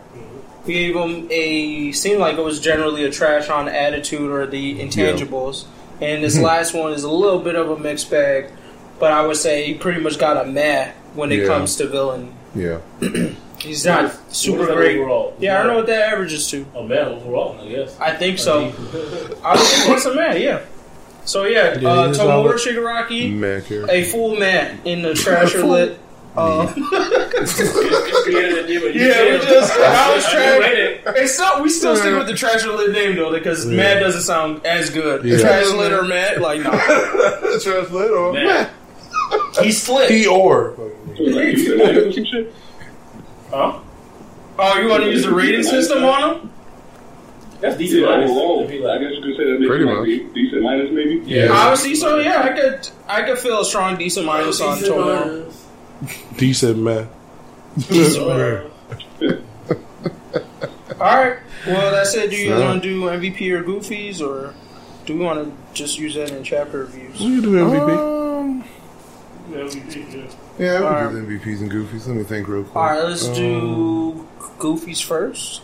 Speaker 1: We gave him a seemed like it was generally a trash on attitude or the intangibles. And this last one is a little bit of a mixed bag, but I would say he pretty much got a meh when it
Speaker 3: Yeah.
Speaker 1: comes to villain.
Speaker 3: Yeah. [CLEARS THROAT]
Speaker 1: He's not
Speaker 5: What is
Speaker 1: super
Speaker 5: that
Speaker 1: great.
Speaker 5: overall?
Speaker 1: Yeah, I don't know what that averages to.
Speaker 5: Oh man, overall, I guess.
Speaker 1: I think so. [LAUGHS] I would think that's a man, yeah. So yeah,
Speaker 2: Yeah,
Speaker 1: uh,
Speaker 2: he's
Speaker 1: Shigaraki, a full man in the [LAUGHS] trasher lit. Um, [LAUGHS]
Speaker 5: yeah,
Speaker 1: yeah, we just I was
Speaker 5: I
Speaker 1: trash.
Speaker 5: read it.
Speaker 1: It's still, we still stick with the trasher lit name though, because Mad doesn't sound as good.
Speaker 2: Yeah.
Speaker 1: Trash lit or Mad, like no, [LAUGHS]
Speaker 3: Translate or
Speaker 5: Man.
Speaker 1: he's slick.
Speaker 2: He or.
Speaker 4: So like, you said, like, do some shit.
Speaker 5: Huh?
Speaker 1: Oh, you want to use the rating system on him?
Speaker 5: That's decent.
Speaker 4: Yeah,
Speaker 5: minus.
Speaker 4: overall, I guess you could say that makes
Speaker 3: Pretty much.
Speaker 4: de- decent minus maybe.
Speaker 5: Yeah.
Speaker 1: Obviously, so yeah, I could I could feel a strong decent minus on
Speaker 5: Decent
Speaker 1: Tomura.
Speaker 5: minus.
Speaker 2: Decent man. [LAUGHS]
Speaker 1: All right. Well, that's it. Do you guys
Speaker 3: So-
Speaker 1: want to do MVP or Goofies, or do we want to just use that in chapter reviews?
Speaker 2: We can do MVP.
Speaker 3: Um,
Speaker 5: Yeah, we did, yeah.
Speaker 3: yeah, we
Speaker 1: Alright.
Speaker 3: do the MVPs and Goofies. Let me think real quick.
Speaker 1: All right, let's
Speaker 3: Um,
Speaker 1: do Goofies first.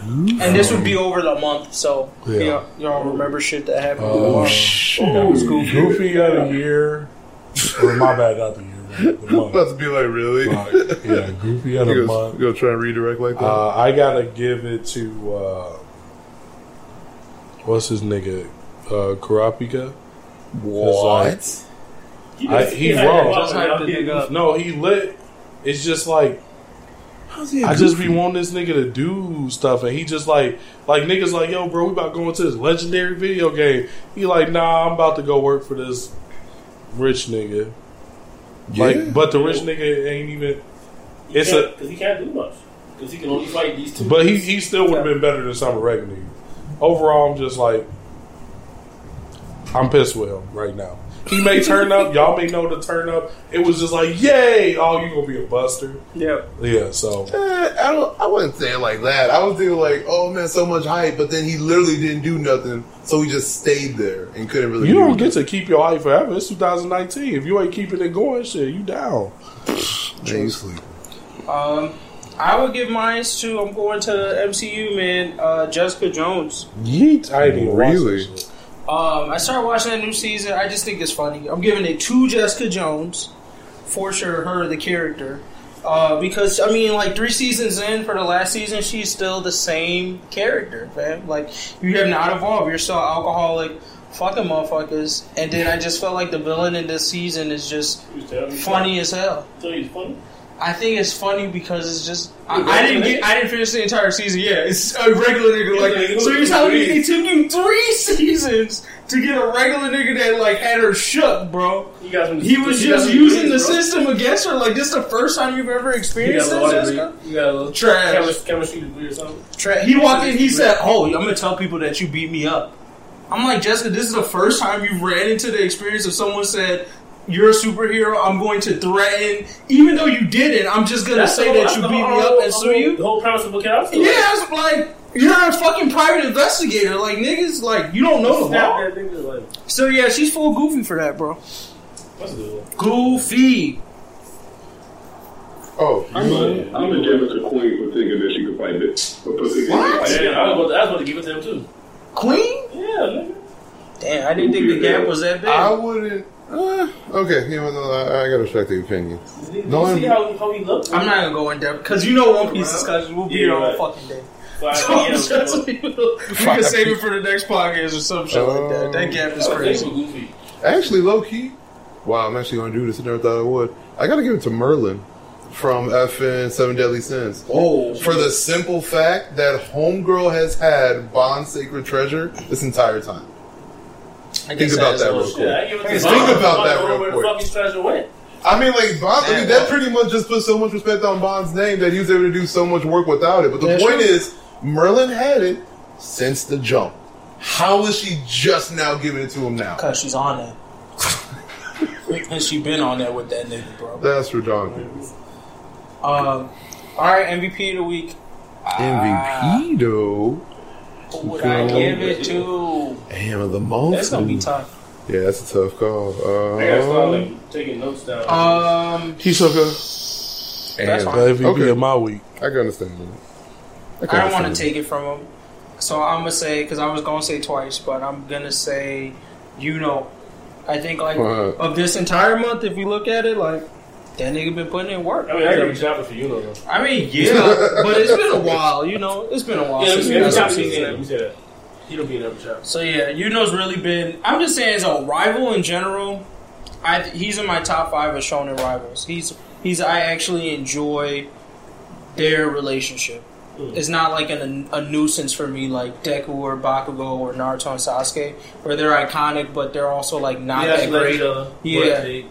Speaker 1: And this would be over the month, so
Speaker 2: Yeah.
Speaker 1: y'all, y'all remember shit that happened.
Speaker 2: Oh,
Speaker 1: Uh,
Speaker 2: shit.
Speaker 1: that was goofy.
Speaker 2: Goofy got a year. Or my bad, not the year. the
Speaker 3: I'm
Speaker 2: month.
Speaker 3: about to be like, really?
Speaker 2: Like, yeah, groupie of the
Speaker 3: You
Speaker 2: month.
Speaker 3: gonna, you gonna try and redirect like that?
Speaker 2: Uh, I gotta give it to uh, what's his nigga, uh, Kurapika.
Speaker 3: what?
Speaker 2: I- he
Speaker 5: had
Speaker 2: wrong.
Speaker 5: that
Speaker 1: Just
Speaker 5: problem,
Speaker 1: hype the nigga up.
Speaker 2: No, he lit. It's just like
Speaker 3: How's he?
Speaker 2: I just be wanting this nigga to do stuff, and he just like like niggas like yo, bro, we about to go into this legendary video game. He like, nah, I'm about to go work for this rich nigga. Like, but the rich nigga ain't even.
Speaker 5: He
Speaker 2: It's a,
Speaker 5: because he can't do much. Because he can only fight these two.
Speaker 2: but he he still would have been better than Summer regular niggas. Overall, I'm just like, I'm pissed with him right now. He may turn up, y'all may know the turn up. It was just like, yay! Oh, you gonna be a buster?
Speaker 1: Yeah.
Speaker 2: Yeah. So
Speaker 3: Eh, I don't. I wouldn't say it like that. I was thinking like, oh man, so much hype, but then he literally didn't do nothing, so he just stayed there and couldn't really.
Speaker 2: You
Speaker 3: do
Speaker 2: don't get to keep your hype forever. It's 2019. If you ain't keeping it going, shit, you down.
Speaker 3: Man, you.
Speaker 1: Um, I would give mine to. I'm going to the MCU man. Uh, Jessica Jones.
Speaker 2: Yeet. I ain't even watched that
Speaker 3: Really?
Speaker 1: Um, I started watching that new season. I just think it's funny. I'm giving it to Jessica Jones for sure. Her the character. Uh, because I mean, like three seasons in for the last season, she's still the same character, man. Like you have not evolved. You're still alcoholic, fucking motherfuckers. And then I just felt like the villain in this season is just
Speaker 5: He was telling me
Speaker 1: funny as hell.
Speaker 5: So he's funny.
Speaker 1: I think it's funny because it's just I, I didn't get I didn't finish the entire season. Yeah, it's a regular nigga. Like so, you're telling me it took you three [LAUGHS] seasons to get a regular nigga that like had her shook, bro.
Speaker 5: He
Speaker 1: was just using the system against her. Like this, is the first time you've ever experienced this, Jessica.
Speaker 5: He got a little
Speaker 1: Trash.
Speaker 5: chemistry, degree or something.
Speaker 1: Tra- He walked in. He said, "Oh, I'm gonna tell people that you beat me up." I'm like, Jessica, this is the first time you've ran into the experience of someone said. You're a superhero. I'm going to threaten, even though you didn't. I'm just gonna
Speaker 5: That's
Speaker 1: say
Speaker 5: the-
Speaker 1: that you
Speaker 5: the
Speaker 1: beat me up and sue
Speaker 5: whole-
Speaker 1: you.
Speaker 5: The whole premise of looking out for.
Speaker 1: Yeah, it's like you're a fucking private investigator. Like niggas, like you don't know the law.
Speaker 5: that like.
Speaker 1: So yeah, she's full goofy for that, bro.
Speaker 5: What's a good one?
Speaker 1: Goofy.
Speaker 3: Oh,
Speaker 4: I'm gonna, I'm gonna give it to Queen for thinking that she could fight this.
Speaker 1: What?
Speaker 5: Yeah, I was, about to, I was about to give it to him too.
Speaker 1: Queen?
Speaker 5: Yeah, nigga.
Speaker 1: Damn, I didn't think the gap was that big.
Speaker 3: I wouldn't. Uh, okay, you know, no, I, I gotta respect the opinion.
Speaker 5: Did you
Speaker 3: No,
Speaker 5: see how, how he looked?
Speaker 1: I'm not gonna go in depth because you know One Piece discussion. We'll be
Speaker 5: Yeah,
Speaker 1: here all
Speaker 5: right.
Speaker 1: fucking day.
Speaker 5: So I
Speaker 1: So
Speaker 5: think, yeah,
Speaker 1: just- we can save it for the next podcast or some shit like that. That gap is crazy.
Speaker 3: Actually, low key. Wow, I'm actually gonna do this. I never thought I would. I gotta give it to Merlin from FN Seven Deadly Sins.
Speaker 1: Oh,
Speaker 3: For the simple fact that Homegirl has had Ban's sacred treasure this entire time.
Speaker 1: I
Speaker 3: Think about that
Speaker 1: a
Speaker 3: real quick.
Speaker 5: Yeah, I give it to
Speaker 3: Think about that
Speaker 5: don't
Speaker 3: real quick.
Speaker 5: the treasure went.
Speaker 3: I mean, like Ban. I mean, that pretty much just put so much respect on Ban's name that he was able to do so much work without it. But the
Speaker 1: Yeah,
Speaker 3: point
Speaker 1: sure.
Speaker 3: is, Merlin had it since the jump. How is she just now giving it to him now?
Speaker 1: Cause she's on it. and she been on that with that nigga, bro.
Speaker 3: That's redonkulous.
Speaker 1: Um, all right, MVP of the week.
Speaker 3: MVP though.
Speaker 1: Who would I
Speaker 3: Okay.
Speaker 1: give it to?
Speaker 3: Damn, the most.
Speaker 1: That's gonna be tough.
Speaker 3: Yeah, that's a tough call.
Speaker 5: I gotta start
Speaker 3: Uh,
Speaker 5: like taking notes down.
Speaker 1: Um,
Speaker 2: Hisoka,
Speaker 1: that's
Speaker 3: and-
Speaker 1: fine.
Speaker 2: the MVP
Speaker 3: Okay.
Speaker 2: of my week.
Speaker 3: I can understand that.
Speaker 1: I don't want to take it from him, so I'm gonna say because I was gonna say twice, but I'm gonna say, you know, I think like
Speaker 3: Uh-huh.
Speaker 1: of this entire month, if we look at it, like that nigga been putting in work.
Speaker 5: I mean, that's every chapter for you, though.
Speaker 1: I mean, yeah, but it's been a while. You know, it's been a while
Speaker 5: Yeah,
Speaker 1: since
Speaker 5: every
Speaker 1: got
Speaker 5: he's
Speaker 1: season.
Speaker 5: in. You said that. He don't be in every chapter.
Speaker 1: So yeah, Yuno's really been. I'm just saying, as a rival in general, I he's in my top five of shonen rivals. He's he's I actually enjoy their relationship. Hmm. It's not like an, a nuisance for me, like Deku or Bakugo or Naruto and Sasuke, where they're iconic, but they're also like not
Speaker 5: Yeah,
Speaker 1: that great.
Speaker 5: each other.
Speaker 1: Yeah.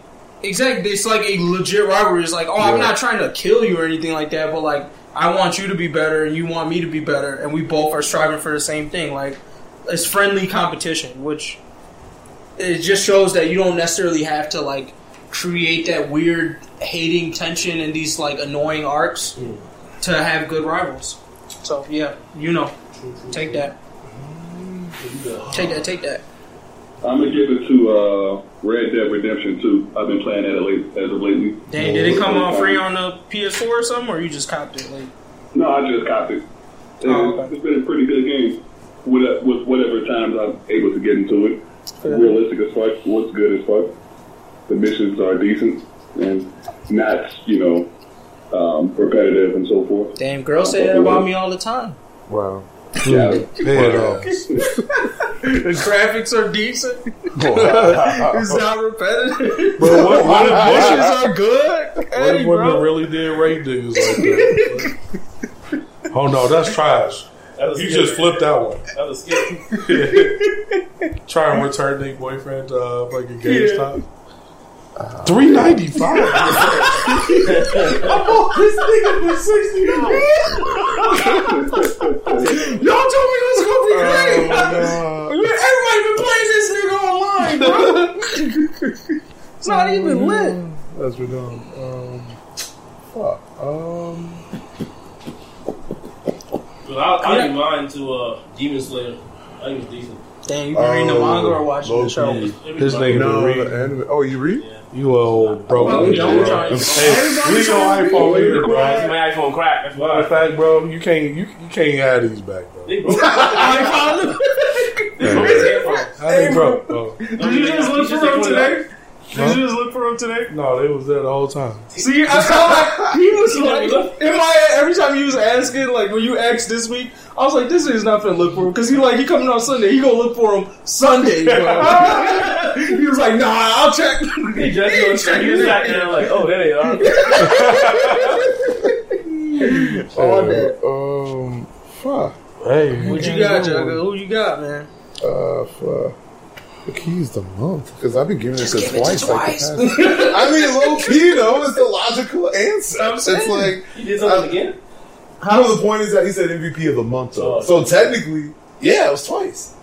Speaker 1: Exactly, it's like a legit rivalry. It's like, oh, I'm not trying to kill you or anything like that, but like, I want you to be better and you want me to be better, and we both are striving for the same thing. Like, it's friendly competition, which it just shows that you don't necessarily have to like create that weird hating tension and these like annoying arcs to have good rivals. So yeah, you know, take that, take that, take that.
Speaker 4: I'm gonna give it to uh, Red Dead Redemption 2. I've been playing that at late, as of lately.
Speaker 1: Dang, did it come on free on the PS4 or something, or you just copped it? Like,
Speaker 4: No, I just copped it.
Speaker 1: Oh, okay.
Speaker 4: It's been a pretty good game with, uh, with whatever times I'm able to get into it.
Speaker 1: Fair.
Speaker 4: Realistic as fuck, looks good as fuck. The missions are decent. and not, you know, um, repetitive and so forth.
Speaker 1: Damn, girls say that about me all the time.
Speaker 3: Wow.
Speaker 4: Yeah.
Speaker 2: Head ass.
Speaker 1: The graphics are decent. it's not repetitive.
Speaker 2: But what, what if
Speaker 1: Bushes
Speaker 2: bushes
Speaker 1: are good.
Speaker 2: What
Speaker 1: Hey,
Speaker 2: if women
Speaker 1: bro.
Speaker 2: really did rape niggas like that? oh no, that's trash.
Speaker 5: That
Speaker 2: You
Speaker 5: scary.
Speaker 2: just flipped that one.
Speaker 5: That was scary. [LAUGHS]
Speaker 2: Try and return their boyfriend to uh, fucking GameStop. Three ninety five. I bought [LAUGHS] this nigga for sixty dollars.
Speaker 1: Y'all told me it was gonna be great.
Speaker 2: Oh,
Speaker 1: Everybody been playing this nigga online, bro. [LAUGHS] it's not even lit.
Speaker 3: That's what we're doing. Um, fuck. Um,
Speaker 5: Well, I, I give mine to uh, Demon Slayer. I think it's decent.
Speaker 1: Damn, you been reading the
Speaker 3: Oh,
Speaker 1: manga or watching the show?
Speaker 3: key.
Speaker 2: This nigga
Speaker 3: no,
Speaker 2: been reading.
Speaker 3: the anime. Oh, you read?
Speaker 2: You a old bro.
Speaker 1: Well, we don't try-
Speaker 2: Hey, leave your iPhone here, bro.
Speaker 5: My iPhone cracked. That's
Speaker 2: Matter of
Speaker 5: why.
Speaker 2: fact, bro, you can't you, you can't have these back, bro.
Speaker 5: They broke.
Speaker 2: How they broke? Oh.
Speaker 1: Did you just look for him today? Did you just look for him today?
Speaker 2: No, they was there the whole time.
Speaker 1: See, I felt like he was like in my every time he was asking, like when you asked this week, I was like, this nigga's not finna look for him because he like he coming on Sunday, he gonna look for him Sunday, [LAUGHS] he was like, nah, I'll check.
Speaker 5: He just goes straight in back there like, oh, there they are. [LAUGHS]
Speaker 1: All that.
Speaker 3: Um, fuck.
Speaker 2: Hey,
Speaker 1: What you got, Jugguh? Who you got, man?
Speaker 3: Uh, fuck. The key's the month because I've been giving it to
Speaker 1: give it to
Speaker 3: twice. Like
Speaker 1: twice.
Speaker 3: I mean, low key though is the logical answer.
Speaker 1: I'm
Speaker 3: it's like
Speaker 5: He did something again?
Speaker 3: no. The point is that he said MVP of the month though.
Speaker 5: Oh,
Speaker 3: so technically, yeah, it was twice.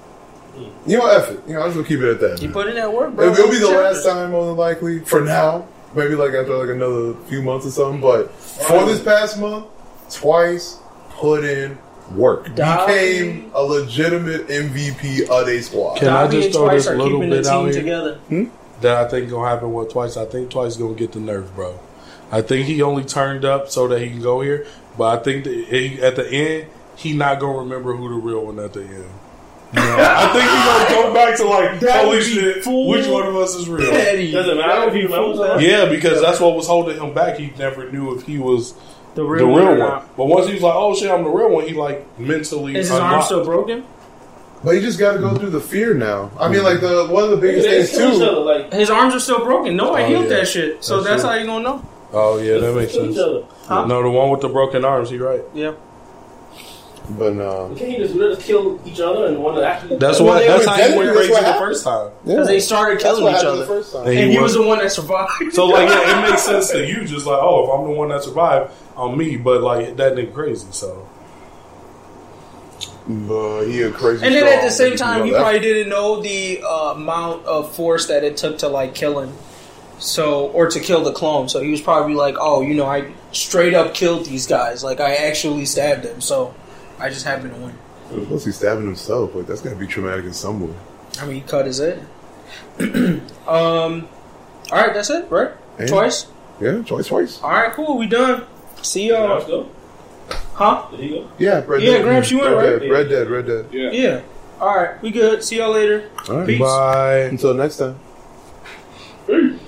Speaker 3: Hmm. You know, F it. You know, I'm just gonna keep it at that.
Speaker 1: You
Speaker 3: man.
Speaker 1: put in that work, bro.
Speaker 3: It, will be the last time, more than likely. For now, maybe like after like another few months or something. But for this past month, twice put in work.
Speaker 1: Dobby.
Speaker 3: Became a legitimate MVP of a squad.
Speaker 2: Can I just throw this little
Speaker 1: keeping the
Speaker 2: bit out
Speaker 1: team
Speaker 2: here?
Speaker 1: together. Hmm?
Speaker 2: that I think gonna happen with Twice. I think Twice gonna get the nerve, bro. I think he only turned up so that he can go here, but I think that he, at the end he not gonna remember who the real one at the end. [LAUGHS] I think he gonna go back to like,
Speaker 1: That
Speaker 2: holy shit,
Speaker 1: full
Speaker 2: which one of us is real?
Speaker 5: Doesn't matter if he remembers that.
Speaker 2: Yeah, because that's what was holding him back. He never knew if he was
Speaker 1: The
Speaker 2: the
Speaker 1: real,
Speaker 2: real
Speaker 1: one.
Speaker 2: one. But once he was like, "Oh shit, I'm the real one," he like mentally
Speaker 1: Is his arm still broken?
Speaker 3: But you just got to go through the fear now. I mean, like the one of the biggest
Speaker 5: They
Speaker 3: things too.
Speaker 5: other. Like,
Speaker 1: His arms are still broken. No one
Speaker 2: Oh,
Speaker 1: healed
Speaker 2: yeah.
Speaker 1: that shit. So
Speaker 2: That's
Speaker 1: that's, how you gonna know.
Speaker 2: Oh yeah, that makes sense.
Speaker 1: Huh?
Speaker 2: No, the one with the broken arms. He right.
Speaker 1: Yeah.
Speaker 3: But no,
Speaker 5: Can't you just let us kill each other and one that actually?
Speaker 2: That's
Speaker 3: Well,
Speaker 2: what.
Speaker 3: they
Speaker 2: That's how he went crazy the first time.
Speaker 1: Because they started
Speaker 3: That's
Speaker 1: killing
Speaker 3: what
Speaker 1: each other.
Speaker 3: the first time.
Speaker 2: And
Speaker 1: And he
Speaker 2: was-
Speaker 1: was the one that survived.
Speaker 2: So like, yeah, it makes sense to [LAUGHS] you. Just like, oh, if I'm the one that survived, I'm me. But like, that nigga crazy. So
Speaker 3: But he a crazy.
Speaker 1: And then at the same time,
Speaker 3: you
Speaker 1: he
Speaker 3: know,
Speaker 1: probably didn't know the uh, amount of force that it took to like kill him. So, or to kill the clone. So he was probably like, "Oh, you know, I straight up killed these guys. Like I actually stabbed them. So I just happened to win."
Speaker 3: that- Plus, he's stabbing himself. Like that's gotta be traumatic in some way.
Speaker 1: I mean, he cut his head. [CLEARS THROAT] um. All right, that's it, right?
Speaker 3: And-
Speaker 1: Twice.
Speaker 3: Yeah, twice, twice.
Speaker 1: All right, cool. We done. See y'all.
Speaker 5: let's go.
Speaker 1: Huh?
Speaker 5: Did he go?
Speaker 3: Yeah, Red
Speaker 1: Yeah,
Speaker 3: Dead.
Speaker 1: Gramps, you went,
Speaker 3: Red
Speaker 1: right?
Speaker 3: Dead, Red Dead, Red Dead.
Speaker 4: Yeah.
Speaker 1: Yeah. All right, we good. See y'all later.
Speaker 3: All right.
Speaker 1: Peace.
Speaker 2: bye.
Speaker 3: Until next time.
Speaker 4: Peace.